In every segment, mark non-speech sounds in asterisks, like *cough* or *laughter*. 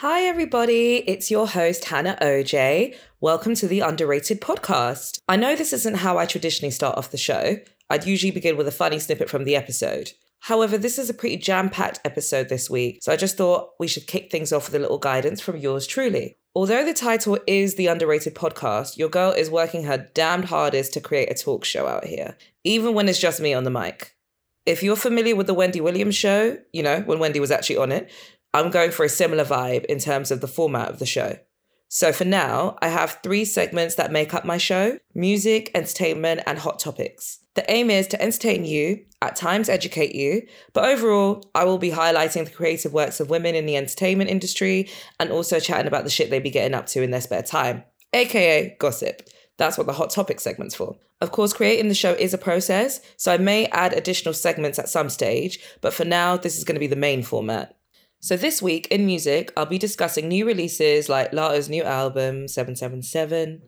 Hi, everybody. It's your host, Hannah OJ. Welcome to the Underrated Podcast. I know this isn't how I traditionally start off the show. I'd usually begin with a funny snippet from the episode. However, this is a pretty jam packed episode this week, so I just thought we should kick things off with a little guidance from yours truly. Although the title is The Underrated Podcast, your girl is working her damned hardest to create a talk show out here, even when it's just me on the mic. If you're familiar with the Wendy Williams show, you know, when Wendy was actually on it, I'm going for a similar vibe in terms of the format of the show. So for now, I have three segments that make up my show music, entertainment, and hot topics. The aim is to entertain you, at times educate you, but overall, I will be highlighting the creative works of women in the entertainment industry and also chatting about the shit they be getting up to in their spare time, aka gossip. That's what the hot topic segment's for. Of course, creating the show is a process, so I may add additional segments at some stage, but for now, this is going to be the main format. So this week in music, I'll be discussing new releases like Latto's new album, 777.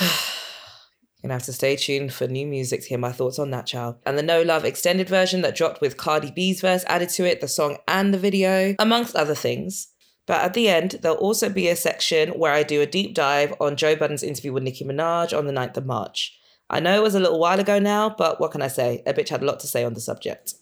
You're *sighs* gonna have to stay tuned for new music to hear my thoughts on that, child. And the No Love extended version that dropped with Cardi B's verse added to it, the song and the video, amongst other things. But at the end, there'll also be a section where I do a deep dive on Joe Budden's interview with Nicki Minaj on the 9th of March. I know it was a little while ago now, but what can I say? A bitch had a lot to say on the subject.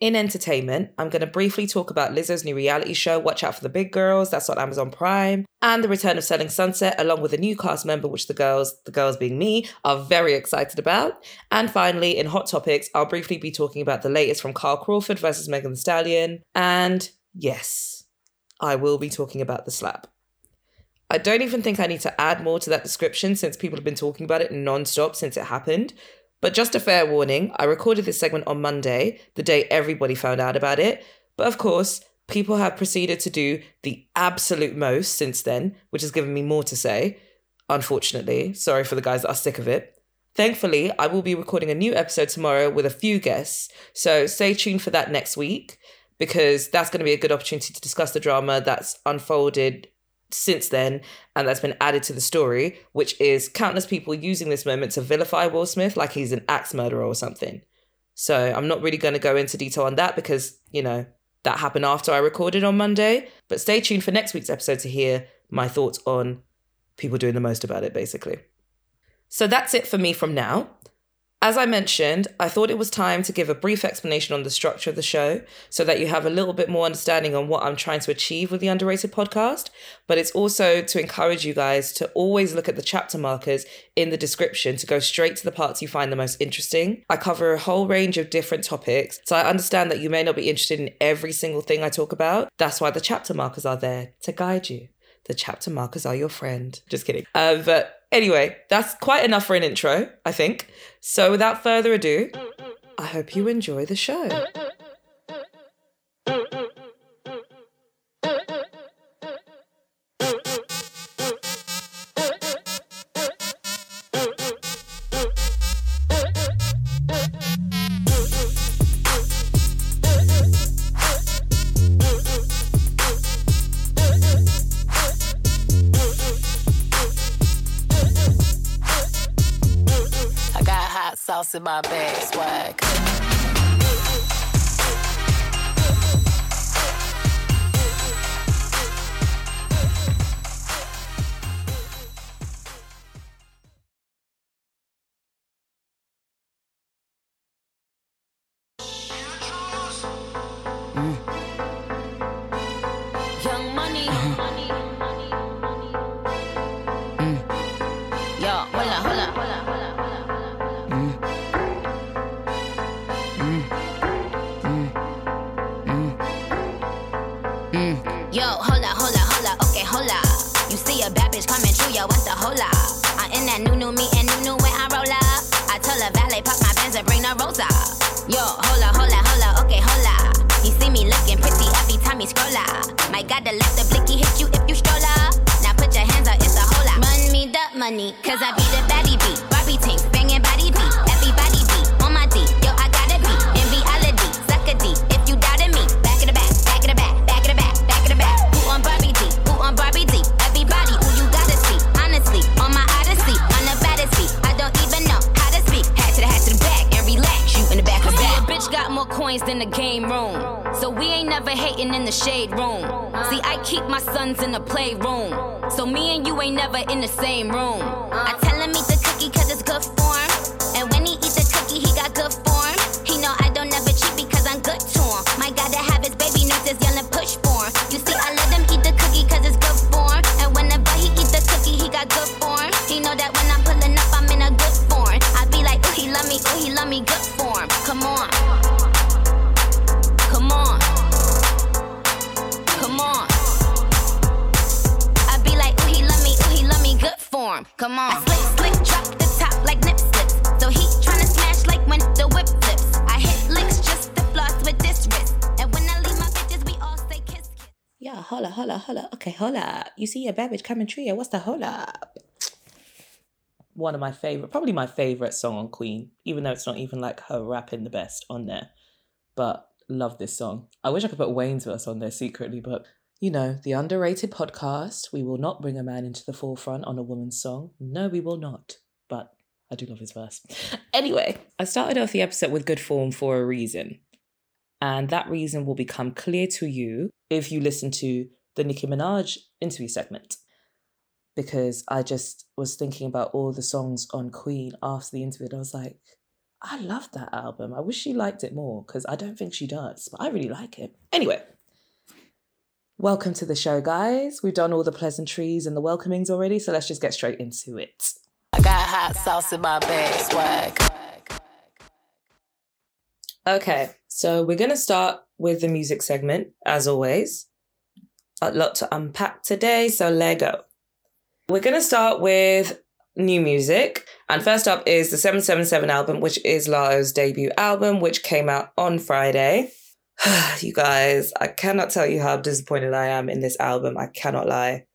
In entertainment, I'm going to briefly talk about Lizzo's new reality show, Watch Out for the Big Girls, that's on Amazon Prime, and the return of Selling Sunset, along with a new cast member, which the girls, the girls being me, are very excited about. And finally, in Hot Topics, I'll briefly be talking about the latest from Carl Crawford versus Megan Thee Stallion. And yes, I will be talking about the slap. I don't even think I need to add more to that description since people have been talking about it non-stop since it happened. But just a fair warning, I recorded this segment on Monday, the day everybody found out about it. But of course, people have proceeded to do the absolute most since then, which has given me more to say. Unfortunately, sorry for the guys that are sick of it. Thankfully, I will be recording a new episode tomorrow with a few guests, so stay tuned for that next week because that's going to be a good opportunity to discuss the drama that's unfolded since then and that's been added to the story, which is countless people using this moment to vilify Will Smith like he's an axe murderer or something. So I'm not really going to go into detail on that because, you know, that happened after I recorded on Monday. But stay tuned for next week's episode to hear my thoughts on people doing the most about it, basically. So that's it for me from now. As I mentioned, I thought it was time to give a brief explanation on the structure of the show so that you have a little bit more understanding on what I'm trying to achieve with the Underrated podcast. But it's also to encourage you guys to always look at the chapter markers in the description to go straight to the parts you find the most interesting. I cover a whole range of different topics, so I understand that you may not be interested in every single thing I talk about. That's why the chapter markers are there to guide you. The chapter markers are your friend. Just kidding. Uh, but Anyway, that's quite enough for an intro, I think. So without further ado, I hope you enjoy the show. Hating in the shade room. Keep my sons in the playroom. So me and you ain't never in the same room. I holla. You see a babbage coming trio. What's the holla? One of my favorite, probably my favorite song on Queen, even though it's not even like her rapping the best on there. But love this song. I wish I could put Wayne's verse on there secretly, but you know, the underrated podcast. We will not bring a man into the forefront on a woman's song. No, we will not. But I do love his verse. Anyway, I started off the episode with good form for a reason. And that reason will become clear to you if you listen to the Nicki Minaj interview segment. Because I just was thinking about all the songs on Queen after the interview. And I was like, I love that album. I wish she liked it more because I don't think she does, but I really like it. Anyway, welcome to the show, guys. We've done all the pleasantries and the welcomings already, so let's just get straight into it. I got hot sauce in my bag, swag. Okay, so we're going to start with the music segment, as always. A lot to unpack today, so Lego. We're going to start with new music. And first up is the 777 album, which is Latto's debut album, which came out on Friday. *sighs* you guys, I cannot tell you how disappointed I am in this album. I cannot lie.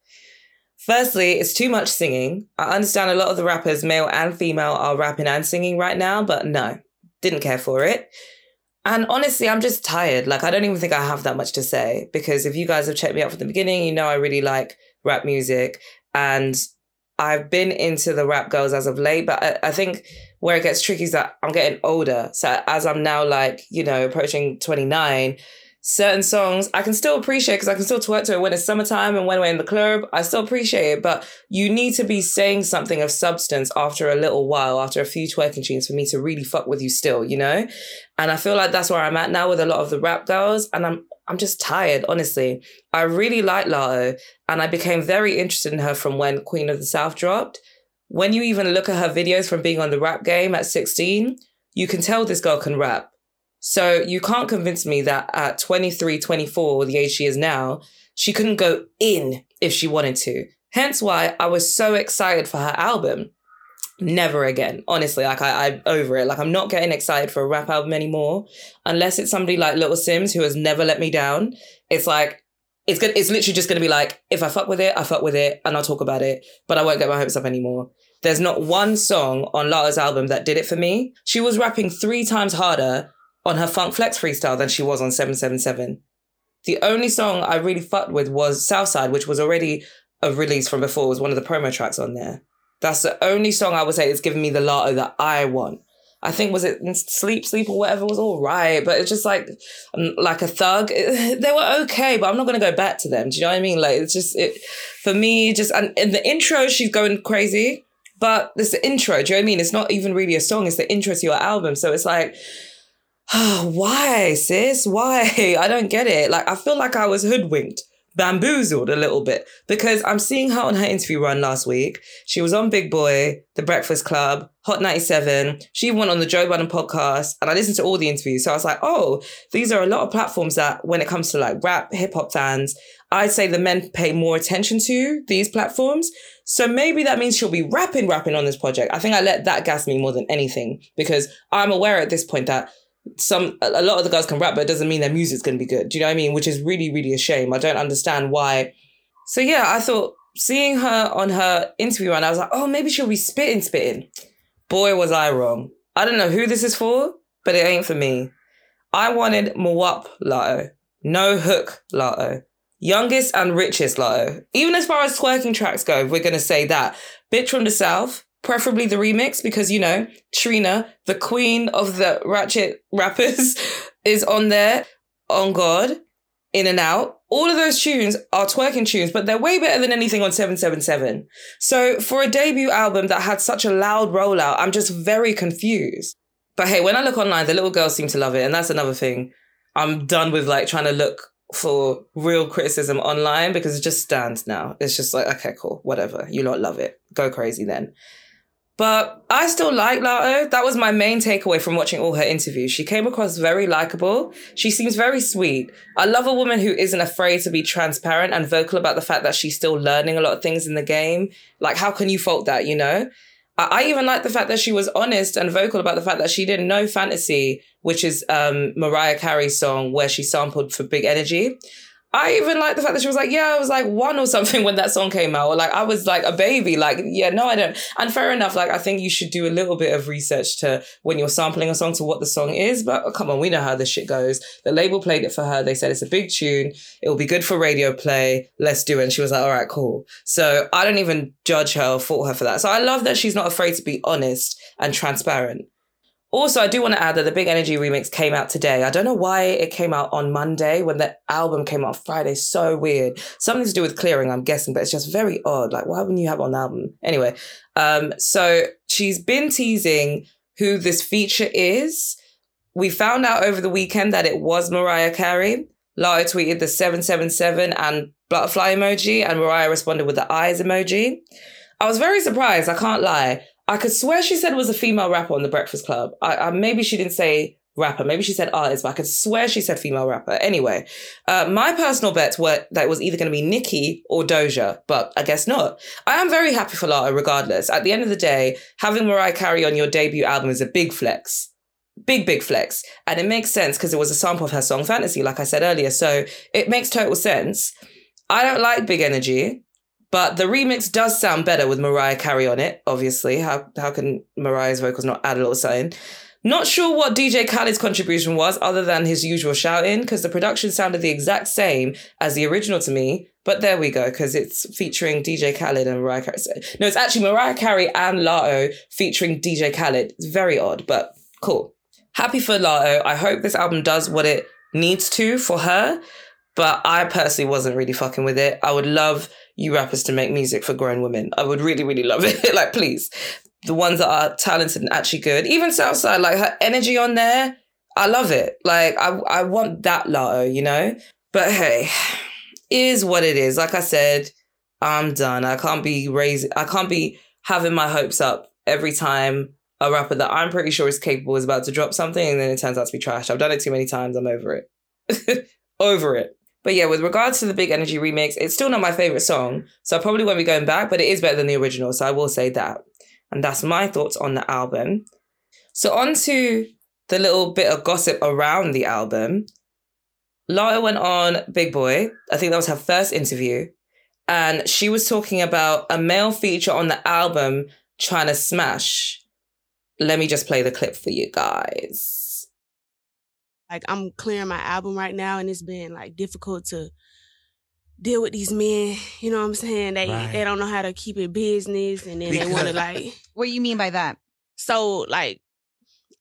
Firstly, it's too much singing. I understand a lot of the rappers, male and female, are rapping and singing right now, but no, didn't care for it. And honestly, I'm just tired. Like, I don't even think I have that much to say because if you guys have checked me out from the beginning, you know I really like rap music. And I've been into the rap girls as of late, but I, I think where it gets tricky is that I'm getting older. So as I'm now like, you know, approaching 29, certain songs I can still appreciate because I can still twerk to it when it's summertime and when we're in the club. I still appreciate it, but you need to be saying something of substance after a little while, after a few twerking tunes for me to really fuck with you still, you know? And I feel like that's where I'm at now with a lot of the rap girls. And I'm I'm just tired, honestly. I really like Latto and I became very interested in her from when Queen of the South dropped. When you even look at her videos from being on the rap game at 16, you can tell this girl can rap. So you can't convince me that at 23, 24, the age she is now, she couldn't go in if she wanted to. Hence why I was so excited for her album. Never again. Honestly, like I, I'm over it. Like I'm not getting excited for a rap album anymore. Unless it's somebody like Little Simz who has never let me down. It's like it's good it's literally just gonna be like, if I fuck with it, I fuck with it and I'll talk about it, but I won't get my hopes up anymore. There's not one song on Latto's album that did it for me. She was rapping three times harder on her Funk Flex freestyle than she was on 777. The only song I really fucked with was Southside, which was already a release from before, it was one of the promo tracks on there. That's the only song I would say is given me the Latto that I want. I think was it Sleep Sleep or whatever was all right, but it's just like um, like a thug. *laughs* they were okay, but I'm not gonna go back to them. Do you know what I mean? Like it's just it for me. Just and in the intro, she's going crazy, but this intro. Do you know what I mean? It's not even really a song. It's the intro to your album. So it's like *sighs* why, sis? Why? *laughs* I don't get it. Like, I feel like I was hoodwinked, bamboozled a little bit because I'm seeing her on her interview run last week. She was on Big Boy, The Breakfast Club, Hot 97. She went on the Joe Budden podcast and I listened to all the interviews. So I was like, oh, these are a lot of platforms that when it comes to like rap, hip hop fans, I'd say the men pay more attention to these platforms. So maybe that means she'll be rapping, rapping on this project. I think I let that gas me more than anything because I'm aware at this point that some a lot of the girls can rap, but it doesn't mean their music's gonna be good. Do you know what I mean? Which is really, really a shame. I don't understand why. So yeah, I thought seeing her on her interview run, I was like, oh, maybe she'll be spitting, spitting. Boy, was I wrong. I don't know who this is for, but it ain't for me. I wanted Mwap Latto, no hook Latto, youngest and richest Latto. Even as far as twerking tracks go, we're gonna say that. Bitch from the South, preferably the remix because you know Trina, the queen of the ratchet rappers, *laughs* is on there. On God, in and out, all of those tunes are twerking tunes, but they're way better than anything on 777. So for a debut album that had such a loud rollout, I'm just very confused. But hey, when I look online, the little girls seem to love it. And that's another thing. I'm done with like trying to look for real criticism online because it just stands now. It's just like, okay, cool, whatever. You lot love it. Go crazy then. But I still like Latto. That was my main takeaway from watching all her interviews. She came across very likable. She seems very sweet. I love a woman who isn't afraid to be transparent and vocal about the fact that she's still learning a lot of things in the game. Like, how can you fault that, you know? I, even like the fact that she was honest and vocal about the fact that she didn't know Fantasy, which is um, Mariah Carey's song where she sampled for Big Energy. I even like the fact that she was like, yeah, I was like one or something *laughs* when that song came out, or like I was like a baby. Like, yeah, no, I don't. And fair enough. Like, I think you should do a little bit of research to when you're sampling a song to what the song is. But oh, come on, we know how this shit goes. The label played it for her. They said it's a big tune. It will be good for radio play. Let's do it. And she was like, all right, cool. So I don't even judge her or fault her for that. So I love that she's not afraid to be honest and transparent. Also, I do want to add that the Big Energy remix came out today. I don't know why it came out on Monday when the album came out Friday. So weird. Something to do with clearing, I'm guessing, but it's just very odd. Like, why wouldn't you have on album? Anyway, um, so she's been teasing who this feature is. We found out over the weekend that it was Mariah Carey. Latto tweeted the 777 and butterfly emoji, and Mariah responded with the eyes emoji. I was very surprised, I can't lie. I could swear she said was a female rapper on the Breakfast Club. I, I, maybe she didn't say rapper. Maybe she said artist, but I could swear she said female rapper. Anyway, uh, my personal bets were that it was either going to be Nicki or Doja, but I guess not. I am very happy for Latto regardless. At the end of the day, having Mariah Carey on your debut album is a big flex. Big, big flex. And it makes sense because it was a sample of her song Fantasy, like I said earlier. So it makes total sense. I don't like Big Energy. But the remix does sound better with Mariah Carey on it, obviously. How how can Mariah's vocals not add a little something? Not sure what DJ Khaled's contribution was other than his usual shouting, because the production sounded the exact same as the original to me. But there we go, because it's featuring DJ Khaled and Mariah Carey. No, it's actually Mariah Carey and Latto featuring DJ Khaled. It's very odd, but cool. Happy for Latto. I hope this album does what it needs to for her. But I personally wasn't really fucking with it. I would love you rappers to make music for grown women. I would really, really love it. *laughs* like, please. The ones that are talented and actually good. Even Southside, like her energy on there, I love it. Like, I, I want that Latto, you know? But hey, *sighs* is what it is. Like I said, I'm done. I can't be raising, I can't be having my hopes up every time a rapper that I'm pretty sure is capable is about to drop something and then it turns out to be trash. I've done it too many times. I'm over it. *laughs* over it. But yeah, with regards to the Big Energy remix, it's still not my favorite song. So I probably won't be going back, but it is better than the original. So I will say that. And that's my thoughts on the album. So on to the little bit of gossip around the album. Latto went on Big Boy. I think that was her first interview. And she was talking about a male feature on the album trying to smash. Let me just play the clip for you guys like I'm clearing my album right now and it's been like difficult to deal with these men, you know what I'm saying? They right. they don't know how to keep it business and then because they want to like *laughs* What do you mean by that? So like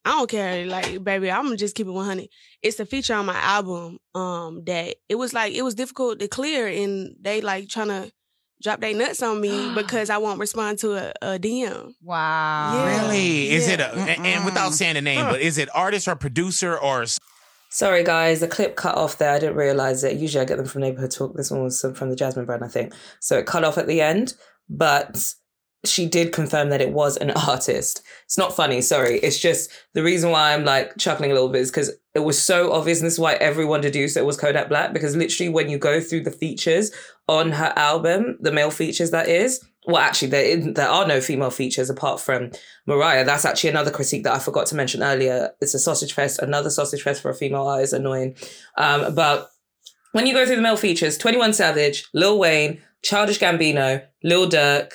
I don't care like baby, I'm gonna just keep it 100. It's a feature on my album um that it was like it was difficult to clear and they like trying to drop their nuts on me *gasps* because I won't respond to a, a DM. Wow. Yeah. Really? Is it a, and, and without saying the name, but is it artist or producer or Sorry, guys, the clip cut off there. I didn't realize it. Usually I get them from Neighborhood Talk. This one was from the Jasmine brand, I think. So it cut off at the end, but she did confirm that it was an *laughs* artist. It's not funny, sorry. It's just the reason why I'm like chuckling a little bit is because it was so obvious. And this is why everyone deduced it was Kodak Black. Because literally, when you go through the features on her album, the male features that is, well, actually, there there are no female features apart from Mariah. That's actually another critique that I forgot to mention earlier. It's a sausage fest, another sausage fest for a female artist, annoying. Um, but when you go through the male features, Twenty One Savage, Lil Wayne, Childish Gambino, Lil Durk,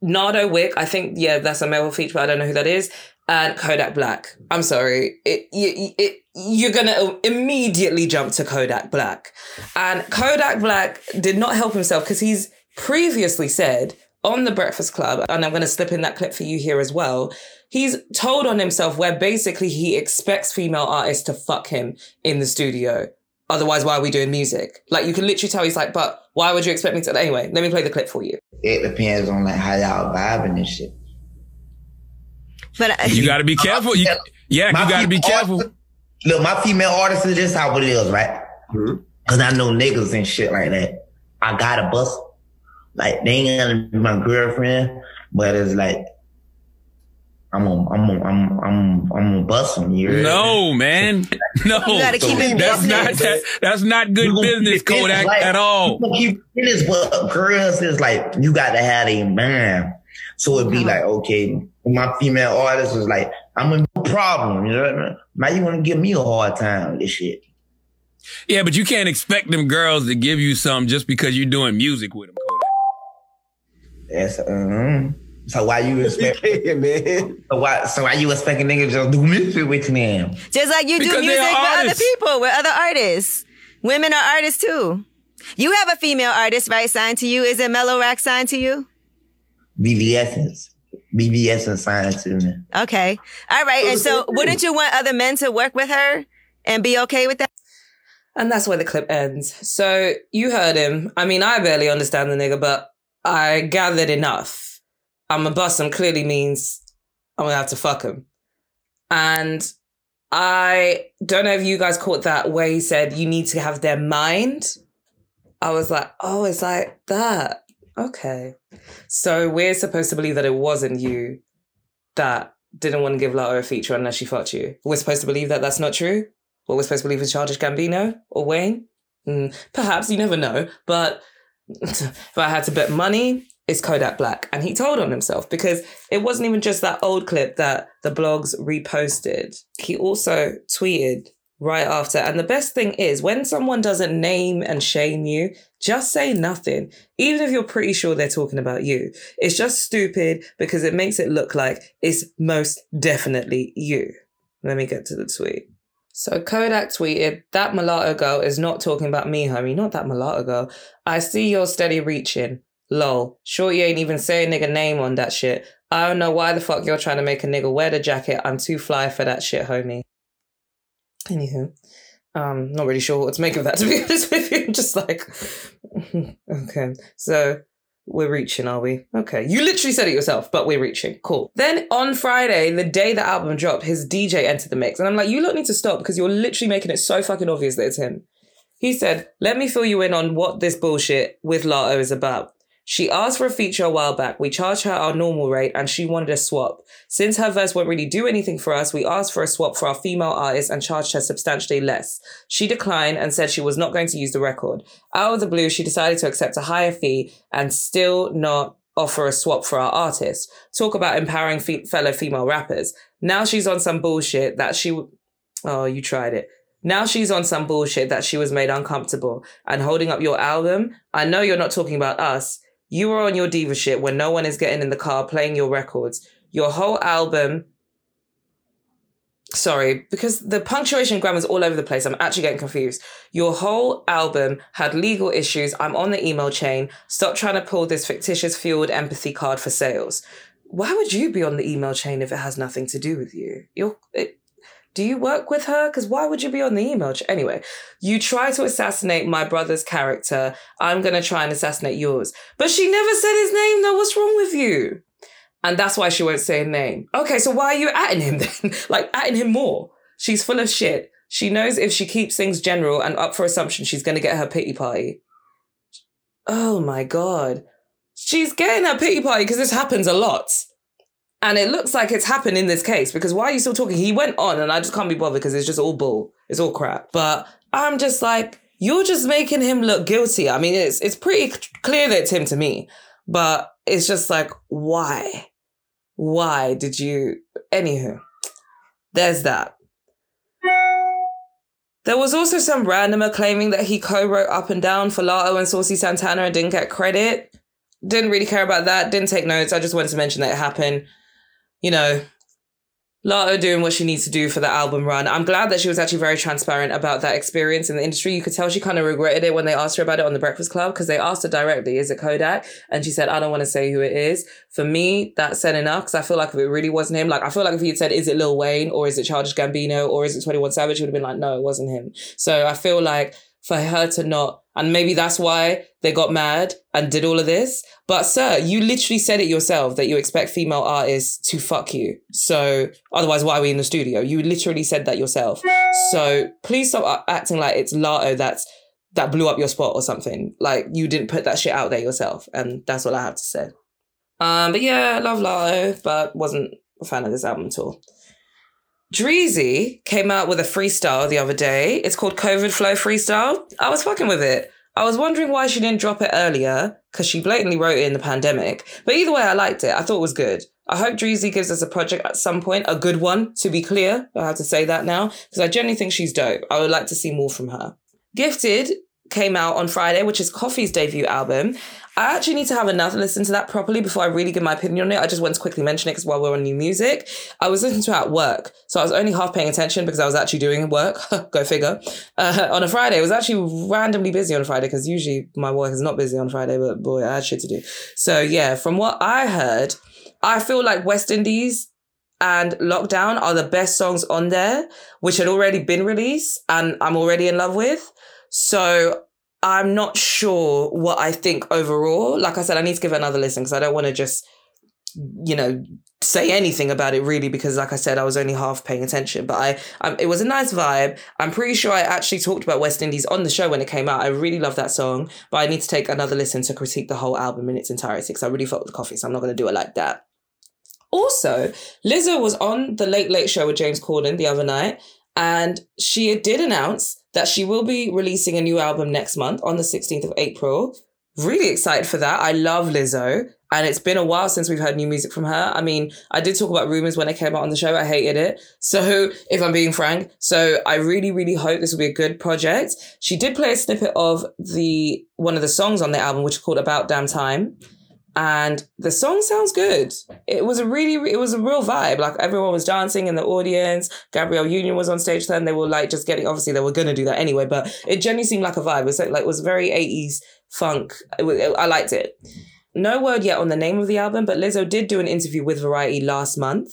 Nardo Wick. I think yeah, that's a male feature, but I don't know who that is. And Kodak Black. I'm sorry, it, it, it you're gonna immediately jump to Kodak Black, and Kodak Black did not help himself because he's previously said on the Breakfast Club, and I'm going to slip in that clip for you here as well. He's told on himself where basically he expects female artists to fuck him in the studio. Otherwise, why are we doing music? Like, you can literally tell he's like, but why would you expect me to? Anyway, let me play the clip for you. It depends on like how y'all vibing and shit. But uh, You got to be careful. You, yeah, My you got to be careful. artists- Look, my female artists is just how it is, right? Cause I know niggas and shit like that. I gotta bust. Like they ain't gonna be my girlfriend, but it's like I'm gonna, I'm gonna, I'm, I'm, I'm gonna bust them. You heard me? *laughs* No, man. No. You gotta keep it that's not that, that's not good You gonna keep business, it business, Kodak, like, at all. You keep business, but girls is like you got to have a man. So it'd be Uh-huh. like, okay, my female artist is like, I'm a problem. You know what I mean? Now you want to give me a hard time with this shit. Yeah, but you can't expect them girls to give you something just because you're doing music with them, Kodak. That's um. So why you expect? man. so why? So why you expecting niggas just do music with them? just like you do Because music with other artists. people, with other artists. Women are artists too. You have a female artist, right, signed to you. Is it Mellow Rack signed to you? BBS, BBS and signed to me. Okay. All right. And so wouldn't you want other men to work with her and be okay with that? And that's where the clip ends. So you heard him. I mean, I barely understand the nigga, but I gathered enough. I'm a bust him clearly means I'm gonna have to fuck him. And I don't know if you guys caught that where he said you need to have their mind. I was like, oh, it's like that. Okay. So we're supposed to believe that it wasn't you that didn't want to give Latto a feature unless she fucked you. We're supposed to believe that that's not true? What we're supposed to believe is Childish Gambino or Wayne? Mm, perhaps, you never know. But if I had to bet money, it's Kodak Black. And he told on himself because it wasn't even just that old clip that the blogs reposted. He also tweeted right after. And the best thing is when someone doesn't name and shame you, just say nothing. Even if you're pretty sure they're talking about you. It's just stupid because it makes it look like it's most definitely you. Let me get to the tweet. So Kodak tweeted, that mulatto girl is not talking about me, homie. Not that mulatto girl. I see you're steady reaching. Lol. Sure you ain't even say a nigga name on that shit. I don't know why the fuck you're trying to make a nigga wear the jacket. I'm too fly for that shit, homie. Anywho. Um, not really sure what to make of that, *laughs* to be honest with you. Just like, *laughs* okay. So we're reaching, are we? Okay. You literally said it yourself, but we're reaching. Cool. Then on Friday, the day the album dropped, his DJ entered the mix. And I'm like, you lot need to stop because you're literally making it so fucking obvious that it's him. He said, let me fill you in on what this bullshit with Latto is about. She asked for a feature a while back. We charged her our normal rate and she wanted a swap. Since her verse won't really do anything for us, we asked for a swap for our female artist and charged her substantially less. She declined and said she was not going to use the record. Out of the blue, she decided to accept a higher fee and still not offer a swap for our artist. Talk about empowering fe- fellow female rappers. Now she's on some bullshit that she. W- oh, you tried it. Now she's on some bullshit that she was made uncomfortable and holding up your album. I know you're not talking about us. You were on your diva shit when no one is getting in the car playing your records. Your whole album. Sorry, because the punctuation grammar's all over the place. I'm actually getting confused. Your whole album had legal issues. I'm on the email chain. Stop trying to pull this fictitious fueled empathy card for sales. Why would you be on the email chain if it has nothing to do with you? You're. It, do you work with her? Because why would you be on the email? Anyway, you try to assassinate my brother's character. I'm going to try and assassinate yours. But she never said his name, though. What's wrong with you? And that's why she won't say a name. Okay, so why are you atting him *laughs* then? like, atting him more. She's full of shit. She knows if she keeps things general and up for assumption, she's going to get her pity party. Oh my God. She's getting her pity party because this happens a lot. And it looks like it's happened in this case because why are you still talking? He went on and I just can't be bothered because it's just all bull. It's all crap. But I'm just like, you're just making him look guilty. I mean, it's it's pretty clear that it's him to me. But it's just like, why? Why did you anywho? There's that. There was also some randomer claiming that he co-wrote Up and Down for Latto and Saucy Santana and didn't get credit. Didn't really care about that. Didn't take notes. I just wanted to mention that it happened. You know, Latto doing what she needs to do for the album run. I'm glad that she was actually very transparent about that experience in the industry. You could tell she kind of regretted it when they asked her about it on the Breakfast Club because they asked her directly, is it Kodak? And she said, I don't want to say who it is. For me, that said enough because I feel like if it really wasn't him, like I feel like if he had said, is it Lil Wayne or is it Childish Gambino or is it 21 Savage, it would have been like, no, it wasn't him. So I feel like for her to not, and maybe that's why they got mad and did all of this. But sir, you literally said it yourself that you expect female artists to fuck you. So otherwise, why are we in the studio? You literally said that yourself. So please stop acting like it's Latto that's that blew up your spot or something. Like you didn't put that shit out there yourself, and that's all I have to say. Um, but yeah, I love Latto, but wasn't a fan of this album at all. Dreezy came out with a freestyle the other day. It's called COVID Flow Freestyle. I was fucking with it. I was wondering why she didn't drop it earlier, because she blatantly wrote it in the pandemic. But either way, I liked it. I thought it was good. I hope Dreezy gives us a project at some point, a good one, to be clear. I have to say that now, because I genuinely think she's dope. I would like to see more from her. Gifted came out on Friday, which is Koffee's debut album. I actually need to have another listen to that properly before I really give my opinion on it. I just want to quickly mention it because while we're on new music, I was listening to it at work. So I was only half paying attention because I was actually doing work. *laughs* Go figure. Uh, on a Friday, it was actually randomly busy on a Friday because usually my work is not busy on Friday, but boy, I had shit to do. So yeah, from what I heard, I feel like West Indies and Lockdown are the best songs on there, which had already been released and I'm already in love with. So I'm not sure what I think overall. Like I said, I need to give another listen because I don't want to just, you know, say anything about it really because, like I said, I was only half paying attention. But I, um, it was a nice vibe. I'm pretty sure I actually talked about West Indies on the show when it came out. I really love that song, but I need to take another listen to critique the whole album in its entirety because I really felt the coffee, so I'm not going to do it like that. Also, Lizzo was on the Late Late Show with James Corden the other night, and she did announce that she will be releasing a new album next month on the 16th of April. Really excited for that. I love Lizzo. And it's been a while since we've heard new music from her. I mean, I did talk about rumors when it came out on the show. I hated it. So, if I'm being frank, so I really, really hope this will be a good project. She did play a snippet of the one of the songs on the album, which is called About Damn Time and the song sounds good. It was a really, it was a real vibe. Like everyone was dancing in the audience. Gabrielle Union was on stage then. They were like just getting. Obviously, they were gonna do that anyway, but it genuinely seemed like a vibe. It was like, it was very eighties funk. It was, it, I liked it. No word yet on the name of the album, but Lizzo did do an interview with Variety last month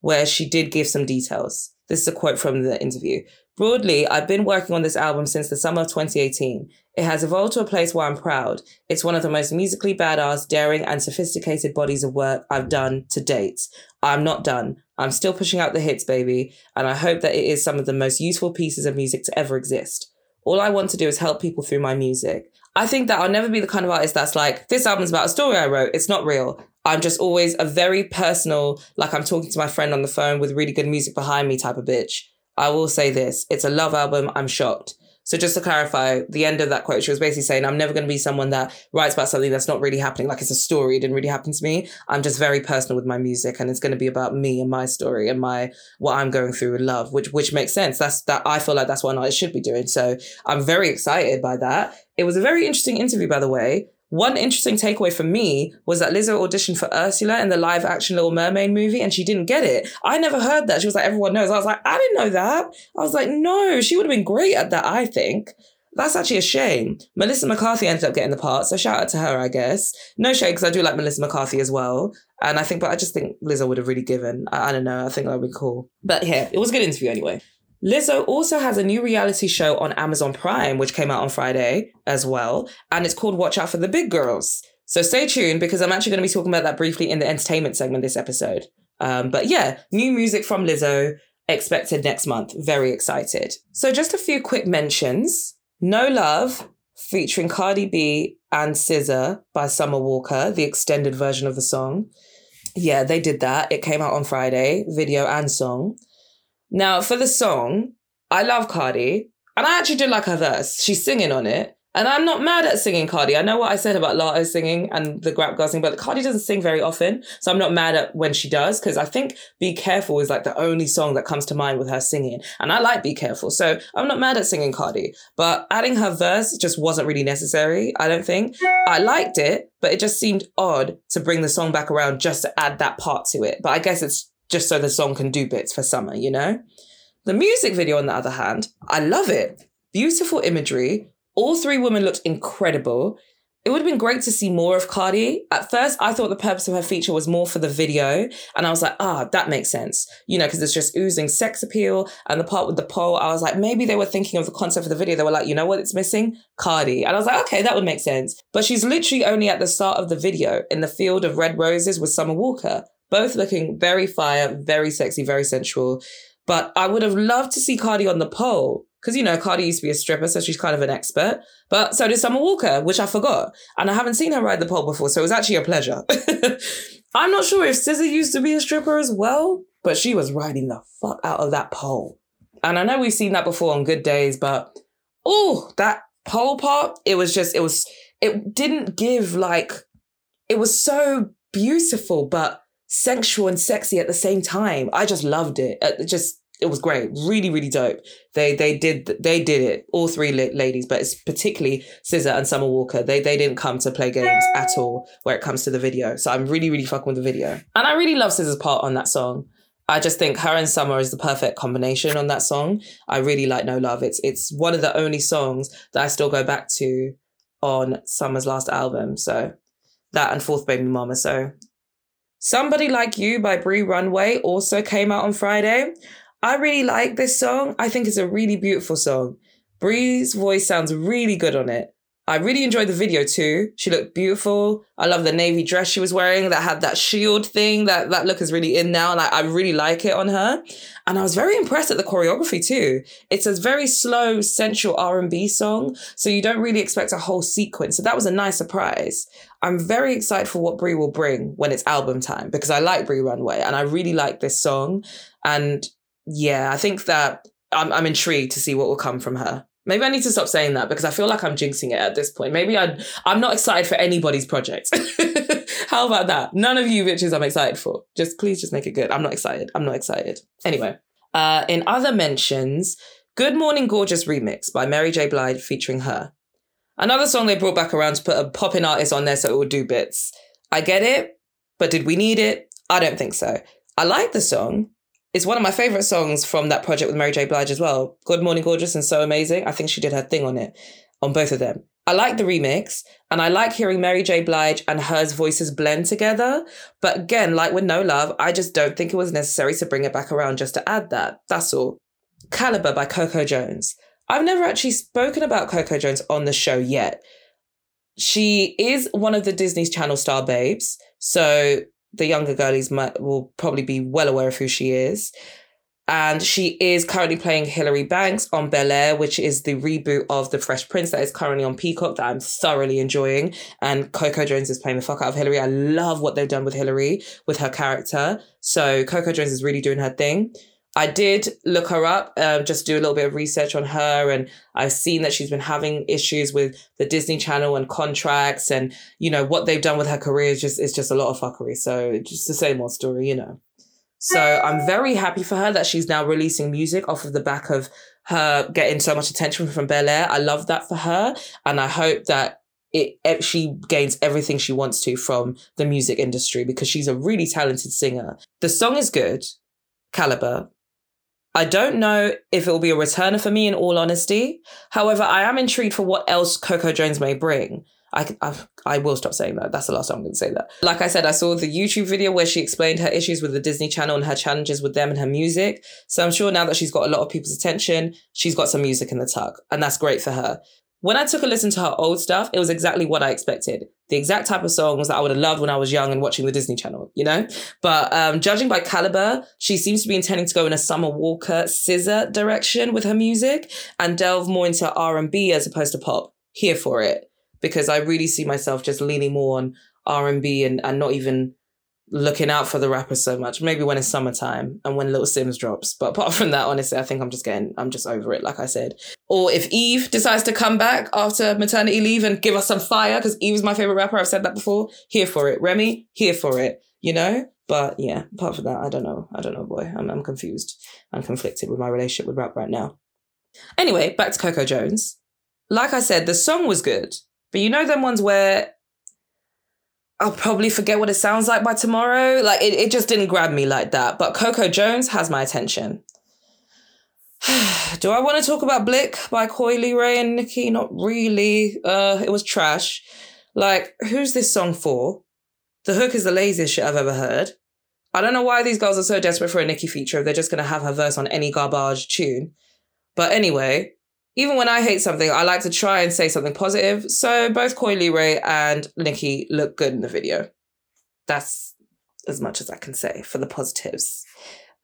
where she did give some details. This is a quote from the interview. Broadly, I've been working on this album since the summer of 2018. It has evolved to a place where I'm proud. It's one of the most musically badass, daring, and sophisticated bodies of work I've done to date. I'm not done. I'm still pushing out the hits, baby, and I hope that it is some of the most useful pieces of music to ever exist. All I want to do is help people through my music. I think that I'll never be the kind of artist that's like, this album's about a story I wrote. It's not real. I'm just always a very personal, like I'm talking to my friend on the phone with really good music behind me type of bitch. I will say this it's a love album. I'm shocked. So just to clarify, the end of that quote, she was basically saying, I'm never going to be someone that writes about something that's not really happening. Like it's a story. It didn't really happen to me. I'm just very personal with my music and it's going to be about me and my story and my, what I'm going through in love, which, which makes sense. That's that I feel like that's what an artist should be doing. So I'm very excited by that. It was a very interesting interview, by the way. One interesting takeaway for me was that Lizzo auditioned for Ursula in the live action Little Mermaid movie and she didn't get it. I never heard that. She was like, everyone knows. I was like, I didn't know that. I was like, no, she would have been great at that, I think. That's actually a shame. Melissa McCarthy ended up getting the part, so shout out to her, I guess. No shade, because I do like Melissa McCarthy as well. And I think, but I just think Lizzo would have really given. I, I don't know. I think that would be cool. But yeah, it was a good interview anyway. Lizzo also has a new reality show on Amazon Prime, which came out on Friday as well, and it's called Watch Out for the Big Girls. So stay tuned because I'm actually going to be talking about that briefly in the entertainment segment this episode. Um, but yeah, new music from Lizzo expected next month. Very excited. So just a few quick mentions. No Love featuring Cardi B and SZA by Summer Walker, the extended version of the song. Yeah, they did that. It came out on Friday, video and song. Now, for the song, I love Cardi, and I actually do like her verse. She's singing on it. And I'm not mad at singing Cardi. I know what I said about Latto singing and the Grap girl singing, but Cardi doesn't sing very often. So I'm not mad at when she does, because I think Be Careful is like the only song that comes to mind with her singing. And I like Be Careful. So I'm not mad at singing Cardi. But adding her verse just wasn't really necessary, I don't think. I liked it, but it just seemed odd to bring the song back around just to add that part to it. But I guess it's just so the song can do bits for summer, you know? The music video, on the other hand, I love it. Beautiful imagery. All three women looked incredible. It would have been great to see more of Cardi. At first, I thought the purpose of her feature was more for the video. And I was like, ah, that makes sense. You know, because it's just oozing sex appeal. And the part with the pole, I was like, maybe they were thinking of the concept of the video. They were like, you know what it's missing? Cardi. And I was like, okay, that would make sense. But she's literally only at the start of the video in the field of red roses with Summer Walker, both looking very fire, very sexy, very sensual. But I would have loved to see Cardi on the pole because you know Cardi used to be a stripper, so she's kind of an expert. But so did Summer Walker, which I forgot, and I haven't seen her ride the pole before, so it was actually a pleasure. *laughs* I'm not sure if SZA used to be a stripper as well, but she was riding the fuck out of that pole. And I know we've seen that before on Good Days, but oh, that pole part, it was just, it was, it didn't give like, it was so beautiful, but sensual and sexy at the same time. I just loved it. Uh, it just it was great, really, really dope. They they did they did it, all three ladies, but it's particularly SZA and Summer Walker. They they didn't come to play games at all where it comes to the video. So I'm really really fucking with the video, and I really love SZA's part on that song. I just think her and Summer is the perfect combination on that song. I really like No Love. It's it's one of the only songs that I still go back to on Summer's last album. So that and Fourth Baby Mama. So Somebody Like You by Bree Runway also came out on Friday. I really like this song. I think it's a really beautiful song. Bree's voice sounds really good on it. I really enjoyed the video too. She looked beautiful. I love the navy dress she was wearing that had that shield thing. That that look is really in now, and I, I really like it on her. And I was very impressed at the choreography too. It's a very slow, sensual R and B song, so you don't really expect a whole sequence. So that was a nice surprise. I'm very excited for what Bree will bring when it's album time because I like Bree Runway and I really like this song. And yeah, I think that I'm, I'm intrigued to see what will come from her. Maybe I need to stop saying that because I feel like I'm jinxing it at this point. Maybe I I'm not excited for anybody's project. *laughs* How about that? None of you bitches I'm excited for. Just please just make it good. I'm not excited. I'm not excited. Anyway, uh, in other mentions, Good Morning Gorgeous remix by Mary J. Blige featuring her. Another song they brought back around to put a popping artist on there so it would do bits. I get it, but did we need it? I don't think so. I like the song. It's one of my favorite songs from that project with Mary J. Blige as well. Good Morning Gorgeous and So Amazing. I think she did her thing on it, on both of them. I like the remix and I like hearing Mary J. Blige and hers voices blend together. But again, like with No Love, I just don't think it was necessary to bring it back around just to add that. That's all. Caliber by Coco Jones. I've never actually spoken about Coco Jones on the show yet. She is one of the Disney Channel star babes. So the younger girlies might, will probably be well aware of who she is. And she is currently playing Hilary Banks on Bel Air, which is the reboot of The Fresh Prince that is currently on Peacock that I'm thoroughly enjoying. And Coco Jones is playing the fuck out of Hilary. I love what they've done with Hilary, with her character. So Coco Jones is really doing her thing. I did look her up, uh, just do a little bit of research on her, and I've seen that she's been having issues with the Disney Channel and contracts, and you know what they've done with her career is just it's just a lot of fuckery. So just the same old story, you know. So I'm very happy for her that she's now releasing music off of the back of her getting so much attention from Bel Air. I love that for her, and I hope that it, she gains everything she wants to from the music industry because she's a really talented singer. The song is good, caliber, I don't know if it will be a returner for me in all honesty. However, I am intrigued for what else Coco Jones may bring. I, I, I will stop saying that. That's the last time I'm going to say that. Like I said, I saw the YouTube video where she explained her issues with the Disney Channel and her challenges with them and her music. So I'm sure now that she's got a lot of people's attention, she's got some music in the tuck. And that's great for her. When I took a listen to her old stuff, it was exactly what I expected. The exact type of songs that I would have loved when I was young and watching the Disney Channel, you know? But um, judging by caliber, she seems to be intending to go in a Summer Walker SZA direction with her music and delve more into R&B as opposed to pop. Here for it. Because I really see myself just leaning more on R&B and, and not even looking out for the rappers so much. Maybe when it's summertime and when Little Simz drops. But apart from that, honestly, I think I'm just getting, I'm just over it, like I said. Or if Eve decides to come back after maternity leave and give us some fire, because Eve is my favorite rapper, I've said that before, here for it. Remy, here for it, you know? But yeah, apart from that, I don't know. I don't know, boy. I'm, I'm confused. I'm conflicted with my relationship with rap right now. Anyway, back to Coco Jones. Like I said, the song was good, but you know them ones where I'll probably forget what it sounds like by tomorrow. Like it, it just didn't grab me like that. But Coco Jones has my attention. *sighs* Do I want to talk about Blick by Coy Ray and Nicki? Not really. Uh, it was trash. Like, who's this song for? The hook is the laziest shit I've ever heard. I don't know why these girls are so desperate for a Nicki feature if they're just gonna have her verse on any garbage tune. But anyway, even when I hate something, I like to try and say something positive. So both Coi Leray and Nicki look good in the video. That's as much as I can say for the positives.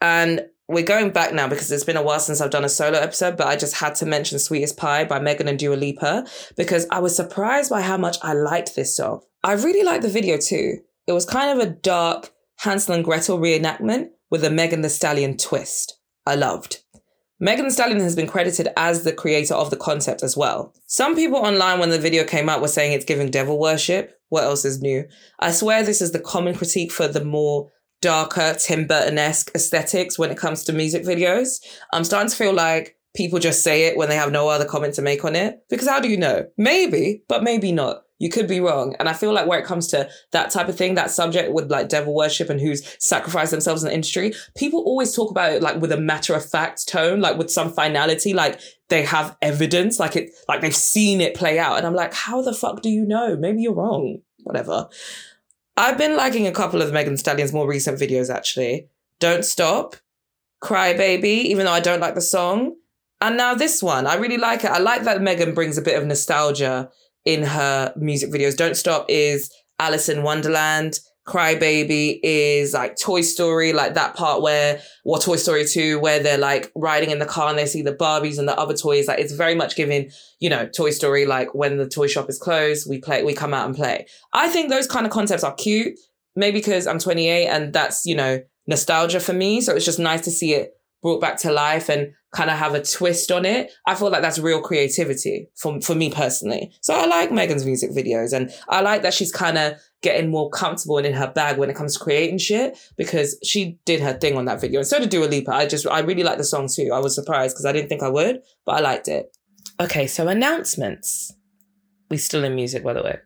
And we're going back now because it's been a while since I've done a solo episode, but I just had to mention Sweetest Pie by Megan and Dua Lipa because I was surprised by how much I liked this song. I really liked the video too. It was kind of a dark Hansel and Gretel reenactment with a Megan Thee Stallion twist. I loved. Megan Stallion has been credited as the creator of the concept as well. Some people online when the video came out were saying it's giving devil worship. What else is new? I swear this is the common critique for the more darker Tim Burton-esque aesthetics when it comes to music videos. I'm starting to feel like people just say it when they have no other comment to make on it. Because how do you know? Maybe, but maybe not. You could be wrong. And I feel like where it comes to that type of thing, that subject with like devil worship and who's sacrificed themselves in the industry, people always talk about it like with a matter of fact tone, like with some finality, like they have evidence, like it, like they've seen it play out. And I'm like, how the fuck do you know? Maybe you're wrong. Whatever. I've been liking a couple of Megan Stallion's more recent videos actually. Don't Stop, Cry Baby, even though I don't like the song. And now this one, I really like it. I like that Megan brings a bit of nostalgia in her music videos. Don't Stop is Alice in Wonderland. Cry Baby is like Toy Story, like that part where, or Toy Story 2, where they're like riding in the car and they see the Barbies and the other toys. Like it's very much giving, you know, Toy Story, like when the toy shop is closed, we play, we come out and play. I think those kind of concepts are cute. Maybe because I'm 28 and that's, you know, nostalgia for me. So it's just nice to see it brought back to life and kind of have a twist on it. I feel like that's real creativity for, for me personally. So I like Megan's music videos and I like that she's kind of getting more comfortable and in her bag when it comes to creating shit because she did her thing on that video. And so did Dua Lipa. I just, I really like the song too. I was surprised because I didn't think I would, but I liked it. Okay, so announcements. We still in music, by the way.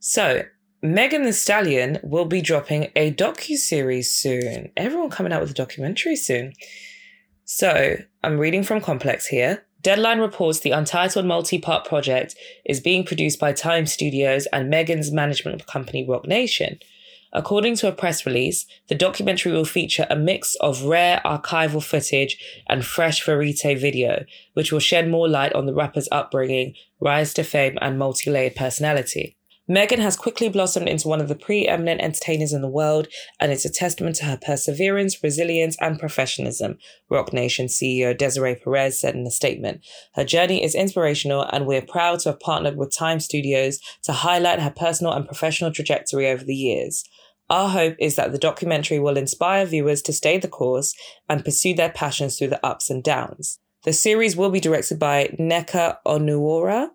So Megan Thee Stallion will be dropping a docu series soon. Everyone coming out with a documentary soon. So I'm reading from Complex here. Deadline reports the untitled multi part project is being produced by Time Studios and Megan's management company Roc Nation. According to a press release, the documentary will feature a mix of rare archival footage and fresh verite video, which will shed more light on the rapper's upbringing, rise to fame, and multi layered personality. Megan has quickly blossomed into one of the preeminent entertainers in the world, and it's a testament to her perseverance, resilience, and professionalism, Roc Nation CEO Desiree Perez said in a statement. Her journey is inspirational, and we're proud to have partnered with Time Studios to highlight her personal and professional trajectory over the years. Our hope is that the documentary will inspire viewers to stay the course and pursue their passions through the ups and downs. The series will be directed by Nneka Onuora,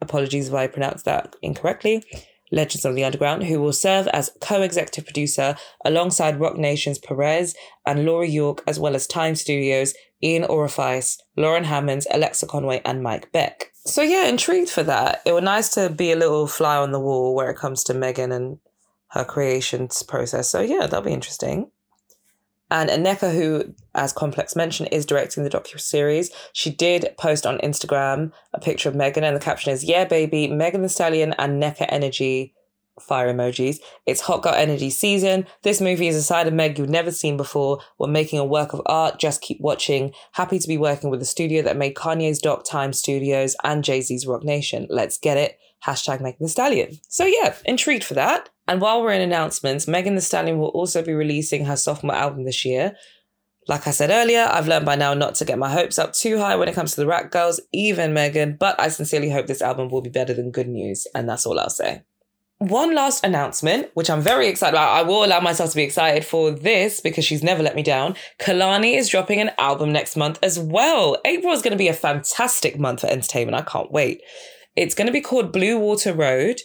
apologies if I pronounced that incorrectly, Legends of the Underground, who will serve as co executive producer alongside Roc Nation's Perez and Laura York, as well as Time Studios, Ian Orefice, Loren Hammonds, Alexa Conway, and Mike Beck. So, yeah, intrigued for that. It was nice to be a little fly on the wall where it comes to Megan and her creations process. So, yeah, that'll be interesting. And Nneka, who, as Complex mentioned, is directing the docu-series, she did post on Instagram a picture of Megan, and the caption is, Yeah, baby, Megan Thee Stallion and Nneka Energy fire emojis. It's Hot Girl Energy season. This movie is a side of Meg you've never seen before. We're making a work of art. Just keep watching. Happy to be working with the studio that made Kanye's Doc Time Studios and Jay Z's Roc Nation. Let's get it. Hashtag Megan Thee Stallion. So yeah, intrigued for that. And while we're in announcements, Megan Thee Stallion will also be releasing her sophomore album this year. Like I said earlier, I've learned by now not to get my hopes up too high when it comes to the rap girls, even Megan, but I sincerely hope this album will be better than good news, and that's all I'll say. One last announcement, which I'm very excited about. I will allow myself to be excited for this because she's never let me down. Kehlani is dropping an album next month as well. April is going to be a fantastic month for entertainment. I can't wait. It's going to be called Blue Water Road.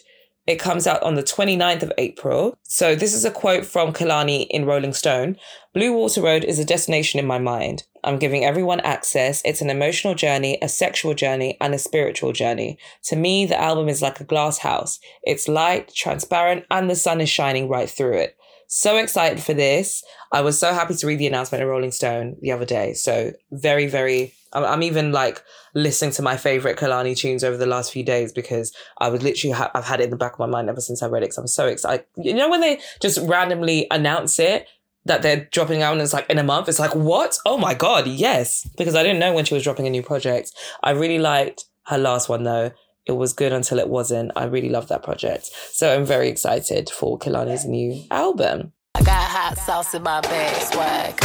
It comes out on the 29th of April. So this is a quote from Kehlani in Rolling Stone. Blue Water Road is a destination in my mind. I'm giving everyone access. It's an emotional journey, a sexual journey, and a spiritual journey. To me, the album is like a glass house. It's light, transparent, and the sun is shining right through it. So excited for this. I was so happy to read the announcement in Rolling Stone the other day. So very, very, I'm, I'm even like listening to my favorite Kehlani tunes over the last few days because I was literally, ha- I've had it in the back of my mind ever since I read it. So I'm so excited. You know, when they just randomly announce it, that they're dropping out and it's like in a month. It's like, what? Oh my God, yes. Because I didn't know when she was dropping a new project. I really liked her last one though. It was good until it wasn't. I really love that project. So I'm very excited for Kehlani's new album. I got hot sauce in my bag, swag.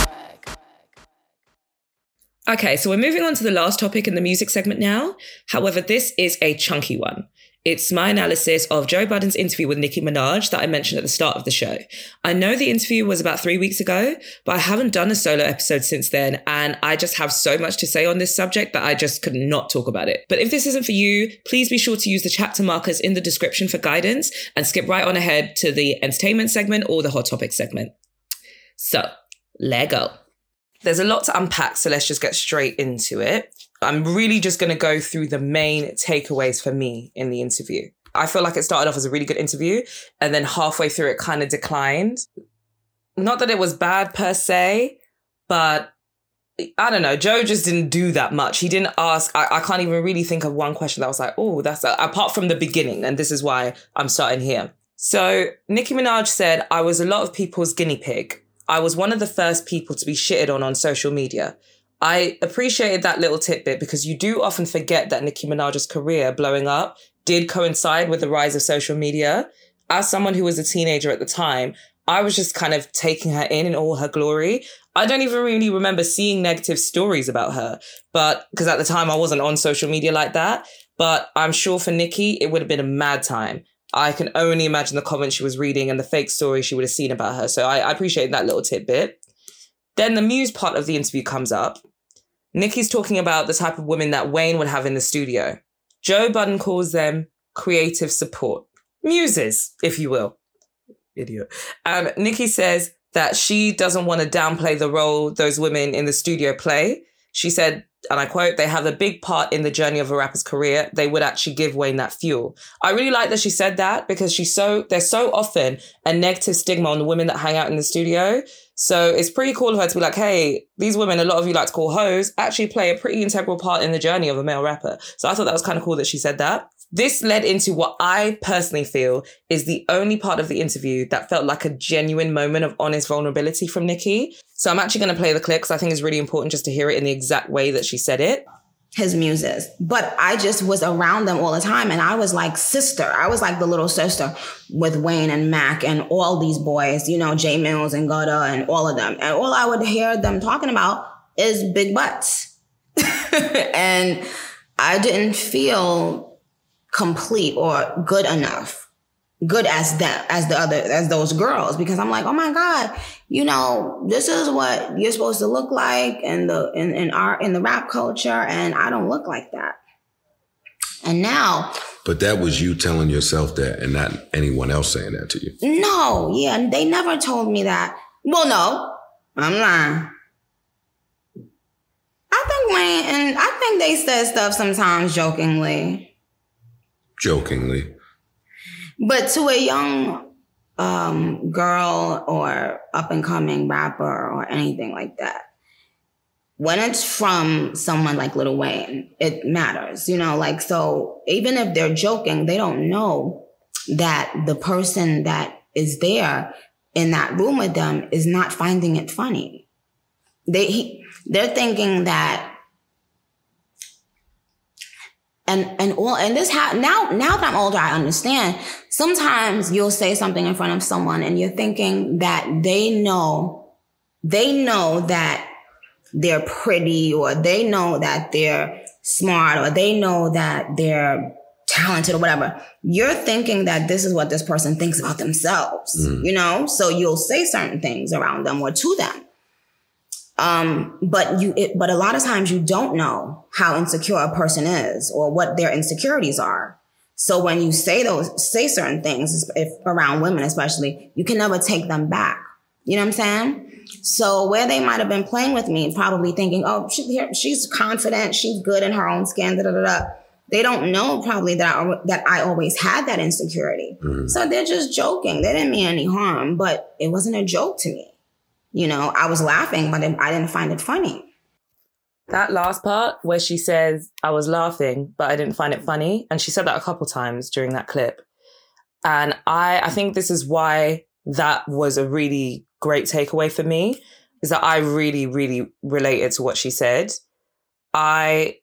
Okay, so we're moving on to the last topic in the music segment now. However, this is a chunky one. It's my analysis of Joe Budden's interview with Nicki Minaj that I mentioned at the start of the show. I know the interview was about three weeks ago, but I haven't done a solo episode since then, and I just have so much to say on this subject that I just could not talk about it. But if this isn't for you, please be sure to use the chapter markers in the description for guidance and skip right on ahead to the entertainment segment or the hot topic segment. So, Lego. There's a lot to unpack, so let's just get straight into it. I'm really just going to go through the main takeaways for me in the interview. I feel like it started off as a really good interview, and then halfway through it kind of declined. Not that it was bad per se, but I don't know. Joe just didn't do that much. He didn't ask. I, I can't even really think of one question that was like, oh, that's a, apart from the beginning. And this is why I'm starting here. So Nicki Minaj said, I was a lot of people's guinea pig. I was one of the first people to be shitted on on social media. I appreciated that little tidbit because you do often forget that Nicki Minaj's career blowing up did coincide with the rise of social media. As someone who was a teenager at the time, I was just kind of taking her in in all her glory. I don't even really remember seeing negative stories about her, but because at the time I wasn't on social media like that. But I'm sure for Nicki, it would have been a mad time. I can only imagine the comments she was reading and the fake stories she would have seen about her. So I, I appreciate that little tidbit. Then the muse part of the interview comes up. Nicki's talking about the type of women that Wayne would have in the studio. Joe Budden calls them creative support. Muses, if you will. Idiot. Um, Nicki says that she doesn't want to downplay the role those women in the studio play. She said, and I quote, they have a big part in the journey of a rapper's career. They would actually give Wayne that fuel. I really like that she said that because she's so, there's so often a negative stigma on the women that hang out in the studio. So it's pretty cool of her to be like, hey, these women, a lot of you like to call hoes, actually play a pretty integral part in the journey of a male rapper. So I thought that was kind of cool that she said that. This led into what I personally feel is the only part of the interview that felt like a genuine moment of honest vulnerability from Nicki. So I'm actually going to play the clip because I think it's really important just to hear it in the exact way that she said it his muses. But I just was around them all the time. And I was like sister. I was like the little sister with Wayne and Mack and all these boys, you know, Jae Millz and Gudda and all of them. And all I would hear them talking about is big butts. *laughs* and I didn't feel complete or good enough good as them as the other as those girls because I'm like, oh my God, you know, this is what you're supposed to look like in the in, in our in the rap culture, and I don't look like that. And now But that was you telling yourself that and not anyone else saying that to you. No, yeah, they never told me that. Well, no, I'm lying. I think Wayne and I think they said stuff sometimes jokingly. Jokingly. But to a young um, girl or up and coming rapper or anything like that, when it's from someone like Lil Wayne, it matters, you know, like, so even if they're joking, they don't know that the person that is there in that room with them is not finding it funny. They, he, they're thinking that and and all and this ha- now now that I'm older, I understand. Sometimes you'll say something in front of someone and you're thinking that they know they know that they're pretty or they know that they're smart or they know that they're talented or whatever. You're thinking that this is what this person thinks about themselves, mm. you know? So you'll say certain things around them or to them. Um, but you, it, but a lot of times you don't know how insecure a person is or what their insecurities are. So when you say those, say certain things, if around women especially, you can never take them back. You know what I'm saying? So where they might have been playing with me, probably thinking, "Oh, she, she's confident, she's good in her own skin," da da da. da. They don't know probably that I, that I always had that insecurity. Mm-hmm. So they're just joking. They didn't mean any harm, but it wasn't a joke to me. You know, I was laughing, but I didn't find it funny. That last part where she says, I was laughing, but I didn't find it funny. And she said that a couple times during that clip. And I, I think this is why that was a really great takeaway for me, is that I really, really related to what she said. I,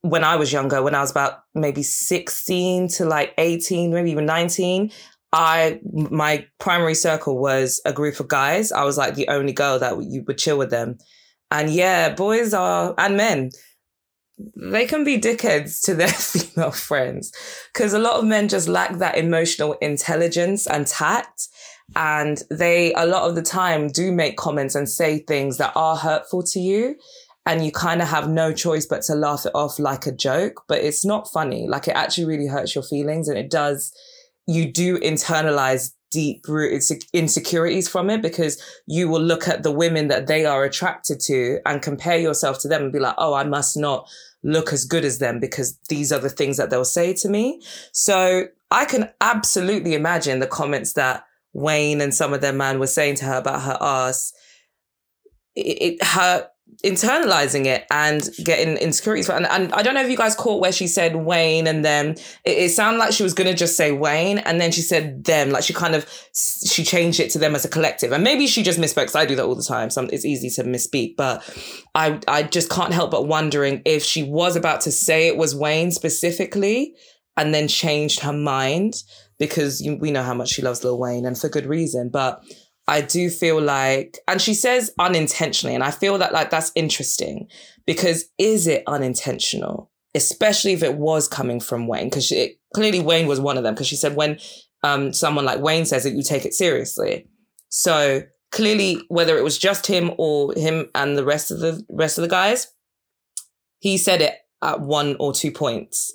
when I was younger, when I was about maybe 16 to like 18, maybe even 19, I, my primary circle was a group of guys. I was like the only girl that you would chill with them. And yeah, boys are, and men, they can be dickheads to their *laughs* female friends because a lot of men just lack that emotional intelligence and tact. And they, a lot of the time, do make comments and say things that are hurtful to you. And you kind of have no choice but to laugh it off like a joke. But it's not funny. Like it actually really hurts your feelings. And it does, you do internalize deep rooted insecurities from it because you will look at the women that they are attracted to and compare yourself to them and be like, oh, I must not look as good as them because these are the things that they'll say to me. So I can absolutely imagine the comments that Wayne and some of their man were saying to her about her ass. It, it her internalizing it and getting insecurities. And, and I don't know if you guys caught where she said Wayne and them. It, it sounded like she was going to just say Wayne and then she said them. Like she kind of, she changed it to them as a collective. And maybe she just misspoke because I do that all the time. So it's easy to misspeak. But I, I just can't help but wondering if she was about to say it was Wayne specifically and then changed her mind because you, we know how much she loves Lil Wayne and for good reason. But I do feel like, and she says unintentionally, and I feel that like that's interesting because is it unintentional? Especially if it was coming from Wayne, because clearly Wayne was one of them. Because she said when um, someone like Wayne says it, you take it seriously. So clearly, whether it was just him or him and the rest of the rest of the guys, he said it at one or two points.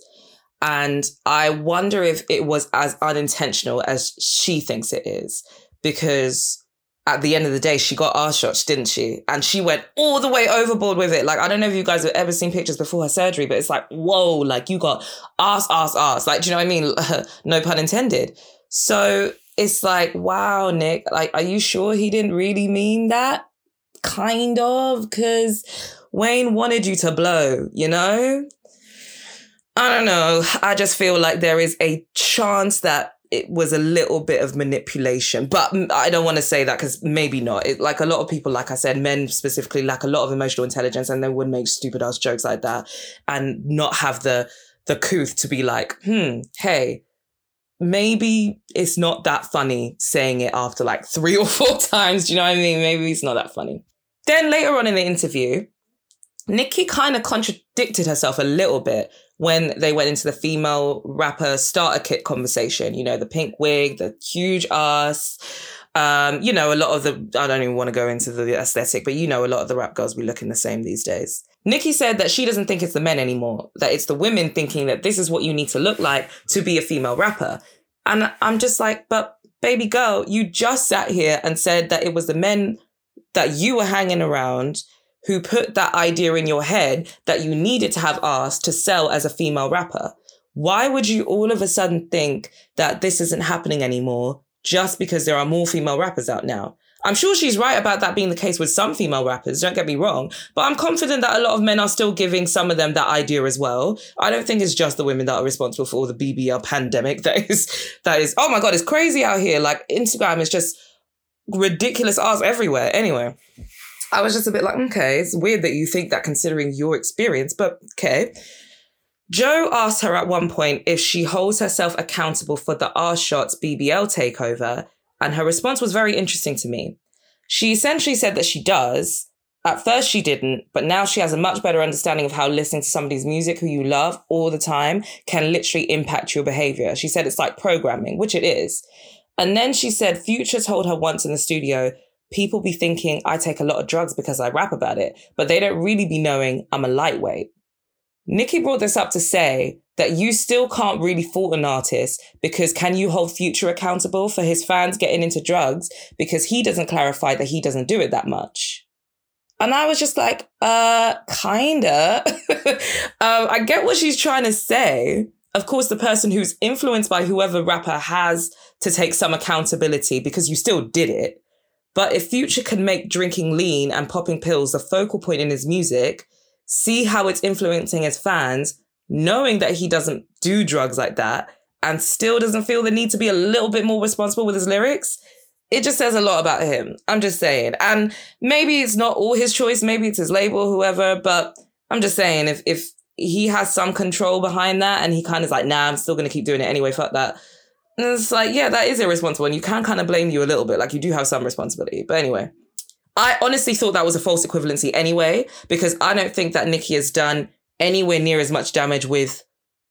And I wonder if it was as unintentional as she thinks it is, because at the end of the day, she got ass shots, didn't she? And she went all the way overboard with it. Like, I don't know if you guys have ever seen pictures before her surgery, but it's like, whoa, like you got ass, ass, ass. Like, do you know what I mean? *laughs* no pun intended. So it's like, wow, Nick, like, are you sure he didn't really mean that? Kind of, because Wayne wanted you to blow, you know? I don't know. I just feel like there is a chance that it was a little bit of manipulation, but I don't want to say that because maybe not. It, like a lot of people, like I said, men specifically lack a lot of emotional intelligence, and they would make stupid ass jokes like that, and not have the the couth to be like, hmm, hey, maybe it's not that funny saying it after like *laughs* three or four times. Do you know what I mean? Maybe it's not that funny. Then later on in the interview, Nicki kind of contradicted herself a little bit when they went into the female rapper starter kit conversation. You know, the pink wig, the huge ass. Um, you know, a lot of the, I don't even want to go into the aesthetic, but you know, a lot of the rap girls be looking the same these days. Nicki said that she doesn't think it's the men anymore, that it's the women thinking that this is what you need to look like to be a female rapper. And I'm just like, but baby girl, you just sat here and said that it was the men that you were hanging around who put that idea in your head that you needed to have ass to sell as a female rapper. Why would you all of a sudden think that this isn't happening anymore just because there are more female rappers out now? I'm sure she's right about that being the case with some female rappers, don't get me wrong, but I'm confident that a lot of men are still giving some of them that idea as well. I don't think it's just the women that are responsible for all the BBL pandemic *laughs* that is, that is, oh my God, it's crazy out here. Like Instagram is just ridiculous ass everywhere. Anyway. I was just a bit like, okay, it's weird that you think that considering your experience, but okay. Joe asked her at one point if she holds herself accountable for the R Shots BBL takeover, and her response was very interesting to me. She essentially said that she does. At first, she didn't, but now she has a much better understanding of how listening to somebody's music who you love all the time can literally impact your behavior. She said it's like programming, which it is. And then she said Future told her once in the studio people be thinking I take a lot of drugs because I rap about it, but they don't really be knowing I'm a lightweight. Nicki brought this up to say that you still can't really fault an artist because can you hold Future accountable for his fans getting into drugs because he doesn't clarify that he doesn't do it that much? And I was just like, uh, kinda. *laughs* um, I get what she's trying to say. Of course, the person who's influenced by whoever rapper has to take some accountability because you still did it. But if Future can make drinking lean and popping pills the focal point in his music, see how it's influencing his fans, knowing that he doesn't do drugs like that, and still doesn't feel the need to be a little bit more responsible with his lyrics, it just says a lot about him. I'm just saying. And maybe it's not all his choice, maybe it's his label, whoever, but I'm just saying if if he has some control behind that and he kind of like, nah, I'm still gonna keep doing it anyway, fuck that. And it's like, yeah, that is irresponsible. And you can kind of blame you a little bit. Like you do have some responsibility. But anyway, I honestly thought that was a false equivalency anyway, because I don't think that Nicki has done anywhere near as much damage with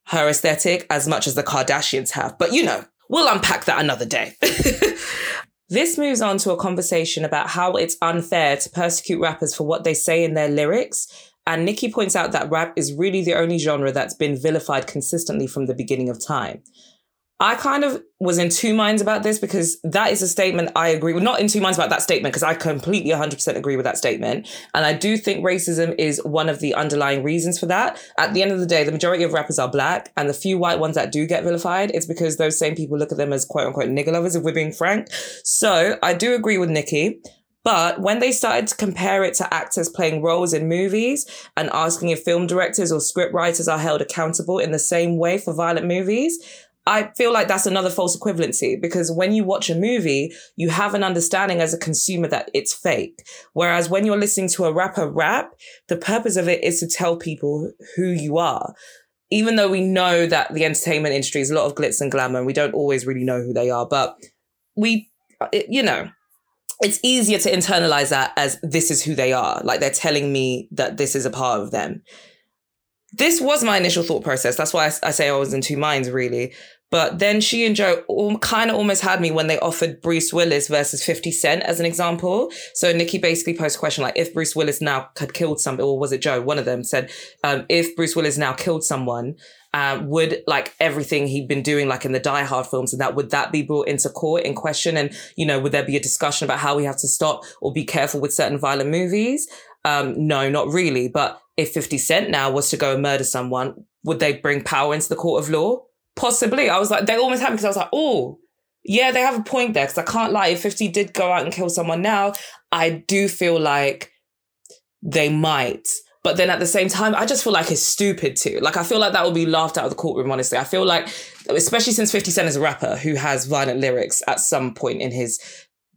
her aesthetic as much as the Kardashians have. But you know, we'll unpack that another day. *laughs* this moves on to a conversation about how it's unfair to persecute rappers for what they say in their lyrics. And Nicki points out that rap is really the only genre that's been vilified consistently from the beginning of time. I kind of was in two minds about this because that is a statement I agree with. Not in two minds about that statement because I completely 100% agree with that statement. And I do think racism is one of the underlying reasons for that. At the end of the day, the majority of rappers are black and the few white ones that do get vilified, it's because those same people look at them as quote unquote nigger lovers, if we're being frank. So I do agree with Nicki. But when they started to compare it to actors playing roles in movies and asking if film directors or script writers are held accountable in the same way for violent movies, I feel like that's another false equivalency because when you watch a movie, you have an understanding as a consumer that it's fake. Whereas when you're listening to a rapper rap, the purpose of it is to tell people who you are. Even though we know that the entertainment industry is a lot of glitz and glamour, and we don't always really know who they are, but we, uh, it, you know, it's easier to internalize that as this is who they are. Like they're telling me that this is a part of them. This was my initial thought process. That's why I, I say I was in two minds, really. But then she and Joe kind of almost had me when they offered Bruce Willis versus 50 Cent as an example. So Nicki basically posed a question like, if Bruce Willis now had killed somebody, or was it Joe? One of them said, um, if Bruce Willis now killed someone, um, would like everything he'd been doing, like in the Die Hard films, and that would that be brought into court in question? And you know, would there be a discussion about how we have to stop or be careful with certain violent movies? Um, no, not really. But if 50 Cent now was to go and murder someone, would they bring power into the court of law? Possibly. I was like, they almost had me because I was like, oh, yeah, they have a point there. Because I can't lie, if 50 did go out and kill someone now, I do feel like they might. But then at the same time, I just feel like it's stupid too. Like, I feel like that will be laughed out of the courtroom, honestly. I feel like, especially since 50 Cent is a rapper who has violent lyrics at some point in his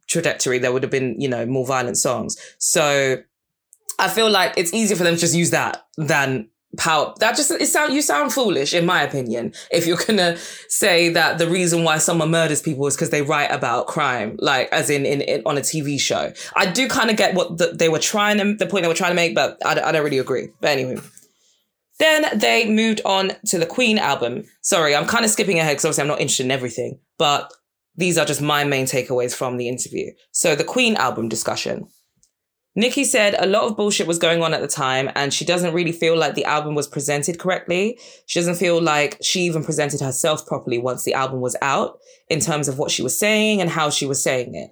trajectory, there would have been, you know, more violent songs. So I feel like it's easier for them to just use that than power that just it sound you sound foolish in my opinion if you're gonna say that the reason why someone murders people is because they write about crime like as in, in, in on a tv show. I do kind of get what the, they were trying to the point they were trying to make but I, I don't really agree. But anyway. Then they moved on to the queen album. Sorry i'm kind of skipping ahead because obviously i'm not interested in everything but these are just my main takeaways from the interview. So the queen album discussion Nicki said a lot of bullshit was going on at the time, and she doesn't really feel like the album was presented correctly. She doesn't feel like she even presented herself properly once the album was out in terms of what she was saying and how she was saying it.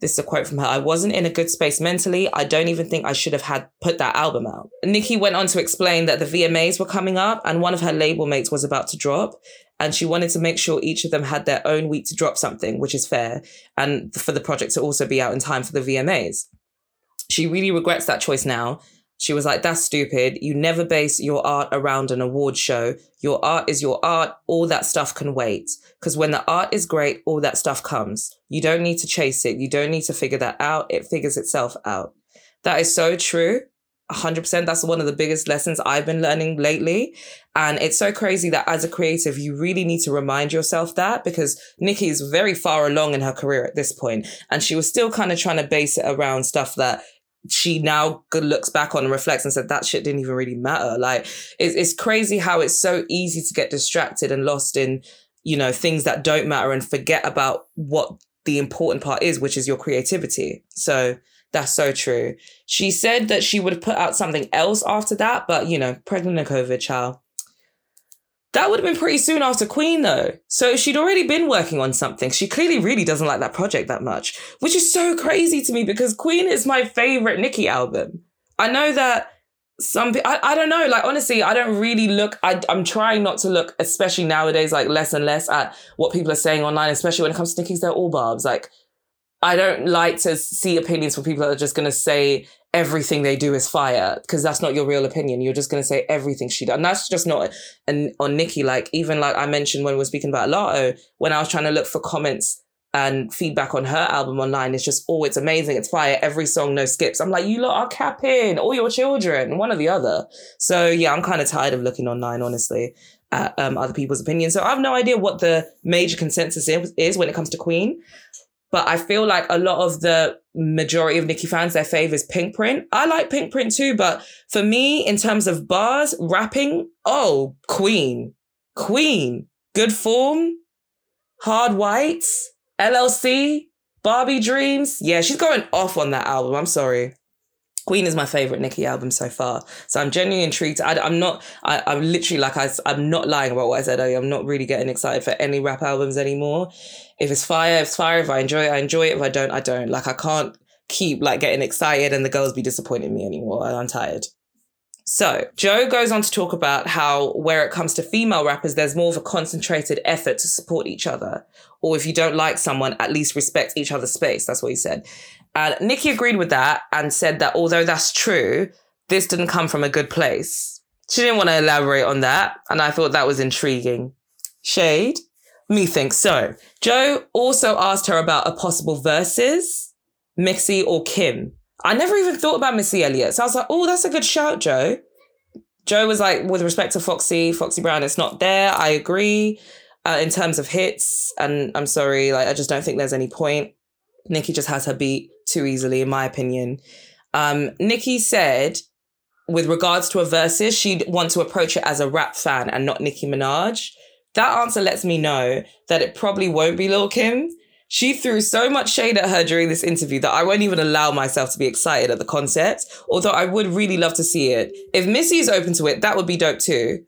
This is a quote from her. I wasn't in a good space mentally. I don't even think I should have had put that album out. Nicki went on to explain that the VMAs were coming up and one of her label mates was about to drop. And she wanted to make sure each of them had their own week to drop something, which is fair. And for the project to also be out in time for the VMAs. She really regrets that choice now. She was like, that's stupid. You never base your art around an award show. Your art is your art. All that stuff can wait. Because when the art is great, all that stuff comes. You don't need to chase it. You don't need to figure that out. It figures itself out. That is so true. 100%. That's one of the biggest lessons I've been learning lately. And it's so crazy that as a creative, you really need to remind yourself that because Nicki is very far along in her career at this point, And she was still kind of trying to base it around stuff that she now looks back on and reflects and said that shit didn't even really matter. Like it's, it's crazy how it's so easy to get distracted and lost in, you know, things that don't matter and forget about what the important part is, which is your creativity. So That's so true. She said that she would have put out something else after that, but you know, pregnant and COVID, child. That would have been pretty soon after Queen, though. So she'd already been working on something. She clearly really doesn't like that project that much, which is so crazy to me because Queen is my favorite Nicki album. I know that some pe- I, I don't know like honestly i don't really look I, i'm trying not to look especially nowadays like less and less at what people are saying online especially when it comes to nicki's they're all barbs like i don't like to see opinions from people that are just going to say everything they do is fire because that's not your real opinion you're just going to say everything she does and that's just not an, on Nicki. like even like i mentioned when we were speaking about Latto when i was trying to look for comments and feedback on her album online it's just, oh, it's amazing. It's fire. Every song, no skips. I'm like, you lot are capping all your children, one or the other. So yeah, I'm kind of tired of looking online, honestly, at um, other people's opinions. So I have no idea what the major consensus is, is when it comes to Queen. But I feel like a lot of the majority of Nicki fans, their fave is Pink Print. I like Pink Print too, but for me, in terms of bars, rapping, oh, Queen. Queen. Good form. Hard whites LLC, Barbie Dreams. Yeah, she's going off on that album. I'm sorry. Queen is my favorite Nicki album so far. So I'm genuinely intrigued. I, am not, I, am literally like, I, I'm not lying about what I said earlier. I'm not really getting excited for any rap albums anymore. If it's fire, it's fire. If I enjoy it, I enjoy it. If I don't, I don't. Like, I can't keep like getting excited and the girls be disappointing me anymore. I'm tired. So, Joe goes on to talk about how, where it comes to female rappers, there's more of a concentrated effort to support each other. Or if you don't like someone, at least respect each other's space. That's what he said. And Nicki agreed with that and said that although that's true, this didn't come from a good place. She didn't want to elaborate on that. And I thought that was intriguing. Shade? Me think so. Joe also asked her about a possible Verzuz, Missy or Kim. I never even thought about Missy Elliott. So I was like, oh, that's a good shout, Joe. Joe was like, with respect to Foxy, Foxy Brown, it's not there. I agree uh, in terms of hits. And I'm sorry, like, I just don't think there's any point. Nicki just has her beat too easily, in my opinion. Um, Nicki said, with regards to a Verzuz, she'd want to approach it as a rap fan and not Nicki Minaj. That answer lets me know that it probably won't be Lil Kim she threw so much shade at her during this interview that I won't even allow myself to be excited at the concept, although I would really love to see it. If Missy is open to it, that would be dope too.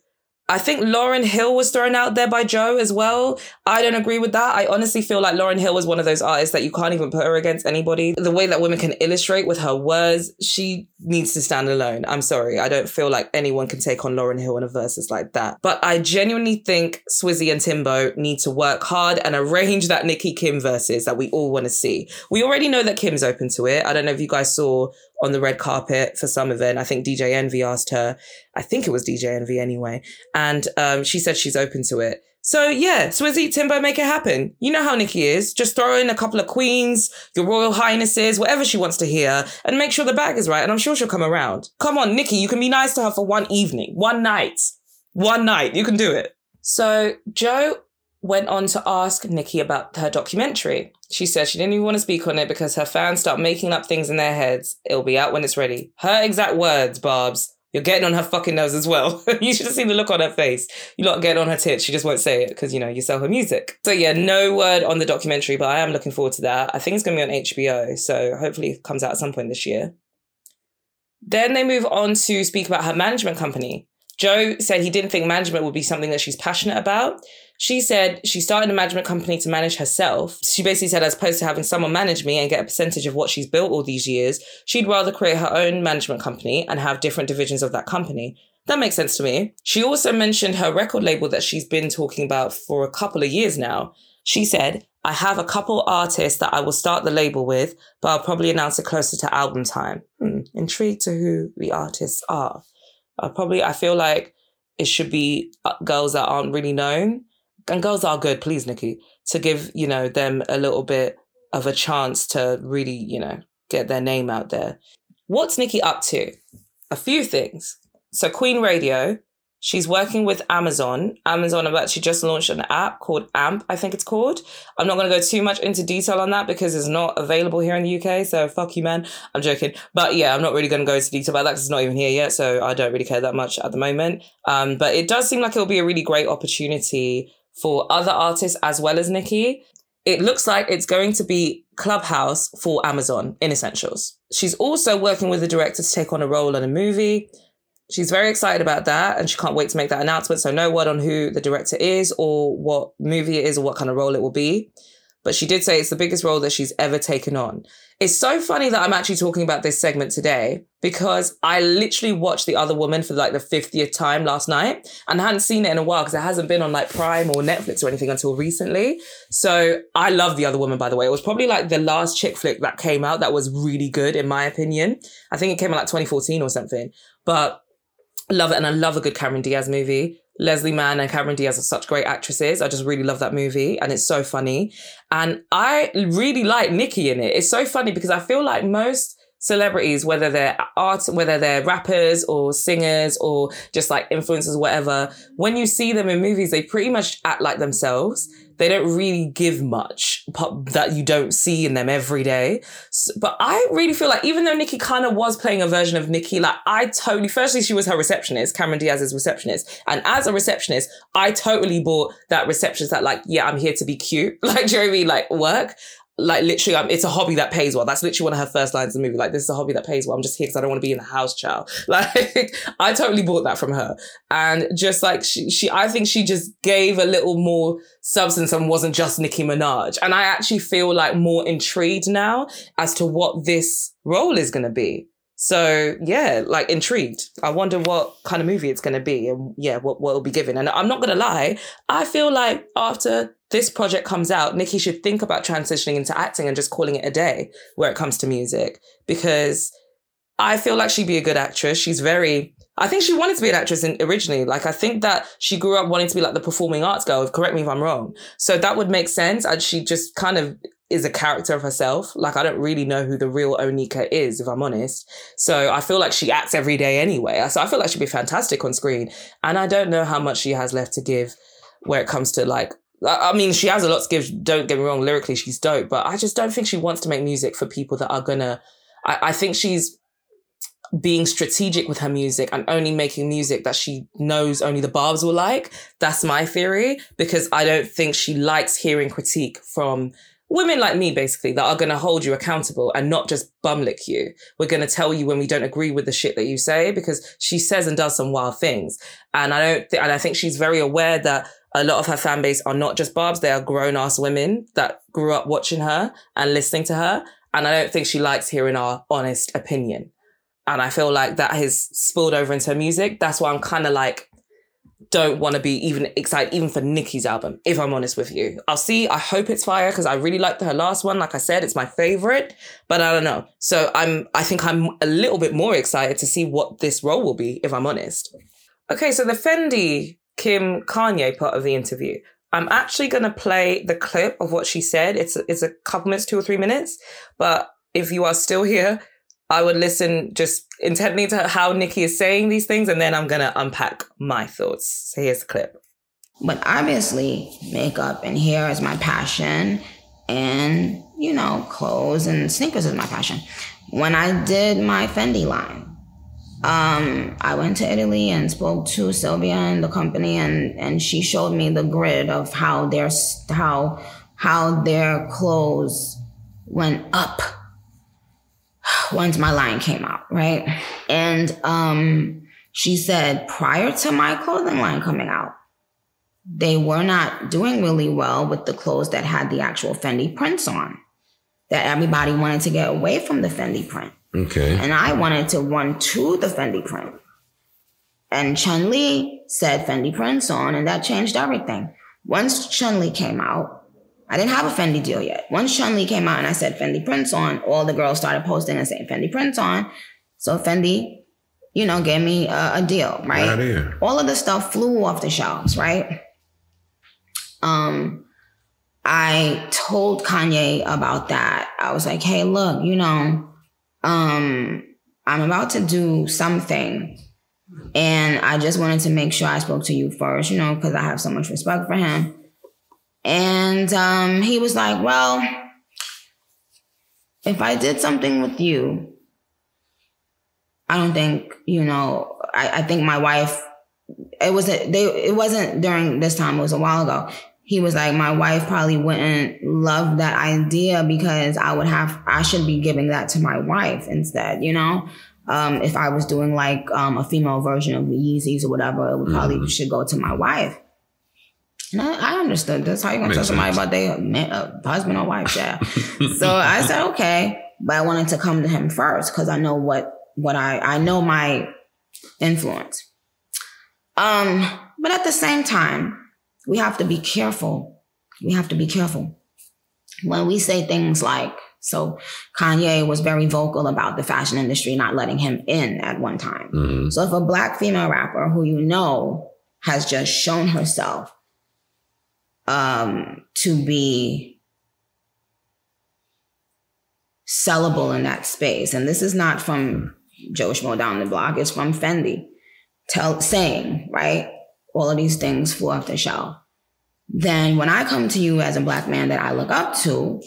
I think Lauryn Hill was thrown out there by Joe as well. I don't agree with that. I honestly feel like Lauryn Hill was one of those artists that you can't even put her against anybody. The way that women can illustrate with her words, she needs to stand alone. I'm sorry. I don't feel like anyone can take on Lauryn Hill in a Verzuz like that. But I genuinely think Swizzy and Timbo need to work hard and arrange that Nicki Kim Verzuz that we all want to see. We already know that Kim's open to it. I don't know if you guys saw on the red carpet for some event. I think DJ Envy asked her. I think it was DJ Envy anyway. And um, she said she's open to it. So yeah, Swizzy, Timbo, make it happen. You know how Nicki is. Just throw in a couple of queens, your royal highnesses, whatever she wants to hear, and make sure the bag is right. And I'm sure she'll come around. Come on, Nicki, you can be nice to her for one evening, one night, one night. You can do it. So Joe went on to ask Nicki about her documentary. She said she didn't even want to speak on it because her fans start making up things in their heads. It'll be out when it's ready. Her exact words, Barbs. You're getting on her fucking nose as well. *laughs* you should have seen the look on her face. You lot getting on her tits. She just won't say it because, you know, you sell her music. So, yeah, no word on the documentary, but I am looking forward to that. I think it's going to be on HBO. So, hopefully, it comes out at some point this year. Then they move on to speak about her management company. Joe said he didn't think management would be something that she's passionate about. She said she started a management company to manage herself. She basically said, as opposed to having someone manage me and get a percentage of what she's built all these years, she'd rather create her own management company and have different divisions of that company. That makes sense to me. She also mentioned her record label that she's been talking about for a couple of years now. She said, I have a couple artists that I will start the label with, but I'll probably announce it closer to album time. Hmm, intrigued to who the artists are. I probably, I feel like it should be uh, girls that aren't really known and girls are good, please, Nicki, to give, you know, them a little bit of a chance to really, you know, get their name out there. What's Nicki up to? A few things. So Queen Radio, she's working with Amazon. Amazon have actually just launched an app called AMP, I think it's called. I'm not to go too much into detail on that because it's not available here in the UK. So fuck you, man. I'm joking. But yeah, I'm not really to go into detail about that because it's not even here yet. So I don't really care that much at the moment. Um, but it does seem like it'll be a really great opportunity for other artists as well as Nicki. It looks like it's going to be Clubhouse for Amazon in Essentials. She's also working with the director to take on a role in a movie. She's very excited about that and she can't wait to make that announcement. So, no word on who the director is or what movie it is or what kind of role it will be. But she did say it's the biggest role that she's ever taken on. It's so funny that I'm actually talking about this segment today because I literally watched The Other Woman for like the 50th time last night and I hadn't seen it in a while because it hasn't been on like Prime or Netflix or anything until recently. So I love The Other Woman, by the way. It was probably like the last chick flick that came out that was really good, in my opinion. I think it came out like 2014 or something. But love it. And I love a good Cameron Diaz movie. Leslie Mann and Cameron Diaz are such great actresses. I just really love that movie and it's so funny. And I really like Nicki in it. It's so funny because I feel like most celebrities, whether they're art, whether they're rappers or singers or just like influencers, whatever, when you see them in movies, they pretty much act like themselves. They don't really give much that you don't see in them every day. So, but I really feel like even though Nicki kind of was playing a version of Nicki, like I totally, firstly, she was her receptionist, Cameron Diaz's receptionist. And as a receptionist, I totally bought that receptionist that like, yeah, I'm here to be cute. *laughs* Like, do you know what I mean? Like work like literally, um, it's a hobby that pays well. That's literally one of her first lines in the movie. Like, this is a hobby that pays well. I'm just here because I don't want to be in the house, child. *laughs* Like, I totally bought that from her. And just like she, she, I think she just gave a little more substance and wasn't just Nicki Minaj. And I actually feel like more intrigued now as to what this role is going to be. So yeah, like intrigued. I wonder what kind of movie it's going to be and yeah, what, what will be given. And I'm not going to lie. I feel like after this project comes out, Nicki should think about transitioning into acting and just calling it a day where it comes to music because I feel like she'd be a good actress. She's very, I think she wanted to be an actress in, originally. Like, I think that she grew up wanting to be like the performing arts girl. Correct me if I'm wrong. So that would make sense. And she just kind of is a character of herself. Like I don't really know who the real Onika is, if I'm honest. So I feel like she acts every day anyway. So I feel like she'd be fantastic on screen. And I don't know how much she has left to give where it comes to like I mean, she has a lot to give. Don't get me wrong, lyrically, she's dope, but I just don't think she wants to make music for people that are gonna. I, I think she's being strategic with her music and only making music that she knows only the barbs will like. That's my theory because I don't think she likes hearing critique from women like me, basically, that are going to hold you accountable and not just bum lick you. We're going to tell you when we don't agree with the shit that you say because she says and does some wild things. And I don't, th- and I think she's very aware that a lot of her fan base are not just barbs, they are grown ass women that grew up watching her and listening to her. And I don't think she likes hearing our honest opinion. And I feel like that has spilled over into her music. That's why I'm kind of like, don't want to be even excited even for Nicki's album, if I'm honest with you. I'll see. I hope it's fire because I really liked her last one. Like I said, it's my favorite, but I don't know. So I'm I think I'm a little bit more excited to see what this role will be, if I'm honest. Okay, so the Fendi Kim Kanye part of the interview. I'm actually gonna play the clip of what she said. It's it's a couple minutes, two or three minutes. But if you are still here, I would listen just intently to how Nicki is saying these things, and then I'm gonna unpack my thoughts. So here's the clip. But obviously, makeup and hair is my passion, and you know, clothes and sneakers is my passion. When I did my Fendi line, um, I went to Italy and spoke to Silvia and the company, and and she showed me the grid of how their how how their clothes went up once my line came out, right? And um, she said prior to my clothing line coming out, they were not doing really well with the clothes that had the actual Fendi prints on. That everybody wanted to get away from the Fendi print. Okay. And I wanted to run to the Fendi print. And Chun Li said Fendi prints on, and that changed everything. Once Chun Li came out, I didn't have a Fendi deal yet. Once Chun Li came out and I said Fendi prints on, all the girls started posting and saying Fendi prints on. So Fendi, you know, gave me a, a deal, right? Right. All of the stuff flew off the shelves, right? Um, I told Kanye about that. I was like, hey, look, you know, um, I'm about to do something. And I just wanted to make sure I spoke to you first, you know, because I have so much respect for him. And um, he was like, Well, if I did something with you, I don't think, you know, I, I think my wife, it wasn't they it wasn't during this time, it was a while ago. He was like, my wife probably wouldn't love that idea because I would have, I should be giving that to my wife instead, you know? Um, if I was doing like um, a female version of the Yeezys or whatever, it would probably Mhm. should go to my wife. And I, I understood this. How you gonna tell somebody about their uh, husband or wife? Yeah. *laughs* so I said okay, but I wanted to come to him first because I know what what I I know my influence. Um, but at the same time, we have to be careful. We have to be careful when we say things like so. Kanye was very vocal about the fashion industry not letting him in at one time. Mhm. So if a black female rapper who you know has just shown herself um, to be sellable in that space, and this is not from Joe Schmo down the block, it's from Fendi, tell saying right all of these things flew off the shelf. Then when I come to you as a black man that I look up to,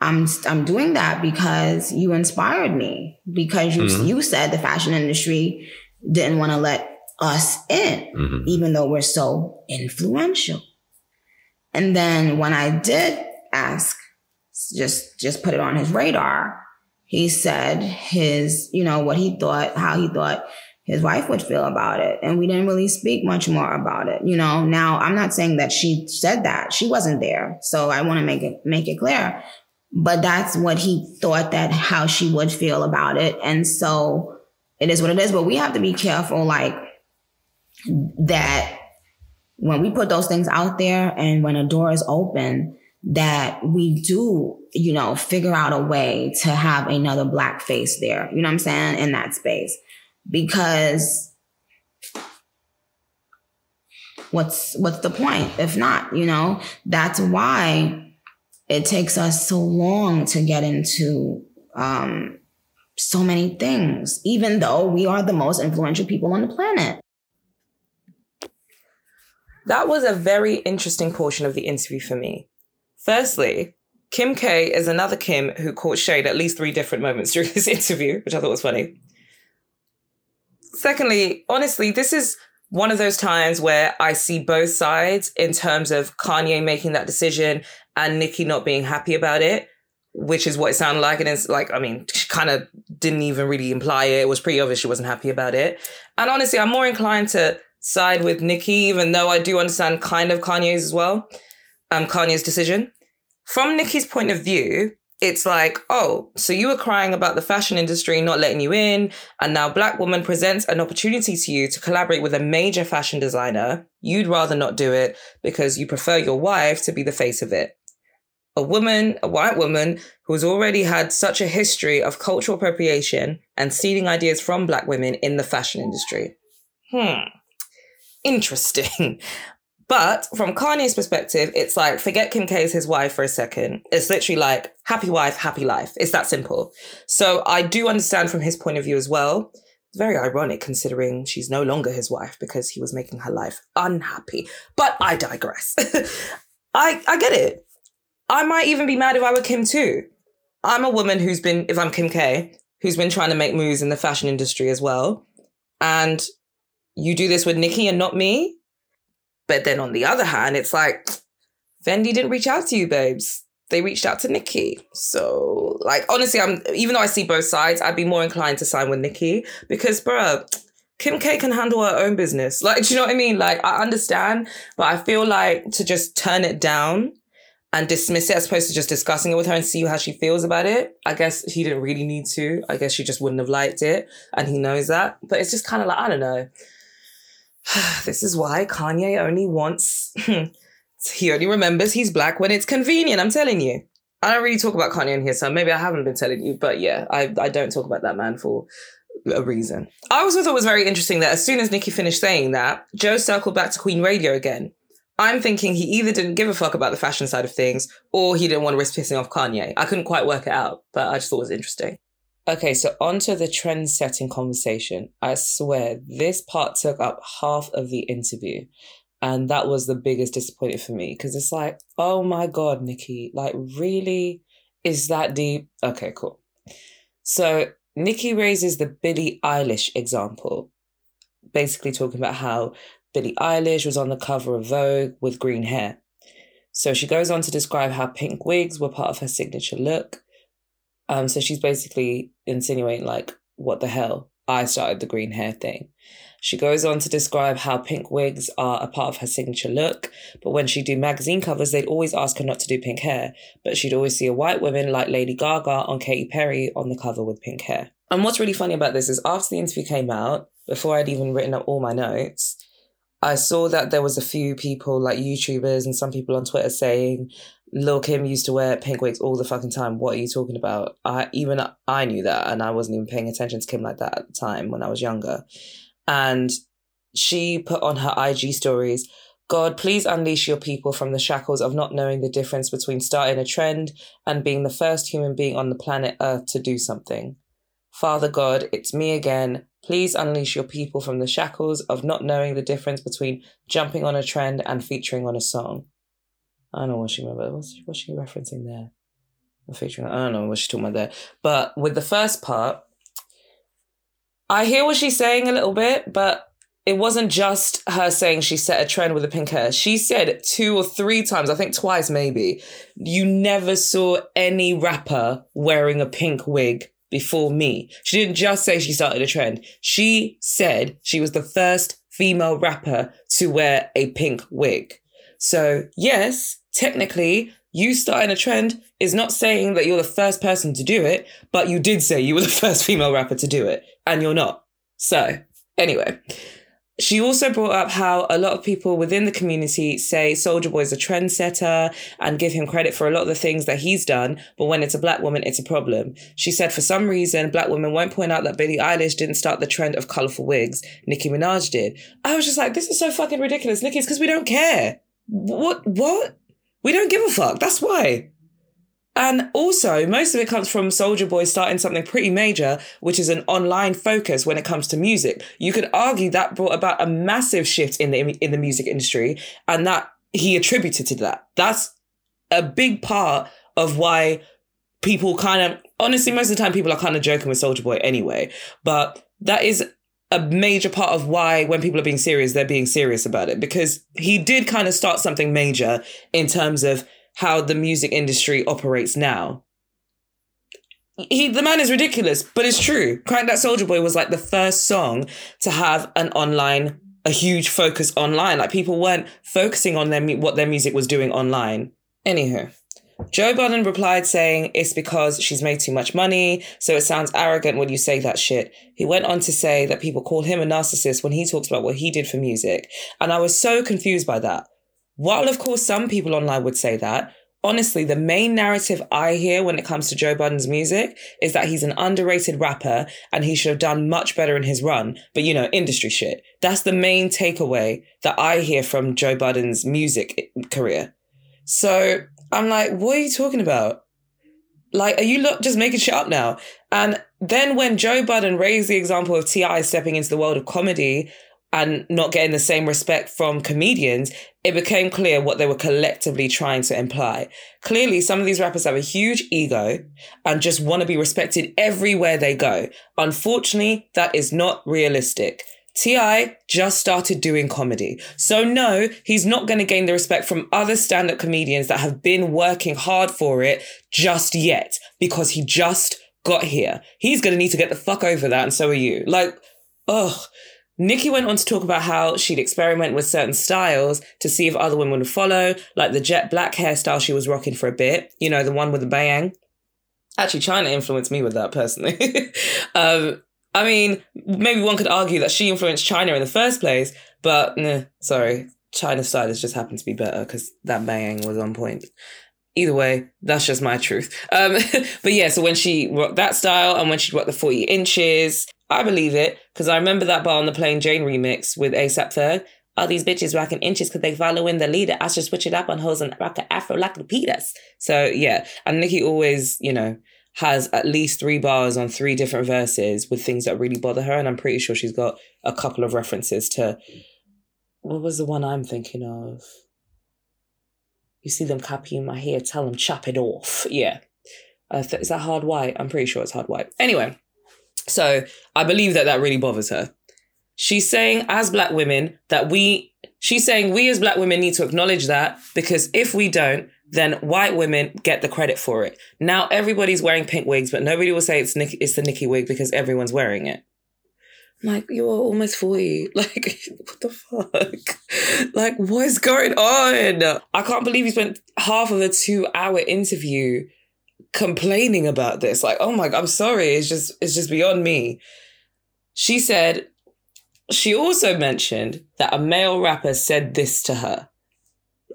I'm I'm doing that because you inspired me because you Mhm. you said the fashion industry didn't want to let us in Mhm. even though we're so influential. And then when I did ask, just just put it on his radar, he said his, you know, what he thought, how he thought his wife would feel about it. And we didn't really speak much more about it. You know, now I'm not saying that she said that. She wasn't there. So I want to make it make it clear. But that's what he thought that how she would feel about it. And so it is what it is. But we have to be careful, like that when we put those things out there and when a door is open, that we do, you know, figure out a way to have another black face there. You know what I'm saying? In that space. Because what's what's the point if not, you know? That's why it takes us so long to get into um so many things, even though we are the most influential people on the planet. That was a very interesting portion of the interview for me. Firstly, Kim K is another Kim who caught shade at least three different moments during this *laughs* interview, which I thought was funny. Secondly, honestly, this is one of those times where I see both sides in terms of Kanye making that decision and Nicki not being happy about it, which is what it sounded like. And it's like, I mean, she kind of didn't even really imply it. It was pretty obvious she wasn't happy about it. And honestly, I'm more inclined to side with Nicki, even though I do understand kind of Kanye's as well, um, Kanye's decision. From Nicki's point of view, it's like, oh, so you were crying about the fashion industry not letting you in, and now Black Woman presents an opportunity to you to collaborate with a major fashion designer. You'd rather not do it because you prefer your wife to be the face of it. A woman, a white woman who's already had such a history of cultural appropriation and stealing ideas from Black women in the fashion industry. Hmm interesting. *laughs* But from Kanye's perspective, it's like, forget Kim K as his wife for a second. It's literally like, happy wife, happy life. It's that simple. So I do understand from his point of view as well. Very ironic considering she's no longer his wife because he was making her life unhappy. But I digress. *laughs* I, I get it. I might even be mad if I were Kim too. I'm a woman who's been, if I'm Kim K, who's been trying to make moves in the fashion industry as well. And you do this with Nicki and not me. But then on the other hand, it's like Fendi didn't reach out to you, babes. They reached out to Nicki. So, like, honestly, I'm even though I see both sides, I'd be more inclined to sign with Nicki because, bruh, Kim K can handle her own business. Like, do you know what I mean? Like, I understand, but I feel like to just turn it down and dismiss it as opposed to just discussing it with her and see how she feels about it. I guess he didn't really need to. I guess she just wouldn't have liked it. And he knows that. But it's just kind of like, I don't know. *sighs* this is why Kanye only wants, hmm, he only remembers he's black when it's convenient. I'm telling you. I don't really talk about Kanye in here, so maybe I haven't been telling you, but yeah, I, I don't talk about that man for a reason. I also thought it was very interesting that as soon as Nicki finished saying that, Joe circled back to Queen Radio again. I'm thinking he either didn't give a fuck about the fashion side of things or he didn't want to risk pissing off Kanye. I couldn't quite work it out, but I just thought it was interesting. Okay, so onto the trend setting conversation. I swear, this part took up half of the interview. And that was the biggest disappointment for me because it's like, oh my God, Nicki, like, really? Is that deep? Okay, cool. So, Nicki raises the Billie Eilish example, basically talking about how Billie Eilish was on the cover of Vogue with green hair. So she goes on to describe how pink wigs were part of her signature look. Um, so she's basically insinuating, like, what the hell? I started the green hair thing. She goes on to describe how pink wigs are a part of her signature look, but when she'd do magazine covers, they'd always ask her not to do pink hair, but she'd always see a white woman like Lady Gaga on Katy Perry on the cover with pink hair. And what's really funny about this is after the interview came out, before I'd even written up all my notes, I saw that there was a few people like YouTubers and some people on Twitter saying Lil Kim used to wear pink wigs all the fucking time. What are you talking about? I even I knew that and I wasn't even paying attention to Kim like that at the time when I was younger. And she put on her IG stories, God, please unleash your people from the shackles of not knowing the difference between starting a trend and being the first human being on the planet Earth to do something. Father God, it's me again. Please unleash your people from the shackles of not knowing the difference between jumping on a trend and featuring on a song. I don't know what she remember. What's, what's she referencing there? i Featuring, I don't know what she's talking about there. But with the first part, I hear what she's saying a little bit, but it wasn't just her saying she set a trend with the pink hair. She said two or three times, I think twice maybe, you never saw any rapper wearing a pink wig before me. She didn't just say she started a trend. She said she was the first female rapper to wear a pink wig. So, yes, technically, you starting a trend is not saying that you're the first person to do it, but you did say you were *laughs* the first female rapper to do it, and you're not. So, anyway, she also brought up how a lot of people within the community say Soulja Boy is a trendsetter and give him credit for a lot of the things that he's done, but when it's a black woman, it's a problem. She said for some reason, black women won't point out that Billie Eilish didn't start the trend of colourful wigs. Nicki Minaj did. I was just like, this is so fucking ridiculous. Nicki, it's because we don't care. What? What? We don't give a fuck. That's why. And also, most of it comes from Soulja Boy starting something pretty major, which is an online focus when it comes to music. You could argue that brought about a massive shift in the in the music industry, and that he attributed to that. That's a big part of why people kind of honestly most of the time people are kind of joking with Soulja Boy anyway, but that is a major part of why when people are being serious they're being serious about it because he did kind of start something major in terms of how the music industry operates now. He the man is ridiculous, but it's true. Crank That Soulja Boy was like the first song to have an online a huge focus online. Like people weren't focusing on their what their music was doing online. Anywho, Joe Budden replied saying it's because she's made too much money, so it sounds arrogant when you say that shit. He went on to say that people call him a narcissist when he talks about what he did for music. And I was so confused by that. While, of course, some people online would say that, honestly, the main narrative I hear when it comes to Joe Budden's music is that he's an underrated rapper and he should have done much better in his run. But, you know, industry shit. That's the main takeaway that I hear from Joe Budden's music career. So I'm like, what are you talking about? Like, are you lo- just making shit up now? And then when Joe Budden raised the example of T.I. stepping into the world of comedy, and not getting the same respect from comedians, it became clear what they were collectively trying to imply. Clearly, some of these rappers have a huge ego and just want to be respected everywhere they go. Unfortunately, that is not realistic. T.I. just started doing comedy. So, no, he's not going to gain the respect from other stand up comedians that have been working hard for it just yet because he just got here. He's going to need to get the fuck over that, and so are you. Like, ugh. Nicki went on to talk about how she'd experiment with certain styles to see if other women would follow, like the jet black hairstyle she was rocking for a bit, you know, the one with the bang. Actually, Chyna influenced me with that personally. *laughs* um, I mean, maybe one could argue that she influenced Chyna in the first place, but nah, sorry, Chyna's stylists just happened to be better because that bang was on point. Either way, that's just my truth. Um, *laughs* but yeah, so when she rocked that style and when she rocked the 40 inches, I believe it because I remember that bar on the Plain Jane remix with ASAP Ferg. All these bitches rocking inches because they following the leader. I should switch it up on hoes and rock an afro like Lupitas. So yeah, and Nicki always, you know, has at least three bars on three different verses with things that really bother her, and I'm pretty sure she's got a couple of references to. What was the one I'm thinking of? You see them copying my hair, tell them chop it off. Yeah. Uh, is that hard white? I'm pretty sure it's hard white. Anyway, so I believe that that really bothers her. She's saying, as black women, that we, she's saying we as black women need to acknowledge that because if we don't, then white women get the credit for it. Now everybody's wearing pink wigs, but nobody will say it's Nick, it's the Nicki wig because everyone's wearing it. I'm like, you're almost 40. *laughs* Like, what the fuck? Like, what is going on? I can't believe you spent half of a two hour interview complaining about this. Like, oh my, I'm sorry. It's just, it's just beyond me. She said, she also mentioned that a male rapper said this to her.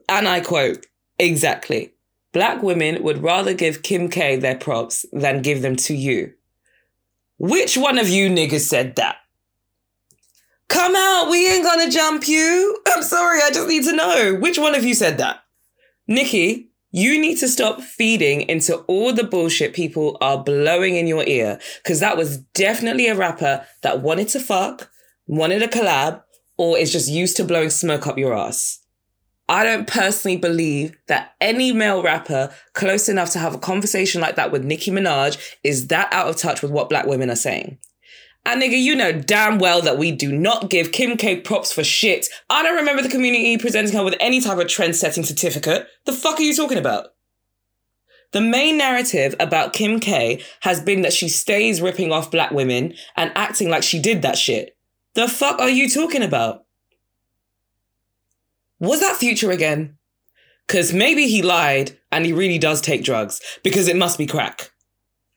And I quote, exactly. Black women would rather give Kim K their props than give them to you. Which one of you niggas said that? Come out, we ain't gonna jump you. *laughs* I'm sorry, I just need to know. Which one of you said that? Nicki, you need to stop feeding into all the bullshit people are blowing in your ear. Cause that was definitely a rapper that wanted to fuck, wanted a collab, or is just used to blowing smoke up your ass. I don't personally believe that any male rapper close enough to have a conversation like that with Nicki Minaj is that out of touch with what black women are saying. And nigga, you know damn well that we do not give Kim K props for shit. I don't remember the community presenting her with any type of trend setting certificate. The fuck are you talking about? The main narrative about Kim K has been that she stays ripping off black women and acting like she did that shit. The fuck are you talking about? Was that future again? Cause maybe he lied and he really does take drugs because it must be crack.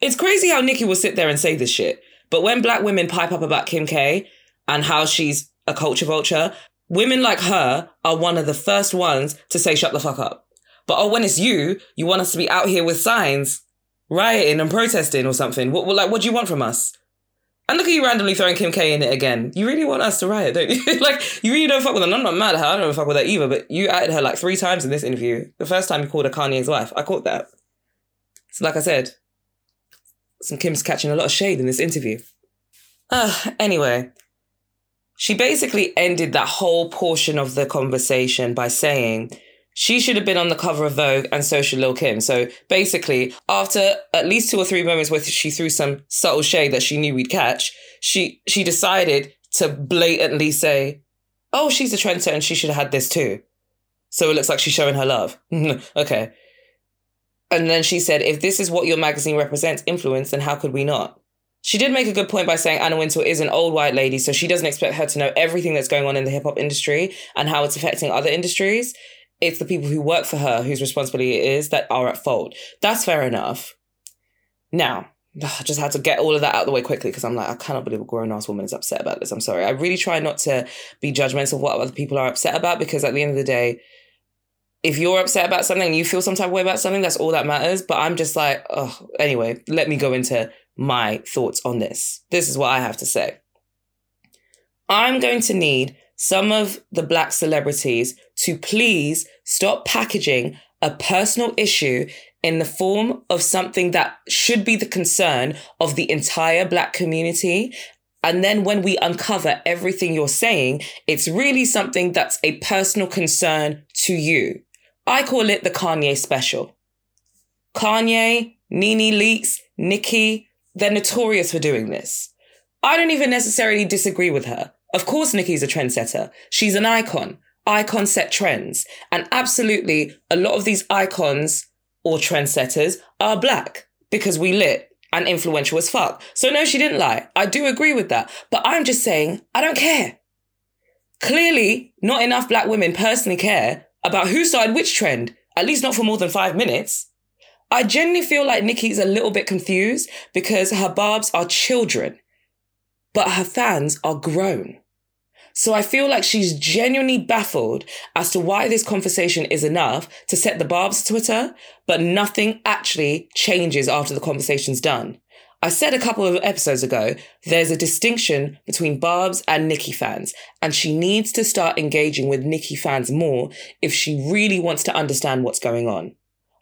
It's crazy how Nicki will sit there and say this shit. But when black women pipe up about Kim K and how she's a culture vulture, women like her are one of the first ones to say, shut the fuck up. But oh, when it's you, you want us to be out here with signs, rioting and protesting or something. What like, what do you want from us? And look at you randomly throwing Kim K in it again. You really want us to riot, don't you? *laughs* like, you really don't fuck with her. I'm not mad at her. I don't fuck with her either. But you added her like three times in this interview. The first time you called her Kanye's wife. I caught that. So, like I said, some Kim's catching a lot of shade in this interview. Uh, anyway, she basically ended that whole portion of the conversation by saying she should have been on the cover of Vogue and so should Lil Kim. So basically, after at least two or three moments where she threw some subtle shade that she knew we'd catch, she she decided to blatantly say, "Oh, she's a trendsetter and she should have had this too." So it looks like she's showing her love. *laughs* okay. And then she said, if this is what your magazine represents, influence, then how could we not? She did make a good point by saying Anna Wintour is an old white lady, so she doesn't expect her to know everything that's going on in the hip hop industry and how it's affecting other industries. It's the people who work for her whose responsibility it is that are at fault. That's fair enough. Now, *sighs* I just had to get all of that out of the way quickly because I'm like, I cannot believe a grown ass woman is upset about this. I'm sorry. I really try not to be judgmental of what other people are upset about because at the end of the day, if you're upset about something and you feel some type of way about something, that's all that matters. But I'm just like, oh, anyway, let me go into my thoughts on this. This is what I have to say. I'm going to need some of the black celebrities to please stop packaging a personal issue in the form of something that should be the concern of the entire black community. And then when we uncover everything you're saying, it's really something that's a personal concern to you. I call it the Kanye special. Kanye, Nene Leakes, Nicki, they're notorious for doing this. I don't even necessarily disagree with her. Of course, Nicki's a trendsetter. She's an icon. Icons set trends. And absolutely, a lot of these icons or trendsetters are black because we lit and influential as fuck. So, no, she didn't lie. I do agree with that. But I'm just saying, I don't care. Clearly, not enough black women personally care about who started which trend, at least not for more than five minutes. I genuinely feel like Nicki's a little bit confused because her barbs are children, but her fans are grown. So I feel like she's genuinely baffled as to why this conversation is enough to set the Barb's Twitter, but nothing actually changes after the conversation's done. I said a couple of episodes ago, there's a distinction between Barb's and Nicki fans, and she needs to start engaging with Nicki fans more if she really wants to understand what's going on.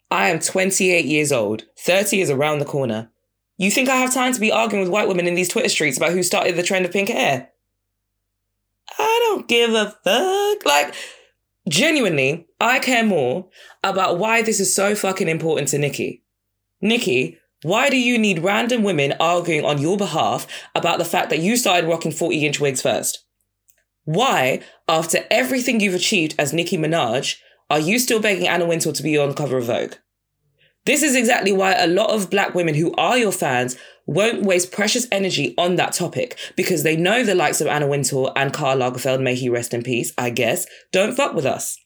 I am 28 years old, 30 is around the corner. You think I have time to be arguing with white women in these Twitter streets about who started the trend of pink hair? I don't give a fuck. Like, genuinely, I care more about why this is so fucking important to Nicki. Nicki, why do you need random women arguing on your behalf about the fact that you started rocking 40 inch wigs first? Why, after everything you've achieved as Nicki Minaj, are you still begging Anna Wintour to be on cover of Vogue? This is exactly why a lot of black women who are your fans won't waste precious energy on that topic because they know the likes of Anna Wintour and Karl Lagerfeld, may he rest in peace, I guess, don't fuck with us.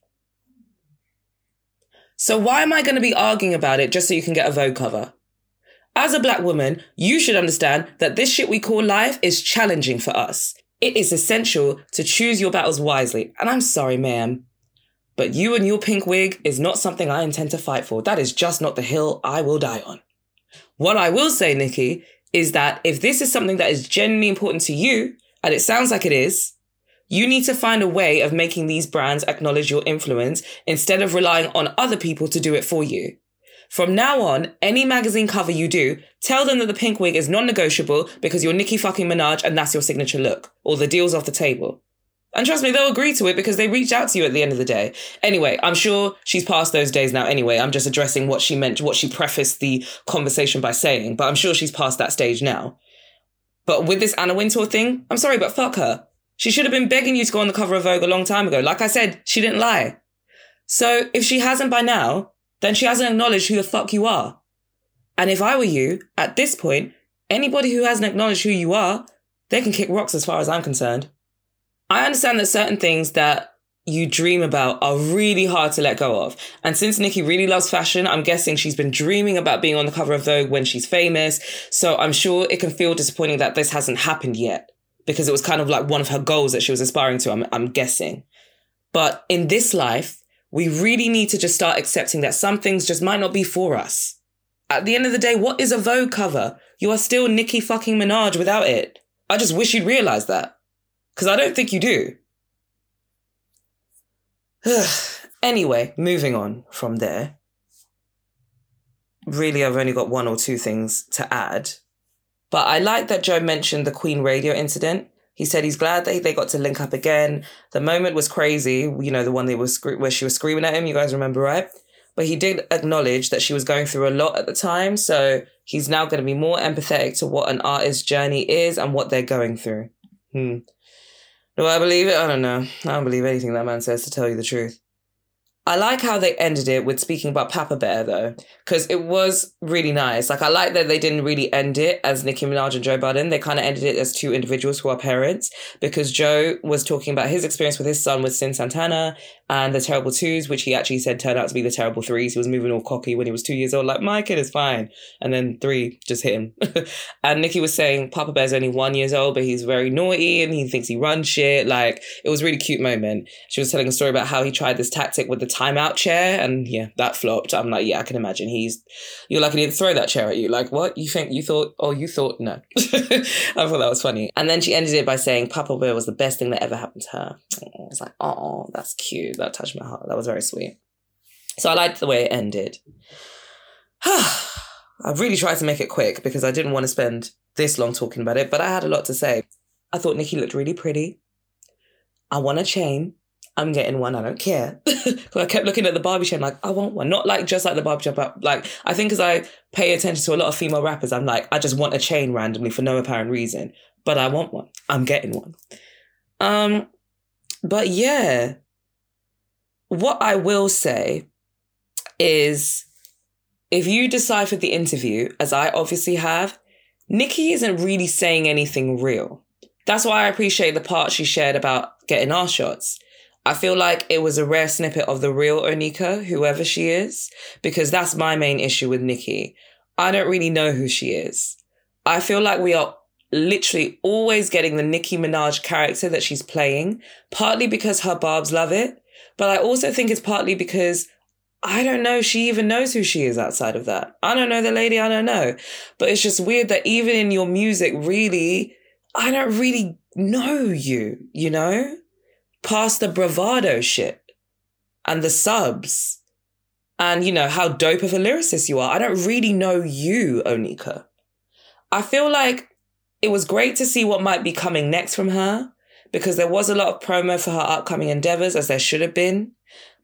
So why am I going to be arguing about it just so you can get a Vogue cover? As a black woman, you should understand that this shit we call life is challenging for us. It is essential to choose your battles wisely. And I'm sorry, ma'am. But you and your pink wig is not something I intend to fight for. That is just not the hill I will die on. What I will say, Nicki, is that if this is something that is genuinely important to you, and it sounds like it is, you need to find a way of making these brands acknowledge your influence instead of relying on other people to do it for you. From now on, any magazine cover you do, tell them that the pink wig is non-negotiable because you're Nicki fucking Minaj and that's your signature look, or the deal's off the table. And trust me, they'll agree to it because they reached out to you at the end of the day. Anyway, I'm sure she's past those days now anyway. I'm just addressing what she meant, what she prefaced the conversation by saying, but I'm sure she's past that stage now. But with this Anna Wintour thing, I'm sorry, but fuck her. She should have been begging you to go on the cover of Vogue a long time ago. Like I said, she didn't lie. So if she hasn't by now, then she hasn't acknowledged who the fuck you are. And if I were you, at this point, anybody who hasn't acknowledged who you are, they can kick rocks as far as I'm concerned. I understand that certain things that you dream about are really hard to let go of. And since Nicki really loves fashion, I'm guessing she's been dreaming about being on the cover of Vogue when she's famous. So I'm sure it can feel disappointing that this hasn't happened yet because it was kind of like one of her goals that she was aspiring to, I'm, I'm guessing. But in this life, we really need to just start accepting that some things just might not be for us. At the end of the day, what is a Vogue cover? You are still Nicki fucking Minaj without it. I just wish you'd realize that. Because I don't think you do. *sighs* anyway, moving on from there. Really, I've only got one or two things to add. But I like that Joe mentioned the Queen radio incident. He said he's glad that they got to link up again. The moment was crazy, you know, the one they was where she was screaming at him. You guys remember, right? But he did acknowledge that she was going through a lot at the time. So he's now going to be more empathetic to what an artist's journey is and what they're going through. Hmm. Do I believe it? I don't know. I don't believe anything that man says, to tell you the truth. I like how they ended it with speaking about Papa Bear though, because it was really nice. Like I like that they didn't really end it as Nicki Minaj and Joe Budden. They kind of ended it as two individuals who are parents, because Joe was talking about his experience with his son with Cyn Santana and the terrible twos, which he actually said turned out to be the terrible threes. He was moving all cocky when he was two years old, like my kid is fine, and then three just hit him. *laughs* and Nicki was saying Papa Bear's only one years old, but he's very naughty and he thinks he runs shit. Like it was a really cute moment. She was telling a story about how he tried this tactic with the timeout chair and yeah that flopped. I'm like yeah i can imagine. He's you're lucky he didn't throw that chair at you. Like what? You think you thought oh you thought no. *laughs* I thought that was funny. And then she ended it by saying papa bear was the best thing that ever happened to her. I was like oh that's cute that touched my heart that was very sweet so i liked the way it ended *sighs* i've really tried to make it quick because i didn't want to spend this long talking about it but i had a lot to say i thought nicki looked really pretty i want a chain I'm getting one. I don't care. *laughs* I kept looking at the Barbie chain, like, I want one. Not like just like the Barbie chain, but like, I think as I pay attention to a lot of female rappers, I'm like, I just want a chain randomly for no apparent reason, but I want one. I'm getting one. Um, but yeah, what I will say is if you decipher the interview, as I obviously have, Nicki isn't really saying anything real. That's why I appreciate the part she shared about getting our shots I feel like it was a rare snippet of the real Onika, whoever she is, because that's my main issue with Nicki. I don't really know who she is. I feel like we are literally always getting the Nicki Minaj character that she's playing, partly because her barbs love it, but I also think it's partly because I don't know she even knows who she is outside of that. I don't know the lady, I don't know. But it's just weird that even in your music, really, I don't really know you, you know? past the bravado shit and the subs and, you know, how dope of a lyricist you are. I don't really know you, Onika. I feel like it was great to see what might be coming next from her because there was a lot of promo for her upcoming endeavors, as there should have been.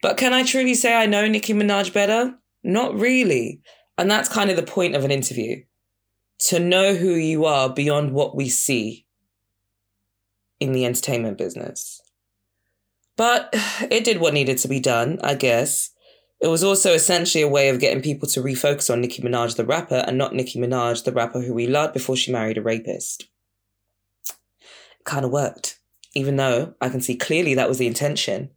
But can I truly say I know Nicki Minaj better? Not really. And that's kind of the point of an interview to know who you are beyond what we see in the entertainment business. But it did what needed to be done, I guess. It was also essentially a way of getting people to refocus on Nicki Minaj, the rapper, and not Nicki Minaj, the rapper who we loved before she married a rapist. It kind of worked, even though I can see clearly that was the intention.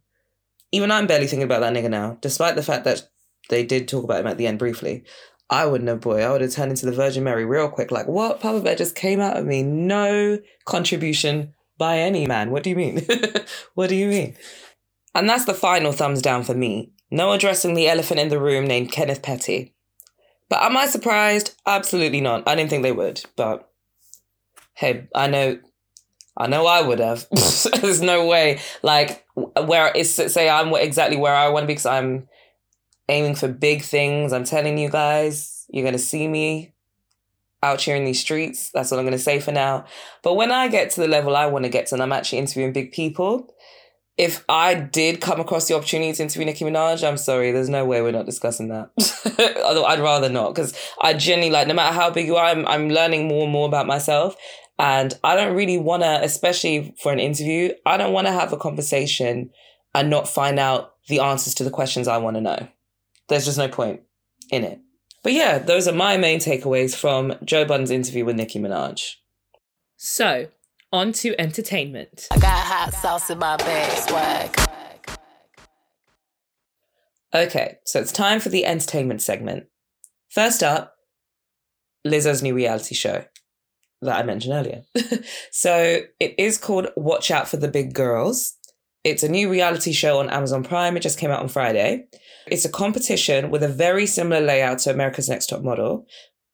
Even I'm barely thinking about that nigga now, despite the fact that they did talk about him at the end briefly. I wouldn't have, boy. I would have turned into the Virgin Mary real quick. Like, what? Papa Bear just came out of me. No contribution by any man. What do you mean? *laughs* what do you mean? And that's the final thumbs down for me. No addressing the elephant in the room named Kenneth Petty. But am I surprised? Absolutely not. I didn't think they would. But hey, I know, I know I would have. *laughs* There's no way. Like where it's say I'm exactly where I want to be because I'm aiming for big things. I'm telling you guys, you're gonna see me out here in these streets. That's what I'm gonna say for now. But when I get to the level I want to get to, and I'm actually interviewing big people, if I did come across the opportunity to interview Nicki Minaj, I'm sorry, there's no way we're not discussing that. *laughs* I'd rather not, because I genuinely like no matter how big you are, I'm I'm learning more and more about myself. And I don't really want to, especially for an interview, I don't want to have a conversation and not find out the answers to the questions I want to know. There's just no point in it. But yeah, those are my main takeaways from Joe Budden's interview with Nicki Minaj. So, on to entertainment. I got hot sauce in my bag, swag. Okay, so it's time for the entertainment segment. First up, Lizzo's new reality show that I mentioned earlier. *laughs* so it is called Watch Out for the Big Girls. It's a new reality show on Amazon Prime. It just came out on Friday. It's a competition with a very similar layout to America's Next Top Model.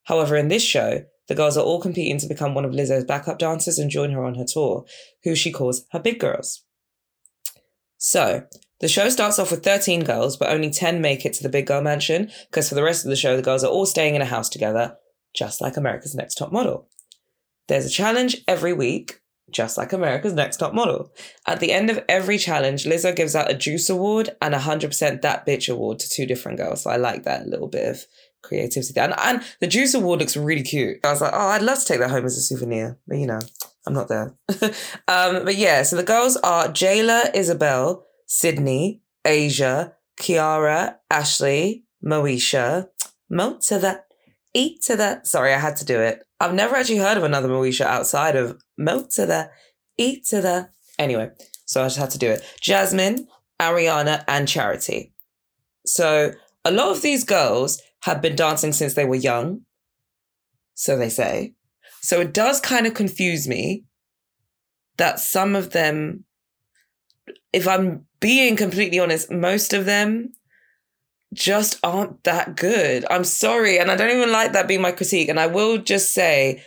However, in this show, the girls are all competing to become one of Lizzo's backup dancers and join her on her tour, who she calls her big girls. So, the show starts off with 13 girls, but only 10 make it to the big girl mansion, because for the rest of the show, the girls are all staying in a house together, just like America's Next Top Model. There's a challenge every week, just like America's Next Top Model. At the end of every challenge, Lizzo gives out a Juice Award and a 100% That Bitch Award to two different girls. So I like that little bit of creativity there. And, and the Juice Award looks really cute. I was like, oh, I'd love to take that home as a souvenir. But you know, I'm not there. *laughs* um, but yeah, so the girls are Jayla, Isabel, Sydney, Asia, Kiara, Ashley, Moesha, Mo to the E to the. Sorry, I had to do it. I've never actually heard of another Moesha outside of Mo to the E to the. Anyway, so I just had to do it. Jasmine, Ariana, and Charity. So a lot of these girls have been dancing since they were young. So they say. So it does kind of confuse me that some of them, if I'm being completely honest, most of them just aren't that good. I'm sorry. And I don't even like that being my critique. And I will just say,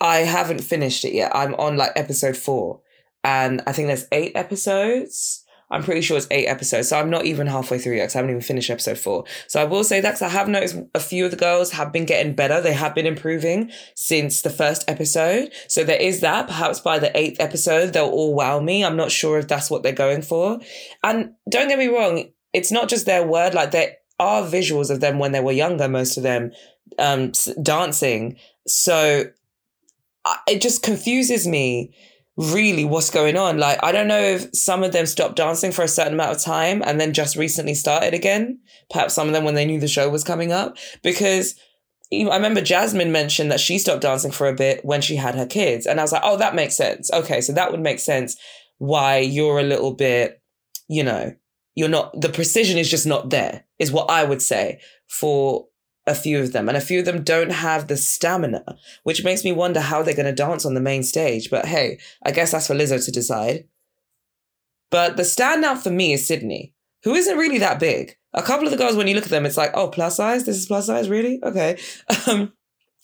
I haven't finished it yet. I'm on like episode four. And I think there's eight episodes. I'm pretty sure it's eight episodes. So I'm not even halfway through yet because I haven't even finished episode four. So I will say that because I have noticed a few of the girls have been getting better. They have been improving since the first episode. So there is that. Perhaps by the eighth episode, they'll all wow me. I'm not sure if that's what they're going for. And don't get me wrong, it's not just their word, like there are visuals of them when they were younger, most of them um, dancing. So it just confuses me really what's going on. Like, I don't know if some of them stopped dancing for a certain amount of time and then just recently started again. Perhaps some of them when they knew the show was coming up. Because I remember Jasmine mentioned that she stopped dancing for a bit when she had her kids. And I was like, oh, that makes sense. Okay, so that would make sense why you're a little bit, you know, you're not, the precision is just not there, is what I would say for a few of them, and a few of them don't have the stamina, which makes me wonder how they're going to dance on the main stage. But hey, I guess that's for Lizzo to decide. But the standout for me is Sydney, who isn't really that big. A couple of the girls, when you look at them, it's like, oh, plus size? This is plus size, really? Okay. *laughs* Um,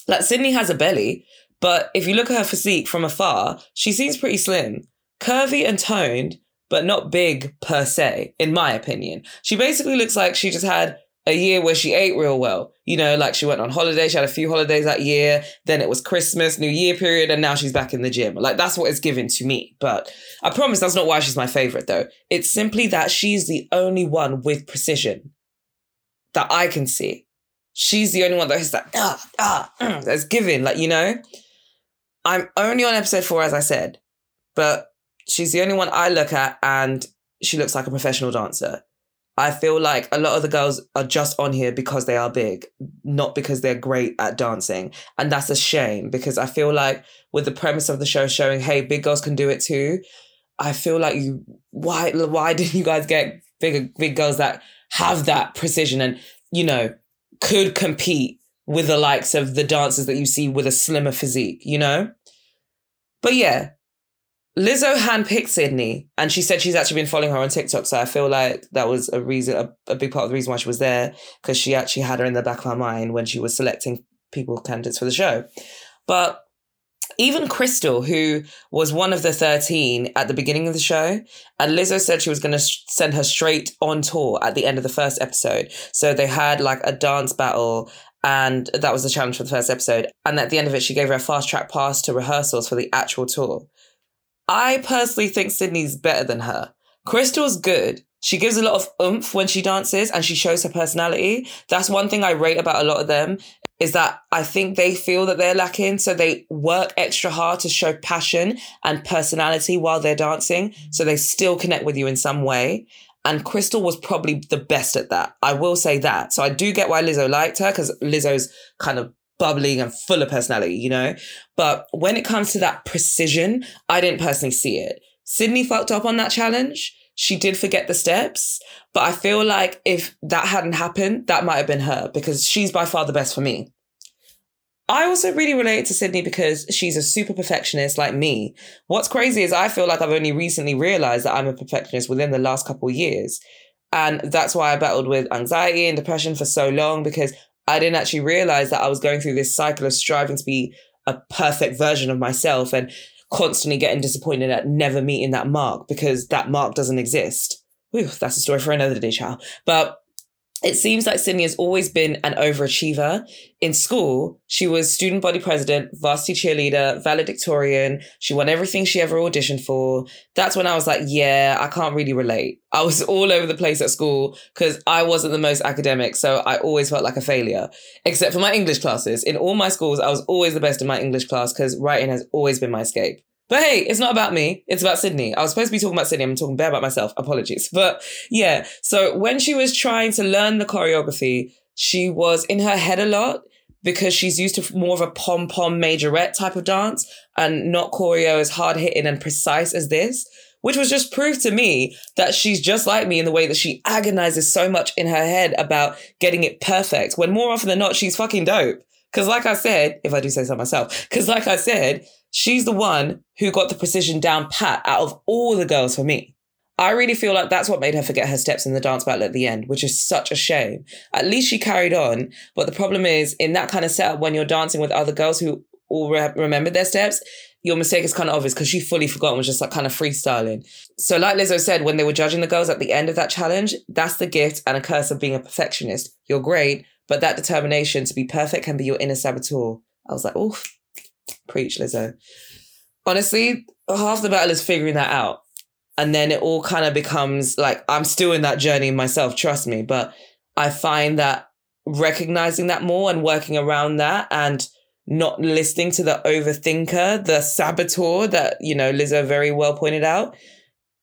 like Sydney has a belly, but if you look at her physique from afar, she seems pretty slim, curvy and toned, but not big per se, in my opinion. She basically looks like she just had a year where she ate real well. You know, like she went on holiday, she had a few holidays that year, then it was Christmas, New Year period, and now she's back in the gym. Like that's what it's given to me. But I promise that's not why she's my favorite though. It's simply that she's the only one with precision that I can see. She's the only one that is like, ah, ah, mm, that's given, like, you know? I'm only on episode four, as I said, but she's the only one I look at and she looks like a professional dancer. I feel like a lot of the girls are just on here because they are big, not because they're great at dancing. And that's a shame because I feel like with the premise of the show showing, hey, big girls can do it too, I feel like you why why *laughs* didn't you guys get bigger big girls that have that precision and, you know, could compete with the likes of the dancers that you see with a slimmer physique, you know? But yeah, Lizzo handpicked Sydney, and she said she's actually been following her on TikTok. So I feel like that was a reason, a, a big part of the reason why she was there, because she actually had her in the back of her mind when she was selecting people candidates for the show. But even Crystal, who was one of the 13 at the beginning of the show, and Lizzo said she was going to sh- send her straight on tour at the end of the first episode. So they had like a dance battle, and that was the challenge for the first episode. And at the end of it, she gave her a fast track pass to rehearsals for the actual tour. I personally think Sydney's better than her. Crystal's good. She gives a lot of oomph when she dances and she shows her personality. That's one thing I rate about a lot of them is that I think they feel that they're lacking. So they work extra hard to show passion and personality while they're dancing. So they still connect with you in some way. And Crystal was probably the best at that. I will say that. So I do get why Lizzo liked her because Lizzo's kind of bubbling and full of personality, you know? But when it comes to that precision, I didn't personally see it. Sydney fucked up on that challenge. She did forget the steps, but I feel like if that hadn't happened, that might have been her because she's by far the best for me. I also really relate to Sydney because she's a super perfectionist like me. What's crazy is I feel like I've only recently realized that I'm a perfectionist within the last couple of years. And that's why I battled with anxiety and depression for so long because I didn't actually realize that I was going through this cycle of striving to be a perfect version of myself and constantly getting disappointed at never meeting that mark because that mark doesn't exist. Whew, that's a story for another day, child. But it seems like Sydney has always been an overachiever. In school, she was student body president, varsity cheerleader, valedictorian. She won everything she ever auditioned for. That's when I was like, yeah, I can't really relate. I was *laughs* all over the place at school because I wasn't the most academic. So I always felt like a failure, except for my English classes. In all my schools, I was always the best in my English class because writing has always been my escape. But hey, it's not about me. It's about Sydney. I was supposed to be talking about Sydney. I'm talking bare about myself. Apologies. But yeah, so when she was trying to learn the choreography, she was in her head a lot because she's used to more of a pom pom majorette type of dance and not choreo as hard hitting and precise as this, which was just proof to me that she's just like me in the way that she agonizes so much in her head about getting it perfect when more often than not, she's fucking dope. Because, like I said, if I do say so myself, because, like I said, she's the one who got the precision down pat out of all the girls for me. I really feel like that's what made her forget her steps in the dance battle at the end, which is such a shame. At least she carried on. But the problem is, in that kind of setup, when you're dancing with other girls who all re- remember their steps, your mistake is kind of obvious because she fully forgot and was just like kind of freestyling. So, like Lizzo said, when they were judging the girls at the end of that challenge, that's the gift and a curse of being a perfectionist. You're great, but that determination to be perfect can be your inner saboteur. I was like, oh, preach, Lizzo. Honestly, half the battle is figuring that out. And then it all kind of becomes like, I'm still in that journey myself, trust me. But I find that recognizing that more and working around that and not listening to the overthinker, the saboteur that, you know, Lizzo very well pointed out,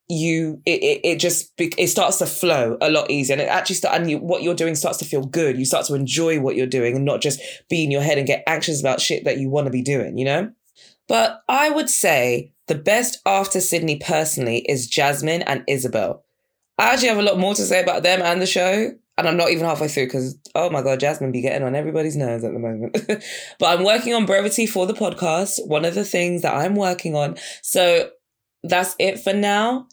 you it, it, it just it starts to flow a lot easier. And it actually start and you, what you're doing starts to feel good. You start to enjoy what you're doing and not just be in your head and get anxious about shit that you want to be doing you know? But i would say the best after sydney personally is jasmine and isabel. I actually have a lot more to say about them and the show and i'm not even halfway through because oh my god jasmine be getting on everybody's nerves at the moment. *laughs* But i'm working on brevity for the podcast one of the things that i'm working on. So that's it for now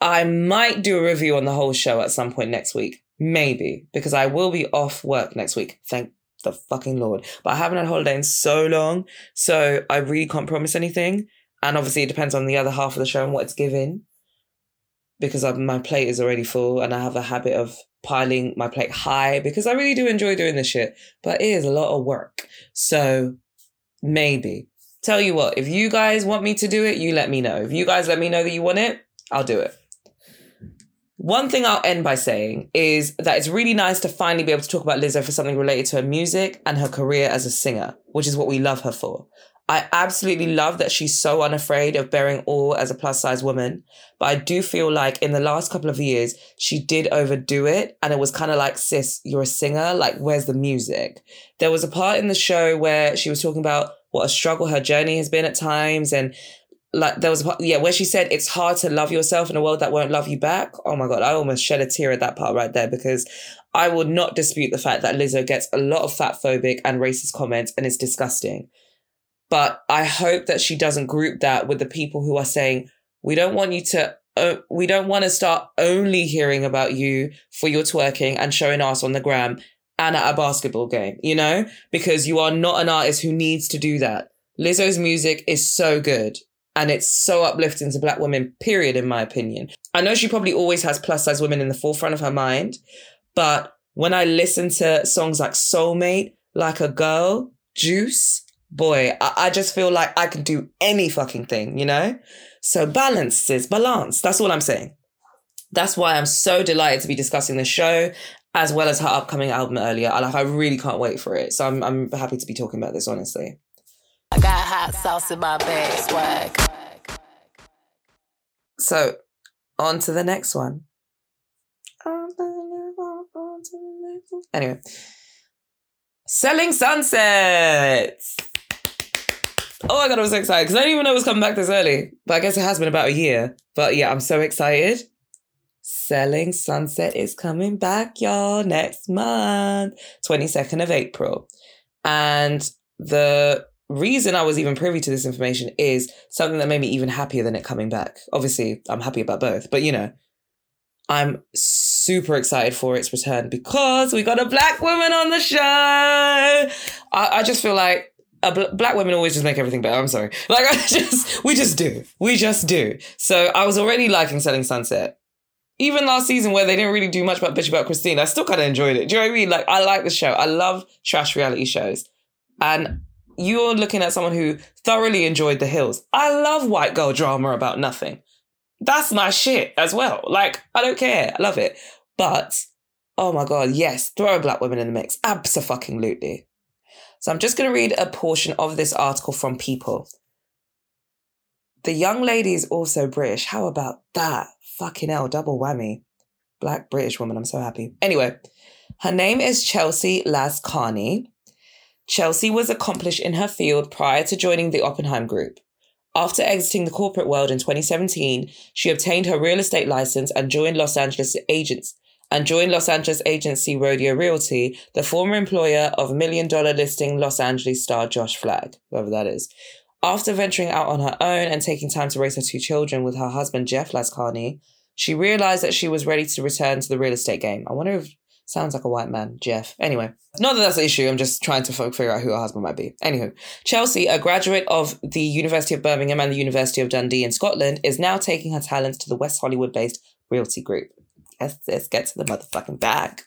I might do a review on the whole show at some point next week. Maybe, because I will be off work next week. Thank the fucking Lord. But I haven't had a holiday in so long, so I really can't promise anything. And obviously, it depends on the other half of the show and what it's given. Because I've, my plate is already full, and I have a habit of piling my plate high because I really do enjoy doing this shit. But it is a lot of work. So maybe. Tell you what, if you guys want me to do it, you let me know. If you guys let me know that you want it, I'll do it. One thing I'll end by saying is that it's really nice to finally be able to talk about Lizzo for something related to her music and her career as a singer, which is what we love her for. I absolutely love that she's so unafraid of bearing all as a plus size woman. But I do feel like in the last couple of years, she did overdo it. And it was kind of like, sis, you're a singer. Like, where's the music? There was a part in the show where she was talking about what a struggle her journey has been at times. And like, there was a part, yeah, where she said it's hard to love yourself in a world that won't love you back. Oh my God, I almost shed a tear at that part right there because I would not dispute the fact that Lizzo gets a lot of fat phobic and racist comments and it's disgusting. But I hope that she doesn't group that with the people who are saying, we don't want you to, uh, we don't want to start only hearing about you for your twerking and showing us on the gram and at a basketball game, you know, because you are not an artist who needs to do that. Lizzo's music is so good and it's so uplifting to black women, period, in my opinion. I know she probably always has plus size women in the forefront of her mind, but when I listen to songs like Soulmate, Like a Girl, Juice, boy, I, I just feel like I can do any fucking thing, you know? So balance is balance. That's all I'm saying. That's why I'm so delighted to be discussing the show as well as her upcoming album earlier. I like I really can't wait for it. So I'm I'm happy to be talking about this honestly. I got hot sauce in my bag, swag. So on to the next one. Anyway. Selling Sunsets. Oh my god, I'm so excited because I didn't even know it was coming back this early. But I guess it has been about a year. But yeah, I'm so excited. Selling Sunset is coming back, y'all, next month, 22nd of April. And the reason I was even privy to this information is something that made me even happier than it coming back. Obviously, I'm happy about both, but you know, I'm super excited for its return because we got a black woman on the show. I, I just feel like bl- black women always just make everything better. I'm sorry. *laughs* Like I just, we just do. We just do. So I was already liking Selling Sunset. Even last season where they didn't really do much about bitch about Christine, I still kind of enjoyed it. Do you know what I mean? Like I like the show. I love trash reality shows. And you're looking at someone who thoroughly enjoyed The Hills. I love white girl drama about nothing. That's my shit as well. Like, I don't care. I love it. But, oh my God, yes, throw a black woman in the mix. Absolutely. So I'm just going to read a portion of this article from People. The young lady is also British. How about that? Fucking hell, double whammy. Black British woman. I'm so happy. Anyway, her name is Chelsea Lazkani. Chelsea was accomplished in her field prior to joining the Oppenheim Group. After exiting the corporate world in 2017, she obtained her real estate license and joined Los Angeles agents and joined Los Angeles agency Rodeo Realty, the former employer of million dollar listing Los Angeles star Josh Flagg, whoever that is. After venturing out on her own and taking time to raise her two children with her husband Jeff Lazkani, she realized that she was ready to return to the real estate game. I wonder if sounds like a white man, Jeff. Anyway, not that that's the issue. I'm just trying to figure out who her husband might be. Anywho, Chelsea, a graduate of the University of Birmingham and the University of Dundee in Scotland, is now taking her talents to the West Hollywood based Realty Group. Let's get to the motherfucking bag.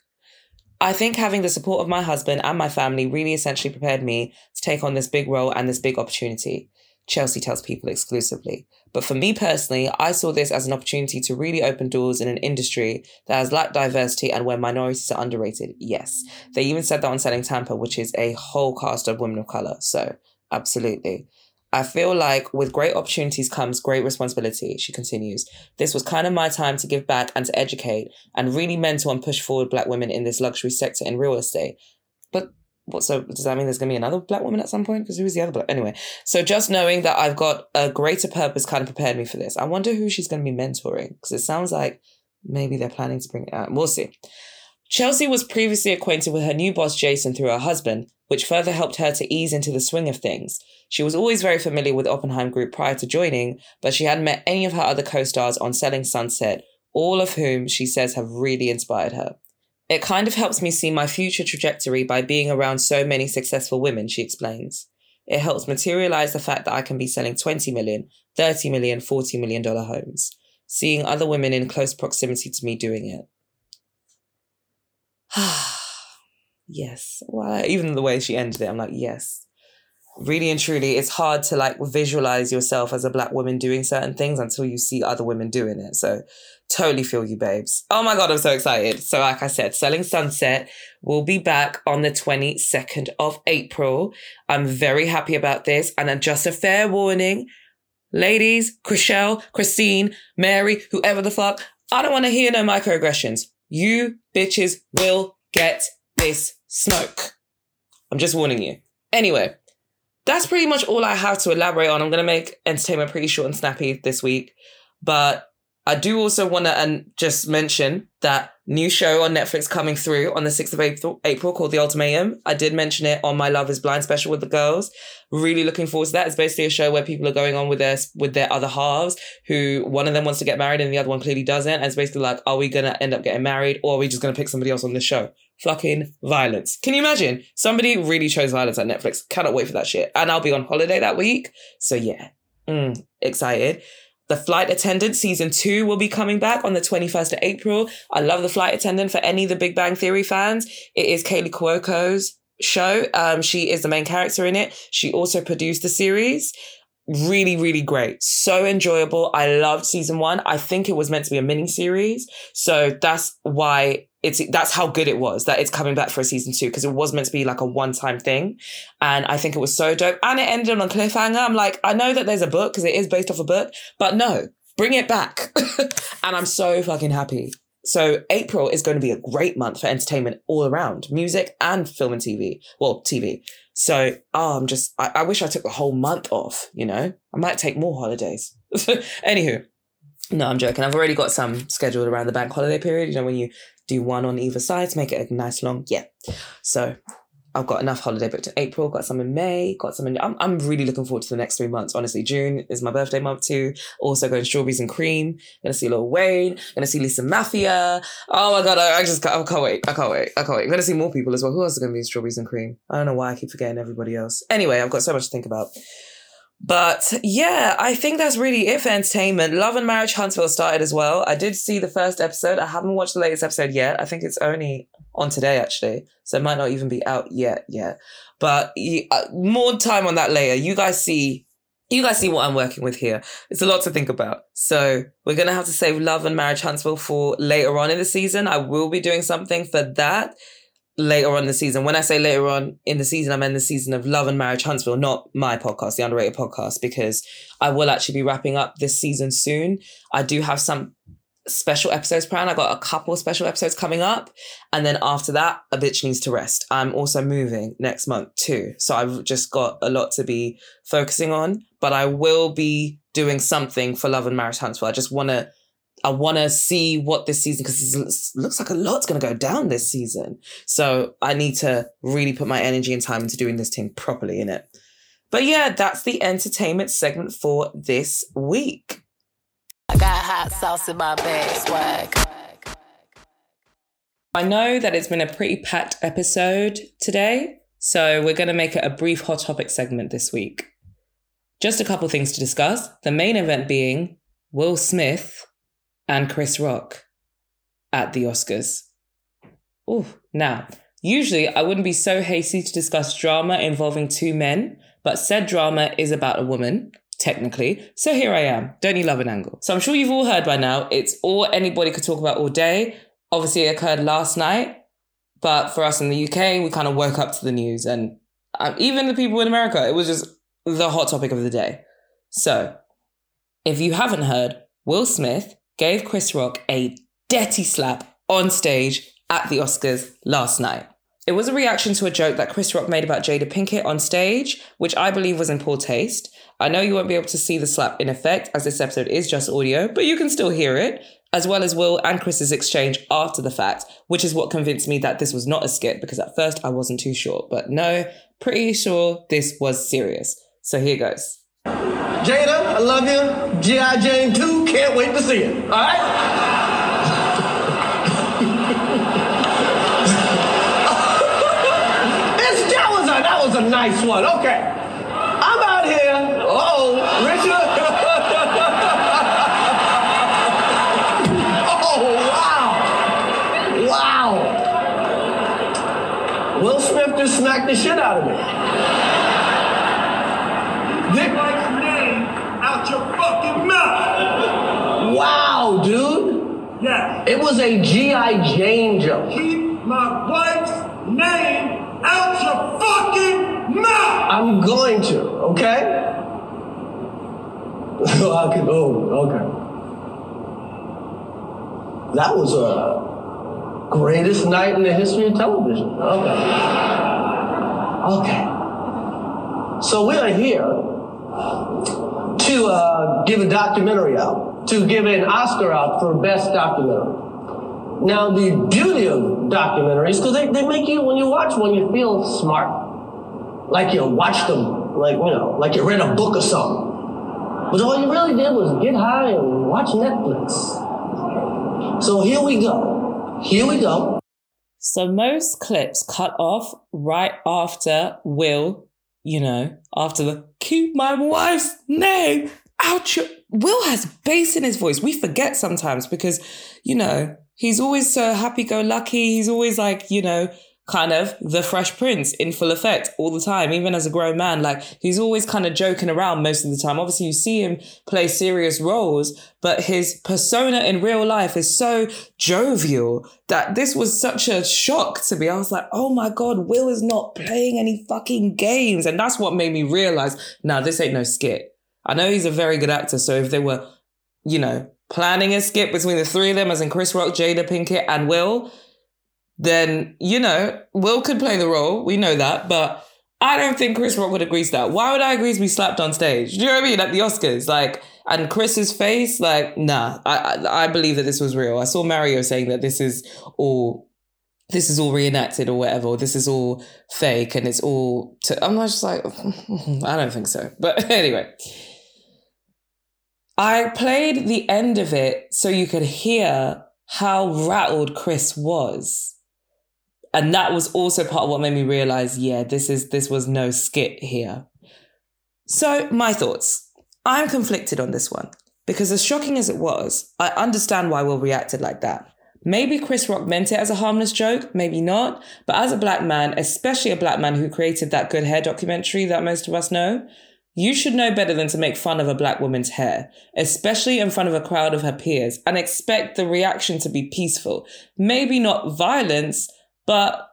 I think having the support of my husband and my family really essentially prepared me to take on this big role and this big opportunity. Chelsea tells people exclusively. But for me personally, I saw this as an opportunity to really open doors in an industry that has lacked diversity and where minorities are underrated. Yes. They even said that on Selling Tampa, which is a whole cast of women of color. So, absolutely. I feel like with great opportunities comes great responsibility, she continues. This was kind of my time to give back and to educate and really mentor and push forward black women in this luxury sector in real estate. But what so does that mean there's gonna be another black woman at some point? Because who's the other black anyway? So just knowing that I've got a greater purpose kind of prepared me for this. I wonder who she's gonna be mentoring, because it sounds like maybe they're planning to bring it out. We'll see. Chelsea was previously acquainted with her new boss Jason through her husband, which further helped her to ease into the swing of things. She was always very familiar with Oppenheim Group prior to joining, but she hadn't met any of her other co stars on Selling Sunset, all of whom she says have really inspired her. It kind of helps me see my future trajectory by being around so many successful women, she explains. It helps materialize the fact that I can be selling 20 million, 30 million, 40 million dollar homes, seeing other women in close proximity to me doing it. *sighs* yes. Well, even the way she ended it, I'm like, yes. really and truly, it's hard to like visualize yourself as a black woman doing certain things until you see other women doing it. So totally feel you, babes. Oh my God, I'm so excited. So, like I said, Selling Sunset will be back on the 22nd of April. I'm very happy about this. And just a fair warning, ladies, Chrishell, Christine, Mary, whoever the fuck, I don't want to hear no microaggressions. You bitches will get this smoke. I'm just warning you. Anyway, that's pretty much all I have to elaborate on. I'm going to make entertainment pretty short and snappy this week. But I do also want to and just mention that new show on Netflix coming through on the 6th of April, April called The Ultimatum. I did mention it on my Love is Blind special with the girls. Really looking forward to that. It's basically a show where people are going on with their with their other halves who one of them wants to get married and the other one clearly doesn't. And it's basically like, are we going to end up getting married or are we just going to pick somebody else on this show? Fucking violence. Can you imagine? Somebody really chose violence at Netflix. Cannot wait for that shit. And I'll be on holiday that week. So yeah, mm, excited. The Flight Attendant season two will be coming back on the 21st of April. I love The Flight Attendant for any of the Big Bang Theory fans. It is Kaley Cuoco's show. Um, she is the main character in it. She also produced the series. Really, really great. So enjoyable. I loved season one. I think it was meant to be a mini series. So that's why it's that's how good it was that it's coming back for a season two because it was meant to be like a one time thing, and I think it was so dope. And it ended on a cliffhanger. I'm like, I know that there's a book because it is based off a book, but no, bring it back. *laughs* and I'm so fucking happy. So April is going to be a great month for entertainment all around, music and film and TV. Well, TV. So oh, I'm just I, I wish I took the whole month off. You know, I might take more holidays. *laughs* Anywho. No, I'm joking. I've already got some scheduled around the bank holiday period. You know, when you do one on either side to make it a nice long, yeah. So I've got enough holiday booked in April, got some in May, got some in. I'm, I'm really looking forward to the next three months. Honestly, June is my birthday month too. Also going strawberries and cream. Gonna see Lil Wayne. Gonna see Lisa Maffia. Oh my god, I, I just can't, I can't wait. I can't wait. I can't wait. I'm gonna see more people as well. Who else is gonna be in strawberries and cream? I don't know why I keep forgetting everybody else. Anyway, I've got so much to think about. But yeah, I think that's really it for entertainment. Love and Marriage Huntsville started as well. I did see the first episode. I haven't watched the latest episode yet. I think it's only on today actually, so it might not even be out yet. Yet, but uh, more time on that later. You guys see. You guys see what I'm working with here. It's a lot to think about. So we're gonna have to save Love and Marriage Huntsville for later on in the season. I will be doing something for that later on the season. When I say later on in the season, I'm in the season of Love and Marriage Huntsville, not my podcast, the underrated podcast, because I will actually be wrapping up this season soon. I do have some special episodes planned. I got a couple special episodes coming up. And then after that, a bitch needs to rest. I'm also moving next month too. So I've just got a lot to be focusing on, but I will be doing something for Love and Marriage Huntsville. I just want to I want to see what this season because it looks like a lot's going to go down this season. So I need to really put my energy and time into doing this thing properly in it. But yeah, that's the entertainment segment for this week. I got hot sauce in my bag, swag. I know that it's been a pretty packed episode today, so we're going to make it a brief hot topic segment this week. Just a couple things to discuss. The main event being Will Smith and Chris Rock at the Oscars. Oh, now, usually I wouldn't be so hasty to discuss drama involving two men, but said drama is about a woman, technically. So here I am. Don't you love an angle? So I'm sure you've all heard by now. It's all anybody could talk about all day. Obviously, it occurred last night, but for us in the UK, we kind of woke up to the news, and um, even the people in America, it was just the hot topic of the day. So, if you haven't heard, Will Smith gave Chris Rock a dirty slap on stage at the Oscars last night. It was a reaction to a joke that Chris Rock made about Jada Pinkett on stage, which I believe was in poor taste. I know you won't be able to see the slap in effect as this episode is just audio, but you can still hear it, as well as Will and Chris's exchange after the fact, which is what convinced me that this was not a skit because at first I wasn't too sure. But no, pretty sure this was serious. So here goes. Jada, I love you. G.I. Jane 2, can't wait to see it. All right? *laughs* That, was a, that was a nice one. Okay. I'm out here. Oh, Richard. *laughs* oh, wow. Wow. Will Smith just smacked the shit out of me out your fucking mouth. Wow, dude. Yes. It was a G.I. Jane joke. Keep my wife's name out your fucking mouth. I'm going to, okay? So I can, oh, okay. That was a greatest night in the history of television. Okay. Okay. So we are here to uh, give a documentary out, to give an Oscar out for best documentary. Now, the beauty of documentaries, because they, they make you, when you watch one, you feel smart. Like you watched them, like, you know, like you read a book or something. But all you really did was get high and watch Netflix. So here we go. Here we go. So most clips cut off right after Will, you know, after the keep my wife's name out your Will has bass in his voice. We forget sometimes because, you know, he's always so happy go lucky. He's always like, you know, kind of the fresh prince in full effect all the time, even as a grown man. Like he's always kind of joking around most of the time. Obviously, you see him play serious roles, but his persona in real life is so jovial that this was such a shock to me. I was like, oh my God, Will is not playing any fucking games. And that's what made me realize, now this ain't no skit. I know he's a very good actor. So if they were, you know, planning a skit between the three of them, as in Chris Rock, Jada Pinkett, and Will, then, you know, Will could play the role. We know that. But I don't think Chris Rock would agree to that. Why would I agree to be slapped on stage? Do you know what I mean? Like the Oscars. Like, and Chris's face, like, nah. I, I, I believe that this was real. I saw Mario saying that this is all this is all reenacted or whatever, this is all fake and it's all I'm not just like, *laughs* I don't think so. But *laughs* anyway, I played the end of it so you could hear how rattled Chris was. And that was also part of what made me realize, yeah, this is this was no skit here. So my thoughts. I'm conflicted on this one because as shocking as it was, I understand why Will reacted like that. Maybe Chris Rock meant it as a harmless joke, maybe not. But as a black man, especially a black man who created that good hair documentary that most of us know, you should know better than to make fun of a black woman's hair, especially in front of a crowd of her peers, and expect the reaction to be peaceful. Maybe not violence, but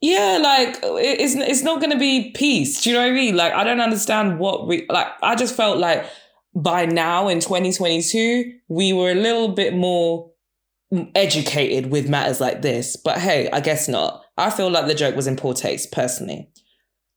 yeah, like it's it's not going to be peace. Do you know what I mean? Like I don't understand what we like. I just felt like by now in 2022 we were a little bit more educated with matters like this. But hey, I guess not. I feel like the joke was in poor taste personally.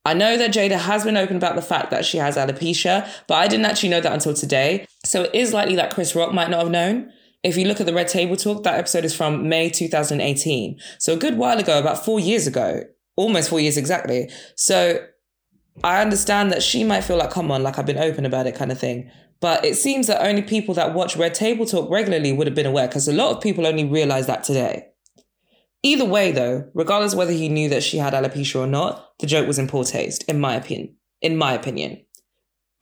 I know that Jada has been open about the fact that she has alopecia, but I didn't actually know that until today. So it is likely that Chris Rock might not have known. If you look at the Red Table Talk, that episode is from May 2018. So a good while ago, about four years ago, almost four years exactly. So I understand that she might feel like, come on, like I've been open about it kind of thing. But it seems that only people that watch Red Table Talk regularly would have been aware because a lot of people only realize that today. Either way, though, regardless whether he knew that she had alopecia or not, the joke was in poor taste, in my opinion. In my opinion.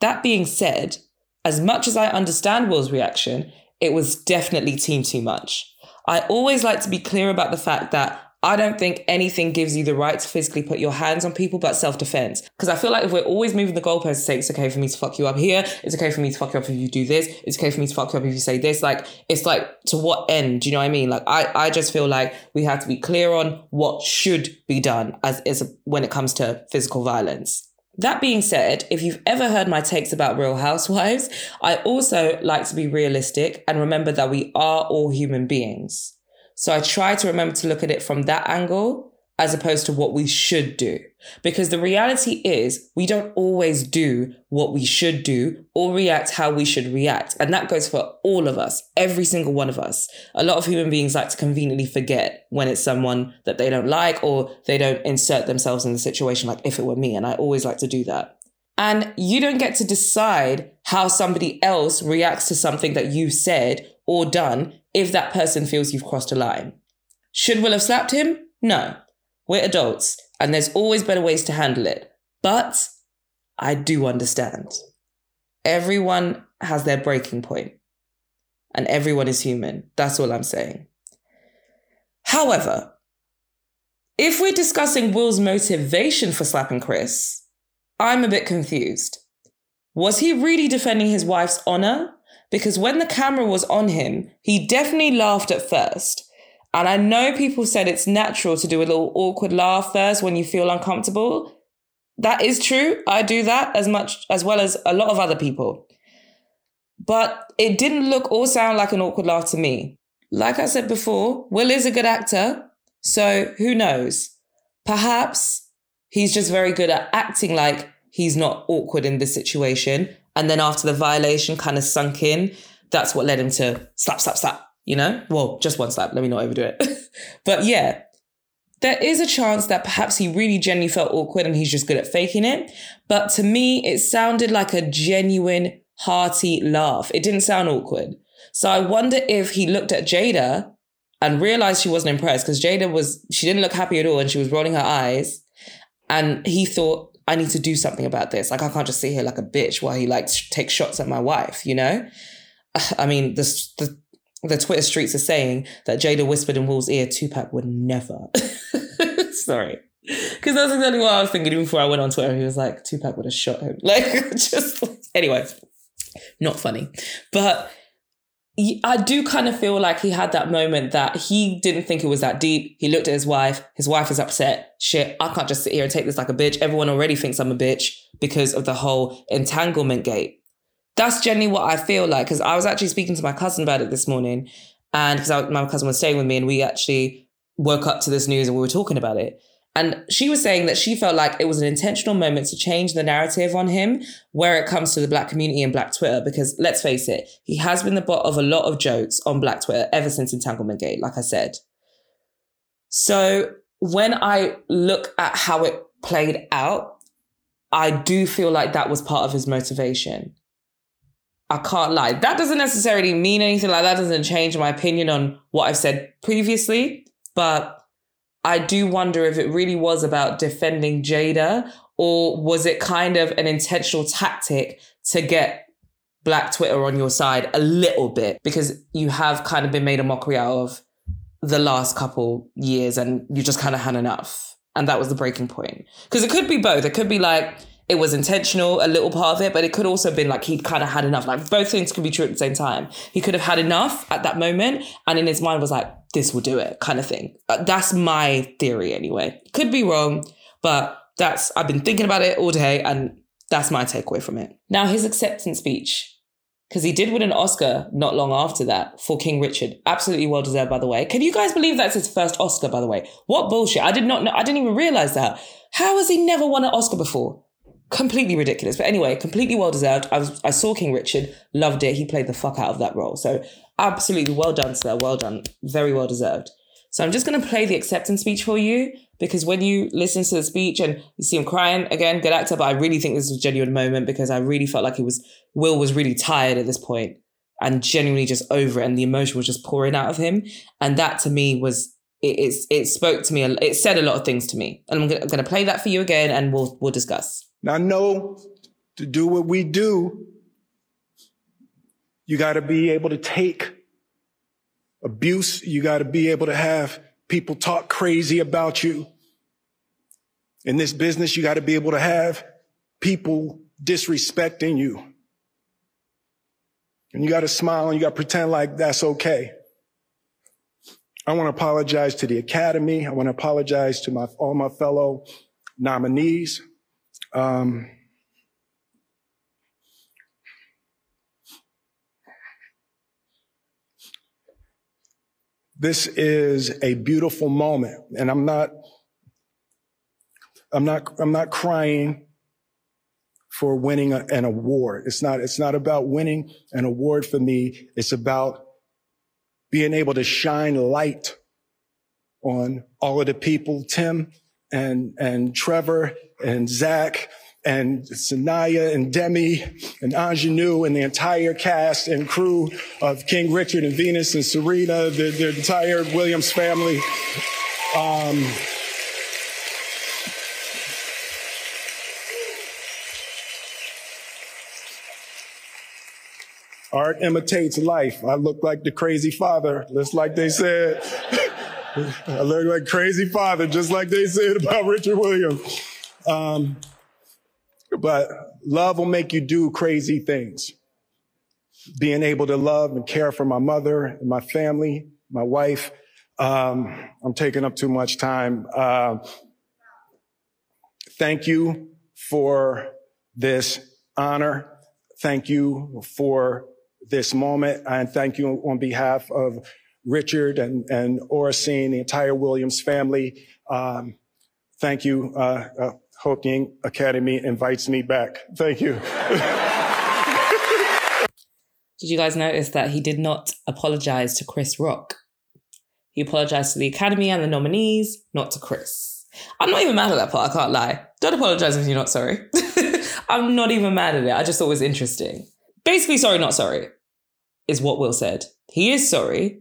That being said, as much as I understand Will's reaction, it was definitely team too much. I always like to be clear about the fact that I don't think anything gives you the right to physically put your hands on people but self defense. Because I feel like if we're always moving the goalposts to say it's okay for me to fuck you up here, it's okay for me to fuck you up if you do this, it's okay for me to fuck you up if you say this, like it's like to what end? Do you know what I mean? Like I, I just feel like we have to be clear on what should be done as, as when it comes to physical violence. That being said, if you've ever heard my takes about Real Housewives, I also like to be realistic and remember that we are all human beings. So I try to remember to look at it from that angle as opposed to what we should do. Because the reality is we don't always do what we should do or react how we should react. And that goes for all of us, every single one of us. A lot of human beings like to conveniently forget when it's someone that they don't like or they don't insert themselves in the situation like if it were me. And I always like to do that. And you don't get to decide how somebody else reacts to something that you've said or done if that person feels you've crossed a line. Should Will have slapped him? No. We're adults, and there's always better ways to handle it. But I do understand. Everyone has their breaking point, and everyone is human. That's all I'm saying. However, if we're discussing Will's motivation for slapping Chris, I'm a bit confused. Was he really defending his wife's honor? because when the camera was on him, he definitely laughed at first. And I know people said it's natural to do a little awkward laugh first when you feel uncomfortable. That is true. I do that as much as well as a lot of other people. But it didn't look or sound like an awkward laugh to me. Like I said before, Will is a good actor. So who knows? Perhaps he's just very good at acting like he's not awkward in this situation. And then after the violation kind of sunk in, that's what led him to slap, slap, slap, you know? Well, just one slap. Let me not overdo it. *laughs* but yeah, there is a chance that perhaps he really genuinely felt awkward and he's just good at faking it. But to me, it sounded like a genuine, hearty laugh. It didn't sound awkward. So I wonder if he looked at Jada and realized she wasn't impressed because Jada was, she didn't look happy at all and she was rolling her eyes. And he thought, I need to do something about this. Like, I can't just sit here like a bitch while he like takes shots at my wife, you know? *sighs* I mean, the, the, the Twitter streets are saying that Jada whispered in Will's ear, Tupac would never. *laughs* Sorry. Because that's exactly what I was thinking even before I went on Twitter. He was like, Tupac would have shot him. *laughs* Like, *laughs* just, anyway, not funny. But I do kind of feel like he had that moment that he didn't think it was that deep. He looked at his wife. His wife is upset. Shit, I can't just sit here and take this like a bitch. Everyone already thinks I'm a bitch because of the whole entanglement gate. That's generally what I feel like because I was actually speaking to my cousin about it this morning. And because my cousin was staying with me and we actually woke up to this news and we were talking about it. And she was saying that she felt like it was an intentional moment to change the narrative on him where it comes to the black community and black Twitter. Because let's face it, he has been the butt of a lot of jokes on black Twitter ever since Entanglement Gate, like I said. So when I look at how it played out, I do feel like that was part of his motivation. I can't lie. That doesn't necessarily mean anything like that doesn't change my opinion on what I've said previously, but I do wonder if it really was about defending Jada or was it kind of an intentional tactic to get Black Twitter on your side a little bit because you have kind of been made a mockery out of the last couple years and you just kind of had enough. And that was the breaking point. Because it could be both. It could be like, it was intentional, a little part of it, but it could also have been like he'd kind of had enough. Like both things could be true at the same time. He could have had enough at that moment, and in his mind was like, "This will do it," kind of thing. Uh, that's my theory, anyway. Could be wrong, but that's I've been thinking about it all day, and that's my takeaway from it. Now his acceptance speech, because he did win an Oscar not long after that for King Richard. Absolutely well deserved, by the way. Can you guys believe that's his first Oscar, by the way? What bullshit! I did not know. I didn't even realize that. How has he never won an Oscar before? Completely ridiculous. But anyway, completely well deserved. I was I saw King Richard, loved it. He played the fuck out of that role. So absolutely well done, sir. Well done. Very well deserved. So I'm just gonna play the acceptance speech for you because when you listen to the speech and you see him crying again, good actor. But I really think this was a genuine moment because I really felt like he was Will was really tired at this point and genuinely just over it, and the emotion was just pouring out of him. And that to me was it, it, it spoke to me. It said a lot of things to me, and I'm I'm gonna play that for you again, and we'll we'll discuss. Now, know to do what we do, you got to be able to take abuse. You got to be able to have people talk crazy about you. In this business, you got to be able to have people disrespecting you. And you got to smile and you got to pretend like that's okay. I want to apologize to the Academy. I want to apologize to my, all my fellow nominees. Um, this is a beautiful moment, and I'm not, I'm not, I'm not crying for winning a, an award. It's not, it's not about winning an award for me. It's about being able to shine light on all of the people, Tim and, and Trevor and Zach and Saniyya and Demi and Aunjanue and the entire cast and crew of King Richard and Venus and Serena, the, the entire Williams family. Um, art imitates life. I look like the crazy father, just like they said. *laughs* I look like crazy father, just like they said about Richard Williams. Um, but love will make you do crazy things. being able to love and care for my mother and my family, my wife. Um, I'm taking up too much time. Uh, thank you for this honor. Thank you for this moment. And thank you on behalf of Richard and, and Oracene, the entire Williams family. Um, thank you. Uh, uh, Academy invites me back. Thank you. *laughs* Did you guys notice that he did not apologize to Chris Rock? He apologized to the Academy and the nominees, not to Chris. I'm not even mad at that part, I can't lie. Don't apologize if you're not sorry. *laughs* I'm not even mad at it. I just thought it was interesting. Basically, sorry, not sorry, is what Will said. He is sorry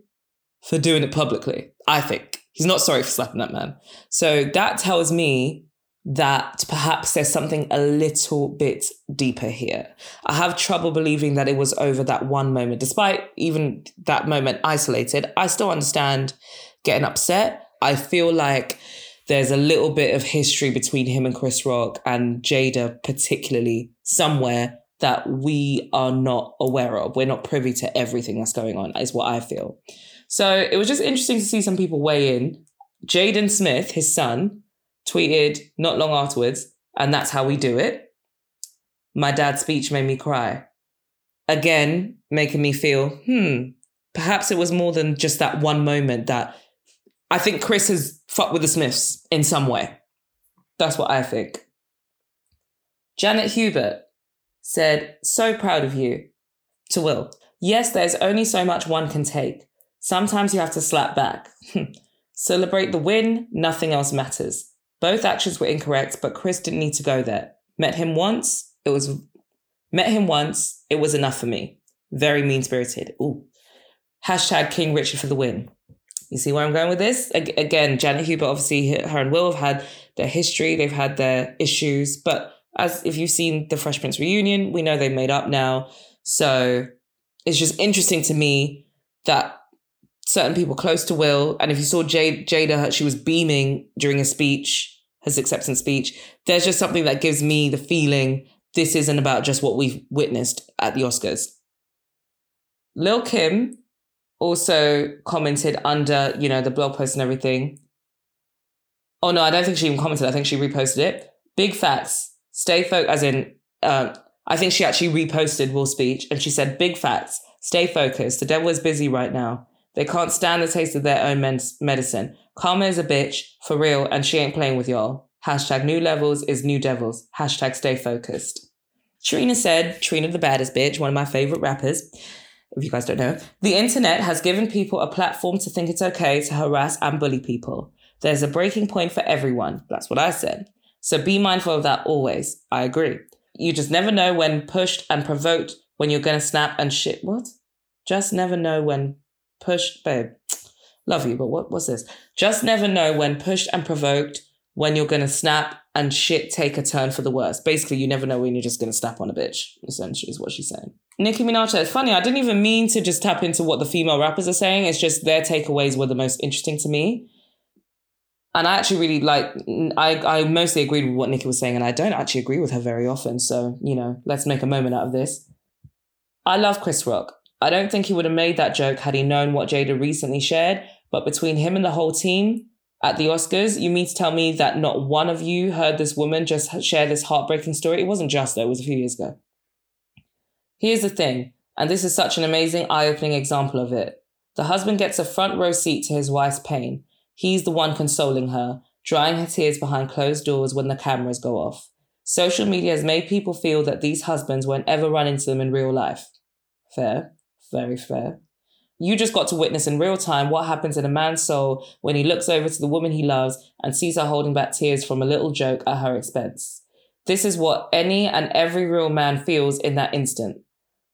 for doing it publicly, I think. He's not sorry for slapping that man. So that tells me that perhaps there's something a little bit deeper here. I have trouble believing that it was over that one moment. Despite even that moment isolated, I still understand getting upset. I feel like there's a little bit of history between him and Chris Rock and Jada, particularly somewhere that we are not aware of. We're not privy to everything that's going on, is what I feel. So it was just interesting to see some people weigh in. Jaden Smith, his son, tweeted not long afterwards, and that's how we do it. My dad's speech made me cry. Again, making me feel, hmm, perhaps it was more than just that one moment that I think Chris has fucked with the Smiths in some way. That's what I think. Janet Hubert said, So proud of you. To Will, yes, there's only so much one can take. Sometimes you have to slap back. *laughs* Celebrate the win, nothing else matters. Both actions were incorrect, but Chris didn't need to go there. Met him once, it was met him once, it was enough for me. Very mean spirited. Ooh. Hashtag King Richard for the win. You see where I'm going with this? Again, Janet Hubert, obviously, her and Will have had their history, they've had their issues, but as if you've seen the Fresh Prince reunion, we know they've made up now. So it's just interesting to me that certain people close to Will, and if you saw Jade, Jada, she was beaming during a speech, his acceptance speech. There's just something that gives me the feeling this isn't about just what we've witnessed at the Oscars. Lil Kim also commented under, you know, the blog post and everything. Oh no, I don't think she even commented. I think she reposted it. Big facts. Stay focused, as in, uh, I think she actually reposted Will's speech and she said, Big facts. Stay focused. The devil is busy right now. They can't stand the taste of their own medicine. Karma is a bitch, for real, and she ain't playing with y'all. Hashtag new levels is new devils. Hashtag stay focused. Trina said, Trina the baddest bitch, one of my favorite rappers. If you guys don't know, the internet has given people a platform to think it's okay to harass and bully people. There's a breaking point for everyone. That's what I said. So be mindful of that always. I agree. You just never know when pushed and provoked when you're gonna snap and shit. What? Just never know when pushed, babe. Love you, but what was this? Just never know when pushed and provoked when you're gonna snap and shit take a turn for the worse. Basically, you never know when you're just gonna snap on a bitch, essentially, is what she's saying. Nicki Minaj said, funny, I didn't even mean to just tap into what the female rappers are saying. It's just their takeaways were the most interesting to me. And I actually really like, I, I mostly agreed with what Nicki was saying, and I don't actually agree with her very often. So, you know, let's make a moment out of this. I love Chris Rock. I don't think he would have made that joke had he known what Jada recently shared, but between him and the whole team at the Oscars, you mean to tell me that not one of you heard this woman just share this heartbreaking story? It wasn't just though, it was a few years ago. Here's the thing, and this is such an amazing eye opening example of it. The husband gets a front row seat to his wife's pain. He's the one consoling her, drying her tears behind closed doors when the cameras go off. Social media has made people feel that these husbands won't ever run into them in real life. Fair. Very fair. You just got to witness in real time what happens in a man's soul when he looks over to the woman he loves and sees her holding back tears from a little joke at her expense. This is what any and every real man feels in that instant.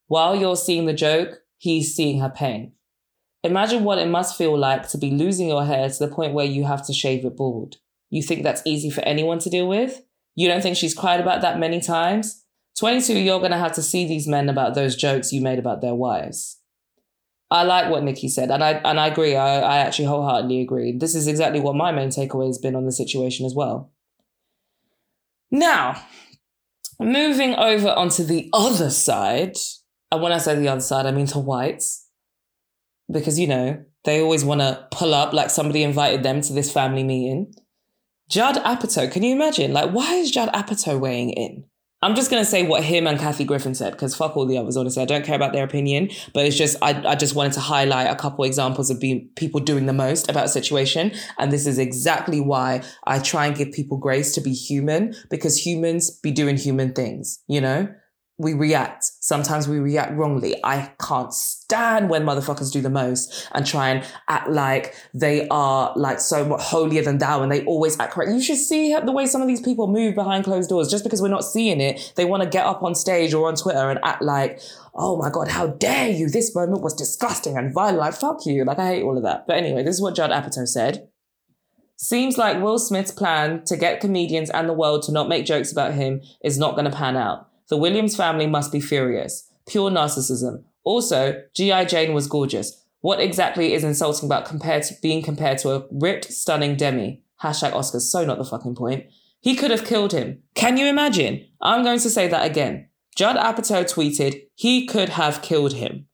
While you're seeing the joke, he's seeing her pain. Imagine what it must feel like to be losing your hair to the point where you have to shave it bald. You think that's easy for anyone to deal with? You don't think she's cried about that many times? 22, you're going to have to see these men about those jokes you made about their wives. I like what Nicki said, and I and I agree. I, I actually wholeheartedly agree. This is exactly what my main takeaway has been on the situation as well. Now, moving over onto the other side, and when I say the other side, I mean to whites, because you know they always want to pull up like somebody invited them to this family meeting. Judd Apatow, can you imagine? Like, why is Judd Apatow weighing in? I'm just gonna say what him and Kathy Griffin said because fuck all the others. Honestly, I don't care about their opinion, but it's just I, I just wanted to highlight a couple examples of being people doing the most about a situation, and this is exactly why I try and give people grace to be human because humans be doing human things. You know, we react. Sometimes we react wrongly. I can't stand when motherfuckers do the most and try and act like they are like so much holier than thou and they always act correct. You should see the way some of these people move behind closed doors. Just because we're not seeing it, they want to get up on stage or on Twitter and act like, oh my God, how dare you? This moment was disgusting and violent. Like, fuck you. Like, I hate all of that. But anyway, this is what Judd Apatow said. Seems like Will Smith's plan to get comedians and the world to not make jokes about him is not going to pan out. The Williams family must be furious. Pure narcissism. Also, G.I. Jane was gorgeous. What exactly is insulting about compared to being compared to a ripped, stunning Demi? Hashtag Oscars. So not the fucking point. He could have killed him. Can you imagine? I'm going to say that again. Judd Apatow tweeted, he could have killed him.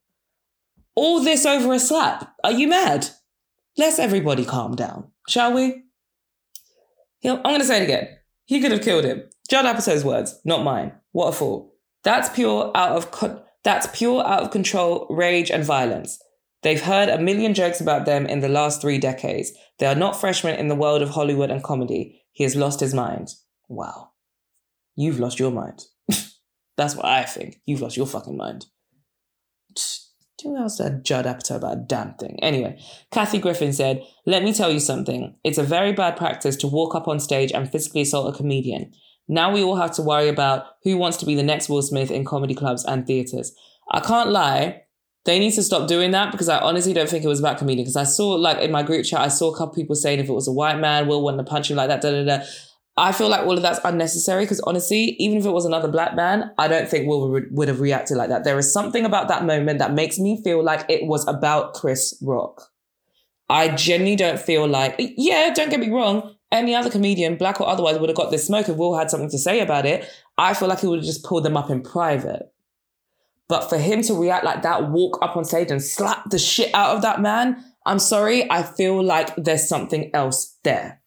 All this over a slap. Are you mad? Let's everybody calm down, shall we? He'll, I'm going to say it again. He could have killed him. Judd Apatow's words, not mine. What a fool. That's pure out of that's pure out of control rage and violence. They've heard a million jokes about them in the last three decades. They are not freshmen in the world of Hollywood and comedy. He has lost his mind. Wow. You've lost your mind. *laughs* That's what I think. You've lost your fucking mind. Who else said Judd Apatow about a damn thing? Anyway, Kathy Griffin said, Let me tell you something. It's a very bad practice to walk up on stage and physically assault a comedian. Now we all have to worry about who wants to be the next Will Smith in comedy clubs and theaters. I can't lie. They need to stop doing that because I honestly don't think it was about comedian. Because I saw, like, in my group chat, I saw a couple people saying if it was a white man, Will wouldn't have punched him like that, da da da. I feel like all of that's unnecessary because honestly, even if it was another black man, I don't think Will would, would have reacted like that. There is something about that moment that makes me feel like it was about Chris Rock. I genuinely don't feel like, yeah, don't get me wrong, any other comedian, black or otherwise, would have got this smoke if Will had something to say about it. I feel like he would have just pulled them up in private. But for him to react like that, walk up on stage and slap the shit out of that man, I'm sorry, I feel like there's something else there.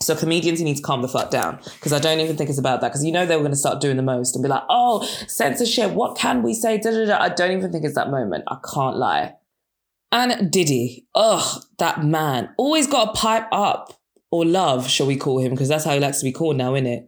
So comedians, you need to calm the fuck down because I don't even think it's about that because you know they were going to start doing the most and be like, oh, censorship, what can we say? Da, da, da. I don't even think it's that moment. I can't lie. And Diddy, ugh, that man always got to pipe up or love, shall we call him? Because that's how he likes to be called now, innit?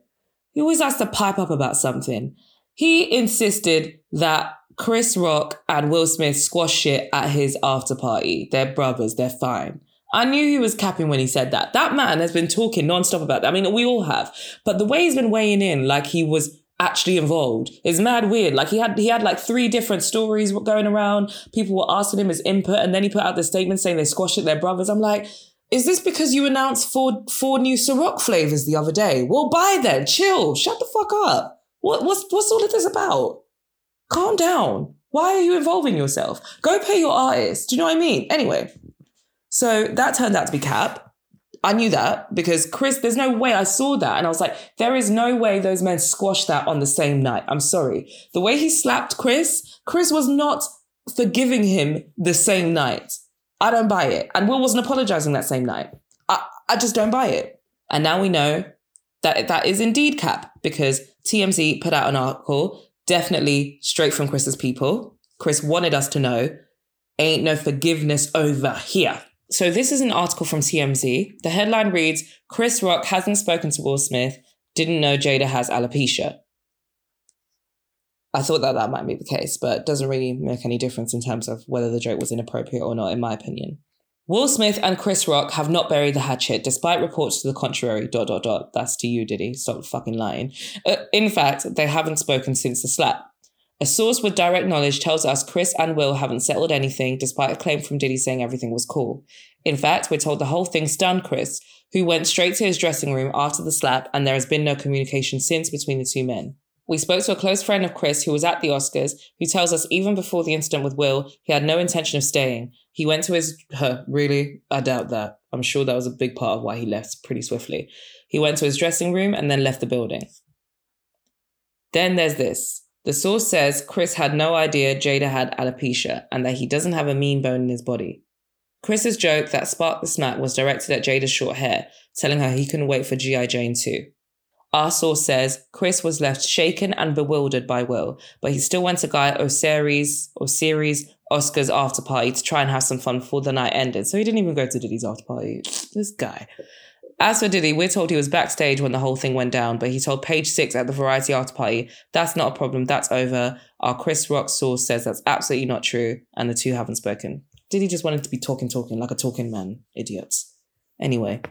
He always has to pipe up about something. He insisted that Chris Rock and Will Smith squash shit at his after party. They're brothers, they're fine. I knew he was capping when he said that. That man has been talking nonstop about that. I mean, we all have. But the way he's been weighing in, like he was actually involved, is mad weird. Like he had he had like three different stories going around. People were asking him his input, and then he put out the statement saying they squashed it, they're brothers. I'm like, is this because you announced four four new Ciroc flavors the other day? Well, buy then. Chill. Shut the fuck up. What what's what's all of this about? Calm down. Why are you involving yourself? Go pay your artist. Do you know what I mean? Anyway, so that turned out to be Cap. I knew that because Chris, there's no way I saw that. And I was like, there is no way those men squashed that on the same night. I'm sorry. The way he slapped Chris, Chris was not forgiving him the same night. I don't buy it. And Will wasn't apologizing that same night. I, I just don't buy it. And now we know that that is indeed Cap because TMZ put out an article, definitely straight from Chris's people. Chris wanted us to know ain't no forgiveness over here. So this is an article from TMZ. The headline reads Chris Rock hasn't spoken to Will Smith, didn't know Jada has alopecia. I thought that that might be the case, but doesn't really make any difference in terms of whether the joke was inappropriate or not, in my opinion. Will Smith and Chris Rock have not buried the hatchet, despite reports to the contrary. Dot dot dot. That's to you, Diddy. Stop fucking lying. Uh, in fact, they haven't spoken since the slap. A source with direct knowledge tells us Chris and Will haven't settled anything, despite a claim from Diddy saying everything was cool. In fact, we're told the whole thing stunned Chris, who went straight to his dressing room after the slap, and there has been no communication since between the two men. We spoke to a close friend of Chris who was at the Oscars, who tells us even before the incident with Will, he had no intention of staying. He went to his. Huh, *laughs* really? I doubt that. I'm sure that was a big part of why he left pretty swiftly. He went to his dressing room and then left the building. Then there's this. The source says Chris had no idea Jada had alopecia and that he doesn't have a mean bone in his body. Chris's joke that sparked the smack was directed at Jada's short hair, telling her he couldn't wait for G.I. Jane 2. Our source says Chris was left shaken and bewildered by Will, but he still went to Guy Oseary, Oseary Oscar's after party to try and have some fun before the night ended. So he didn't even go to Diddy's after party. This guy. As for Diddy, we're told he was backstage when the whole thing went down, but he told Page Six at the Variety after party, that's not a problem, that's over. Our Chris Rock source says that's absolutely not true, and the two haven't spoken. Diddy just wanted to be talking, talking, like a talking man. Idiots. Anyway.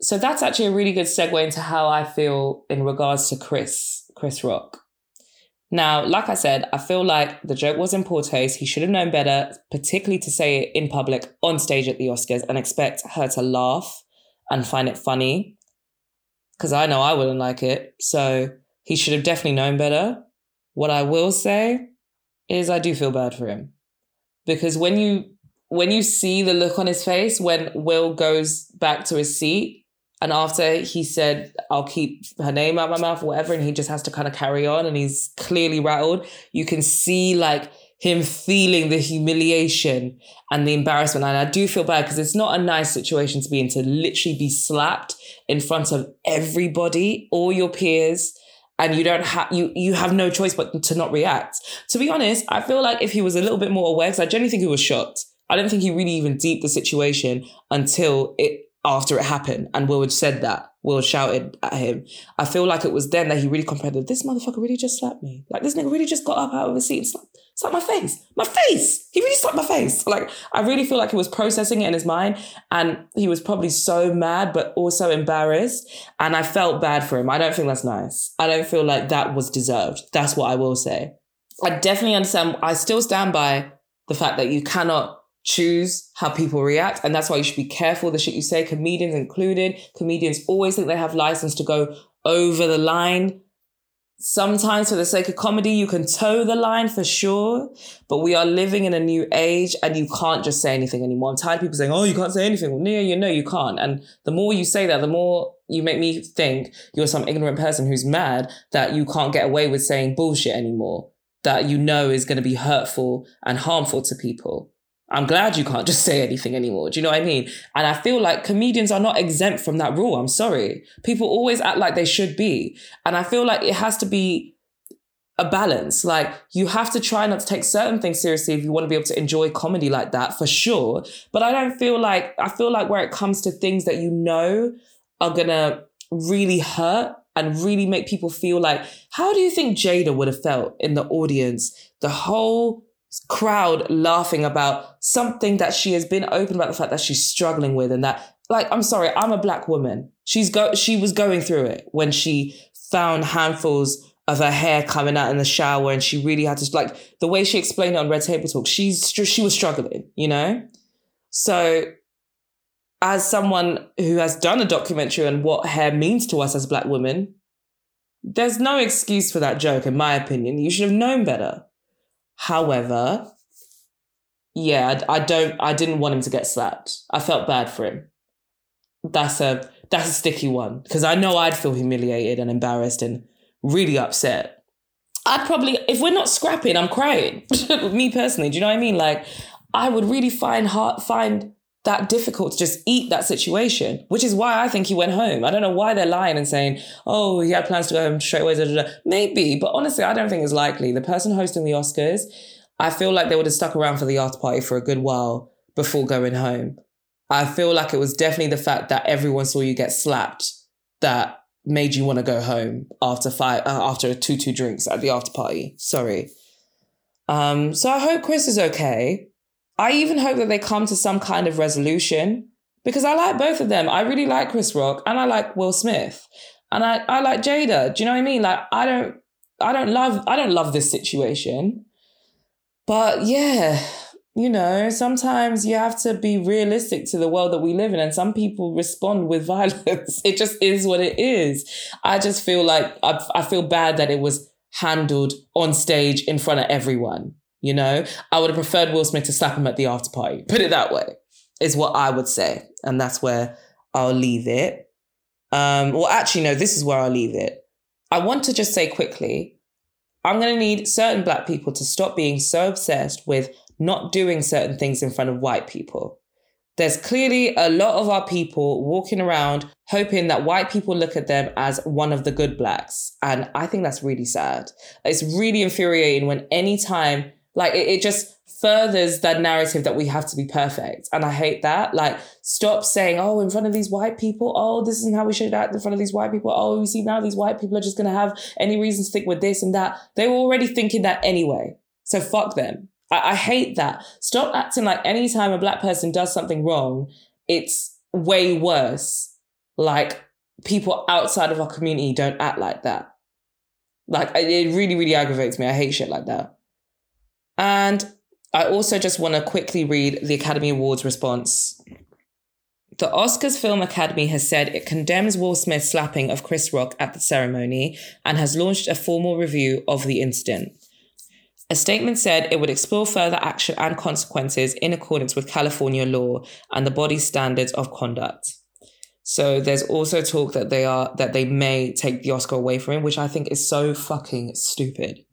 So that's actually a really good segue into how I feel in regards to Chris, Chris Rock. Now, like I said, I feel like the joke was in poor taste. He should have known better, particularly to say it in public on stage at the Oscars and expect her to laugh and find it funny. Because I know I wouldn't like it. So he should have definitely known better. What I will say is I do feel bad for him. Because when you when you see the look on his face when Will goes back to his seat and after he said, I'll keep her name out my mouth or whatever, and he just has to kind of carry on and he's clearly rattled, you can see like him feeling the humiliation and the embarrassment. And I do feel bad because it's not a nice situation to be in to literally be slapped in front of everybody, all your peers. And you don't have you you have no choice but to not react. To be honest, I feel like if he was a little bit more aware, because I genuinely think he was shocked. I don't think he really even deeped the situation until it after it happened. And Will had said that. Will shouted at him. I feel like it was then that he really comprehended this motherfucker really just slapped me. Like this nigga really just got up out of his seat and slapped, slapped my face. My face! He really slapped my face. Like I really feel like he was processing it in his mind and he was probably so mad but also embarrassed. And I felt bad for him. I don't think that's nice. I don't feel like that was deserved. That's what I will say. I definitely understand. I still stand by the fact that you cannot choose how people react. And that's why you should be careful the shit you say, comedians included. Comedians always think they have license to go over the line. Sometimes for the sake of comedy, you can toe the line for sure, but we are living in a new age and you can't just say anything anymore. I'm tired of people saying, oh, you can't say anything. Well, no, you know you can't. And the more you say that, the more you make me think you're some ignorant person who's mad that you can't get away with saying bullshit anymore that you know is going to be hurtful and harmful to people. I'm glad you can't *laughs* just say anything anymore. Do you know what I mean? And I feel like comedians are not exempt from that rule. I'm sorry. People always act like they should be. And I feel like it has to be a balance. Like you have to try not to take certain things seriously if you want to be able to enjoy comedy like that for sure. But I don't feel like, I feel like where it comes to things that you know are going to really hurt and really make people feel like, how do you think Jada would have felt in the audience? The whole crowd laughing about something that she has been open about the fact that she's struggling with and that like I'm sorry, I'm a black woman. She's go she was going through it when she found handfuls of her hair coming out in the shower and she really had to like the way she explained it on Red Table Talk, she's she was struggling, you know? So as someone who has done a documentary on what hair means to us as black women, there's no excuse for that joke, in my opinion. You should have known better. However, yeah, I, don't. I didn't want him to get slapped. I felt bad for him. That's a that's a sticky one because I know I'd feel humiliated and embarrassed and really upset. I'd probably, if we're not scrapping, I'm crying. *laughs* Me personally, do you know what I mean? Like, I would really find hard, find that difficult to just eat that situation, which is why I think he went home. I don't know why they're lying and saying, oh, he had plans to go home straight away. Da, da, da. Maybe, but honestly, I don't think it's likely. The person hosting the Oscars, I feel like they would have stuck around for the after party for a good while before going home. I feel like it was definitely the fact that everyone saw you get slapped that made you want to go home after five uh, after two two drinks at the after party. Sorry. Um, so I hope Chris is okay. I even hope that they come to some kind of resolution because I like both of them. I really like Chris Rock and I like Will Smith. And I, I like Jada. Do you know what I mean? Like I don't I don't love I don't love this situation. But yeah, you know, sometimes you have to be realistic to the world that we live in, and some people respond with *laughs* violence. It just is what it is. I just feel like I, I feel bad that it was handled on stage in front of everyone. You know, I would have preferred Will Smith to slap him at the after party. Put it that way, is what I would say. And that's where I'll leave it. Um, well, actually, no, this is where I'll leave it. I want to just say quickly I'm going to need certain black people to stop being so obsessed with not doing certain things in front of white people. There's clearly a lot of our people walking around hoping that white people look at them as one of the good blacks. And I think that's really sad. It's really infuriating when anytime, like, it, it just furthers that narrative that we have to be perfect. And I hate that. Like, stop saying, oh, in front of these white people, oh, this isn't how we should act in front of these white people. Oh, you see, now these white people are just going to have any reason to think with this and that. They were already thinking that anyway. So fuck them. I, I hate that. Stop acting like anytime a black person does something wrong, it's way worse. Like people outside of our community don't act like that. Like it really, really aggravates me. I hate shit like that. And I also just want to quickly read the Academy Awards response. The Oscars Film Academy has said it condemns Will Smith's slapping of Chris Rock at the ceremony and has launched a formal review of the incident. A statement said it would explore further action and consequences in accordance with California law and the body's standards of conduct. So there's also talk that they are that they may take the Oscar away from him, which I think is so fucking stupid.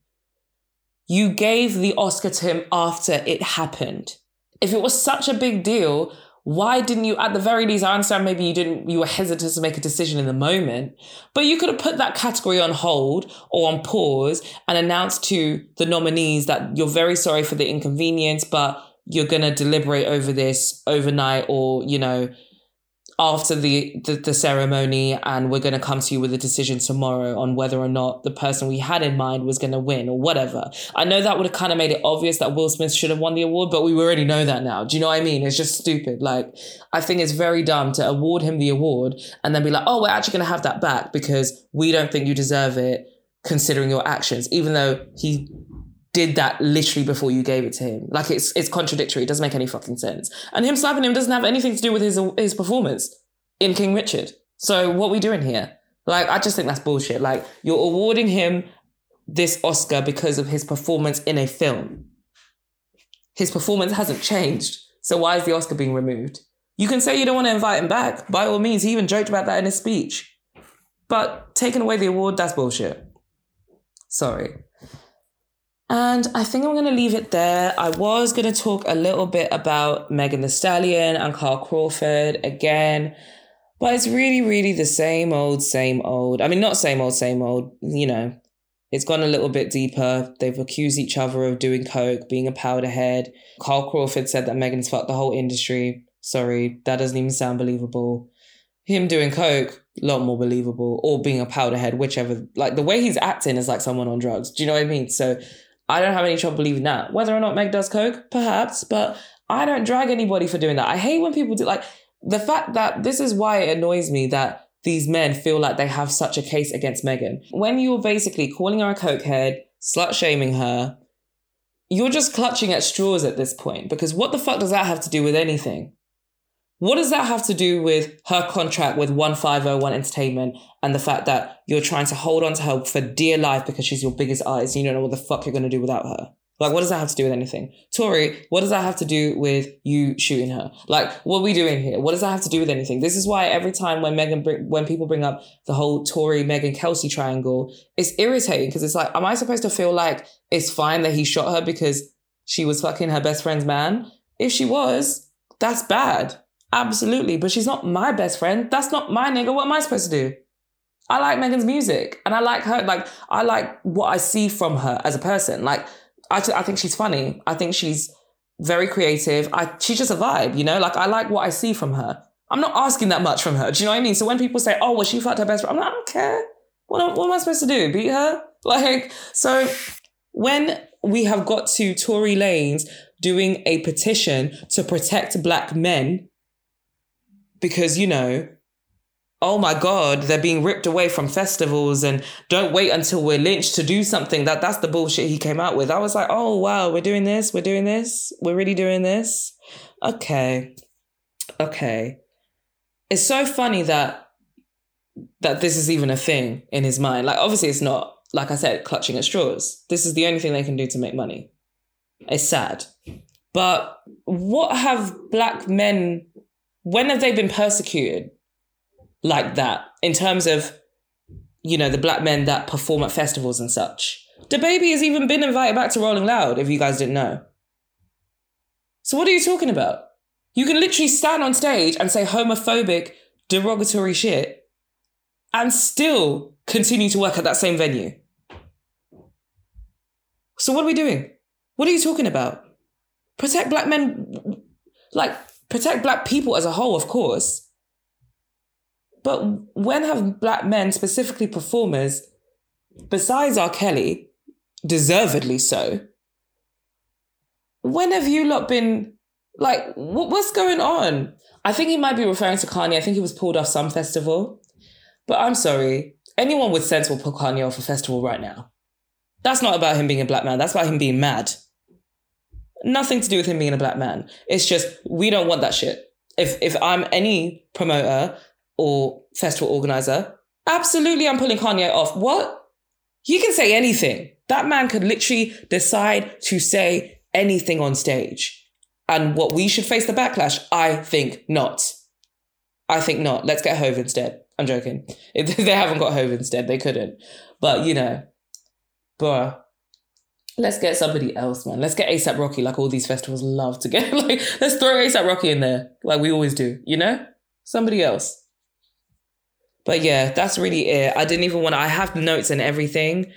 You gave the Oscar to him after it happened. If it was such a big deal, why didn't you at the very least i understand maybe you didn't you were hesitant to make a decision in the moment but you could have put that category on hold or on pause and announced to the nominees that you're very sorry for the inconvenience but you're going to deliberate over this overnight or you know after the, the, the ceremony and we're going to come to you with a decision tomorrow on whether or not the person we had in mind was going to win or whatever. I know that would have kind of made it obvious that Will Smith should have won the award, but we already know that now. Do you know what I mean? It's just stupid. Like, I think it's very dumb to award him the award and then be like, oh, we're actually going to have that back because we don't think you deserve it considering your actions, even though he did that literally before you gave it to him. Like it's it's contradictory. It doesn't make any fucking sense. And him slapping him doesn't have anything to do with his his performance in King Richard. So what are we doing here? Like I just think that's bullshit. Like you're awarding him this Oscar because of his performance in a film. His performance hasn't changed. So why is the Oscar being removed? You can say you don't want to invite him back. By all means, he even joked about that in his speech. But taking away the award, that's bullshit. Sorry. And I think I'm going to leave it there. I was going to talk a little bit about Megan Thee Stallion and Carl Crawford again, but it's really, really the same old, same old. I mean, not same old, same old, you know, it's gone a little bit deeper. They've accused each other of doing coke, being a powderhead. Carl Crawford said that Megan's fucked the whole industry. Sorry, that doesn't even sound believable. Him doing coke, a lot more believable, or being a powderhead, whichever. Like the way he's acting is like someone on drugs. Do you know what I mean? So I don't have any trouble believing that. Whether or not Meg does coke, perhaps, but I don't drag anybody for doing that. I hate when people do like the fact that this is why it annoys me that these men feel like they have such a case against Megan. When you're basically calling her a cokehead, slut shaming her, you're just clutching at straws at this point because what the fuck does that have to do with anything? What does that have to do with her contract with 1501 Entertainment and the fact that you're trying to hold on to her for dear life because she's your biggest artist and you don't know what the fuck you're going to do without her? Like, what does that have to do with anything? Tory, what does that have to do with you shooting her? Like, what are we doing here? What does that have to do with anything? This is why every time when Megan, when people bring up the whole Tory, Megan, Kelsey triangle, it's irritating because it's like, am I supposed to feel like it's fine that he shot her because she was fucking her best friend's man? If she was, that's bad. Absolutely. But she's not my best friend. That's not my nigga. What am I supposed to do? I like Megan's music and I like her. Like, I like what I see from her as a person. Like, I, I think she's funny. I think she's very creative. I, she's just a vibe, you know? Like, I like what I see from her. I'm not asking that much from her. Do you know what I mean? So when people say, oh, well, she fucked her best friend, I'm like, I don't care. What, what am I supposed to do? Beat her? *laughs* Like, so when we have got to Tory Lanez doing a petition to protect black men because, you know, oh my God, they're being ripped away from festivals and don't wait until we're lynched to do something. That that's the bullshit he came out with. I was like, oh wow, we're doing this, we're doing this, we're really doing this. Okay. Okay. It's so funny that that this is even a thing in his mind. Like obviously it's not, like I said, clutching at straws. This is the only thing they can do to make money. It's sad. But what have black men when have they been persecuted like that in terms of you know the black men that perform at festivals and such DaBaby has even been invited back to Rolling Loud, if you guys didn't know. So what are you talking about? You can literally stand on stage and say homophobic, derogatory shit and still continue to work at that same venue. So what are we doing? What are you talking about? Protect black men, like protect black people as a whole, of course. But when have black men, specifically performers, besides R. Kelly, deservedly so, when have you lot been like, what, what's going on? I think he might be referring to Kanye. I think he was pulled off some festival. But I'm sorry, anyone with sense will pull Kanye off a festival right now. That's not about him being a black man. That's about him being mad. Nothing to do with him being a black man. It's just we don't want that shit. If if I'm any promoter or festival organizer, absolutely I'm pulling Kanye off. What? You can say anything. That man could literally decide to say anything on stage. And what we should face the backlash? I think not. I think not. Let's get Hove instead. I'm joking. *laughs* If they haven't got Hove instead, they couldn't. But you know, bruh, let's get somebody else, man. Let's get ASAP Rocky, like all these festivals love to get. *laughs* like, let's throw ASAP Rocky in there, like we always do, you know? Somebody else. But yeah, that's really it. I didn't even want to, I have notes and everything,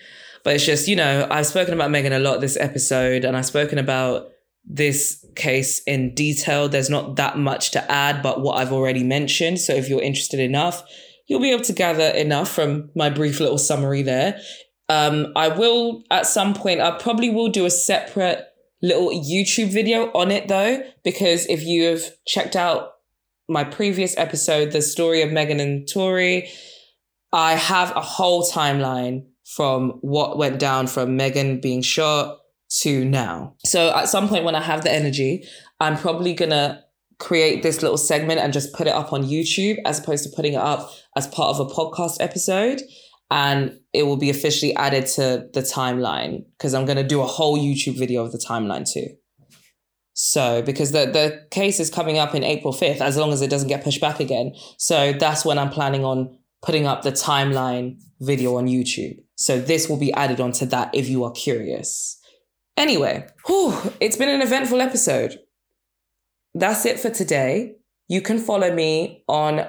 but it's just, you know, I've spoken about Megan a lot this episode, and I've spoken about this case in detail. There's not that much to add, but what I've already mentioned. So if you're interested enough, you'll be able to gather enough from my brief little summary there. Um, I will at some point, I probably will do a separate little YouTube video on it though, because if you have checked out my previous episode, the story of Megan and Tory, I have a whole timeline from what went down from Megan being shot to now. So at some point when I have the energy, I'm probably gonna create this little segment and just put it up on YouTube as opposed to putting it up as part of a podcast episode. And it will be officially added to the timeline because I'm gonna do a whole YouTube video of the timeline too. So because the the case is coming up in April 5th, as long as it doesn't get pushed back again. So that's when I'm planning on putting up the timeline video on YouTube. So this will be added onto that if you are curious. Anyway, whew, it's been an eventful episode. That's it for today. You can follow me on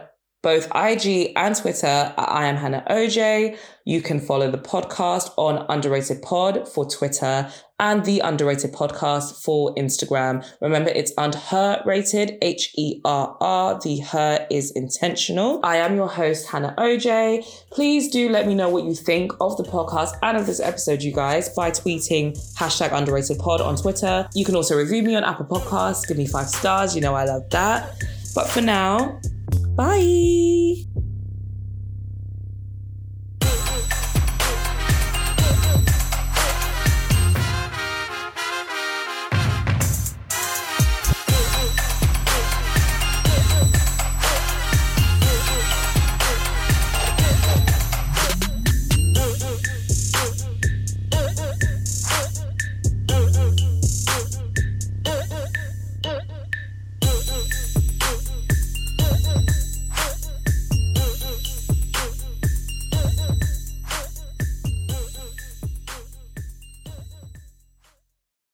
both IG and Twitter at I am Hannah OJ. You can follow the podcast on Undherrated Pod for Twitter and the Undherrated Podcast for Instagram. Remember, it's under her rated, H E R R. The her is intentional. I am your host, Hannah OJ. Please do let me know what you think of the podcast and of this episode, you guys, by tweeting hashtag underrated pod on Twitter. You can also review me on Apple Podcasts, give me five stars. You know, I love that. But for now, Bye.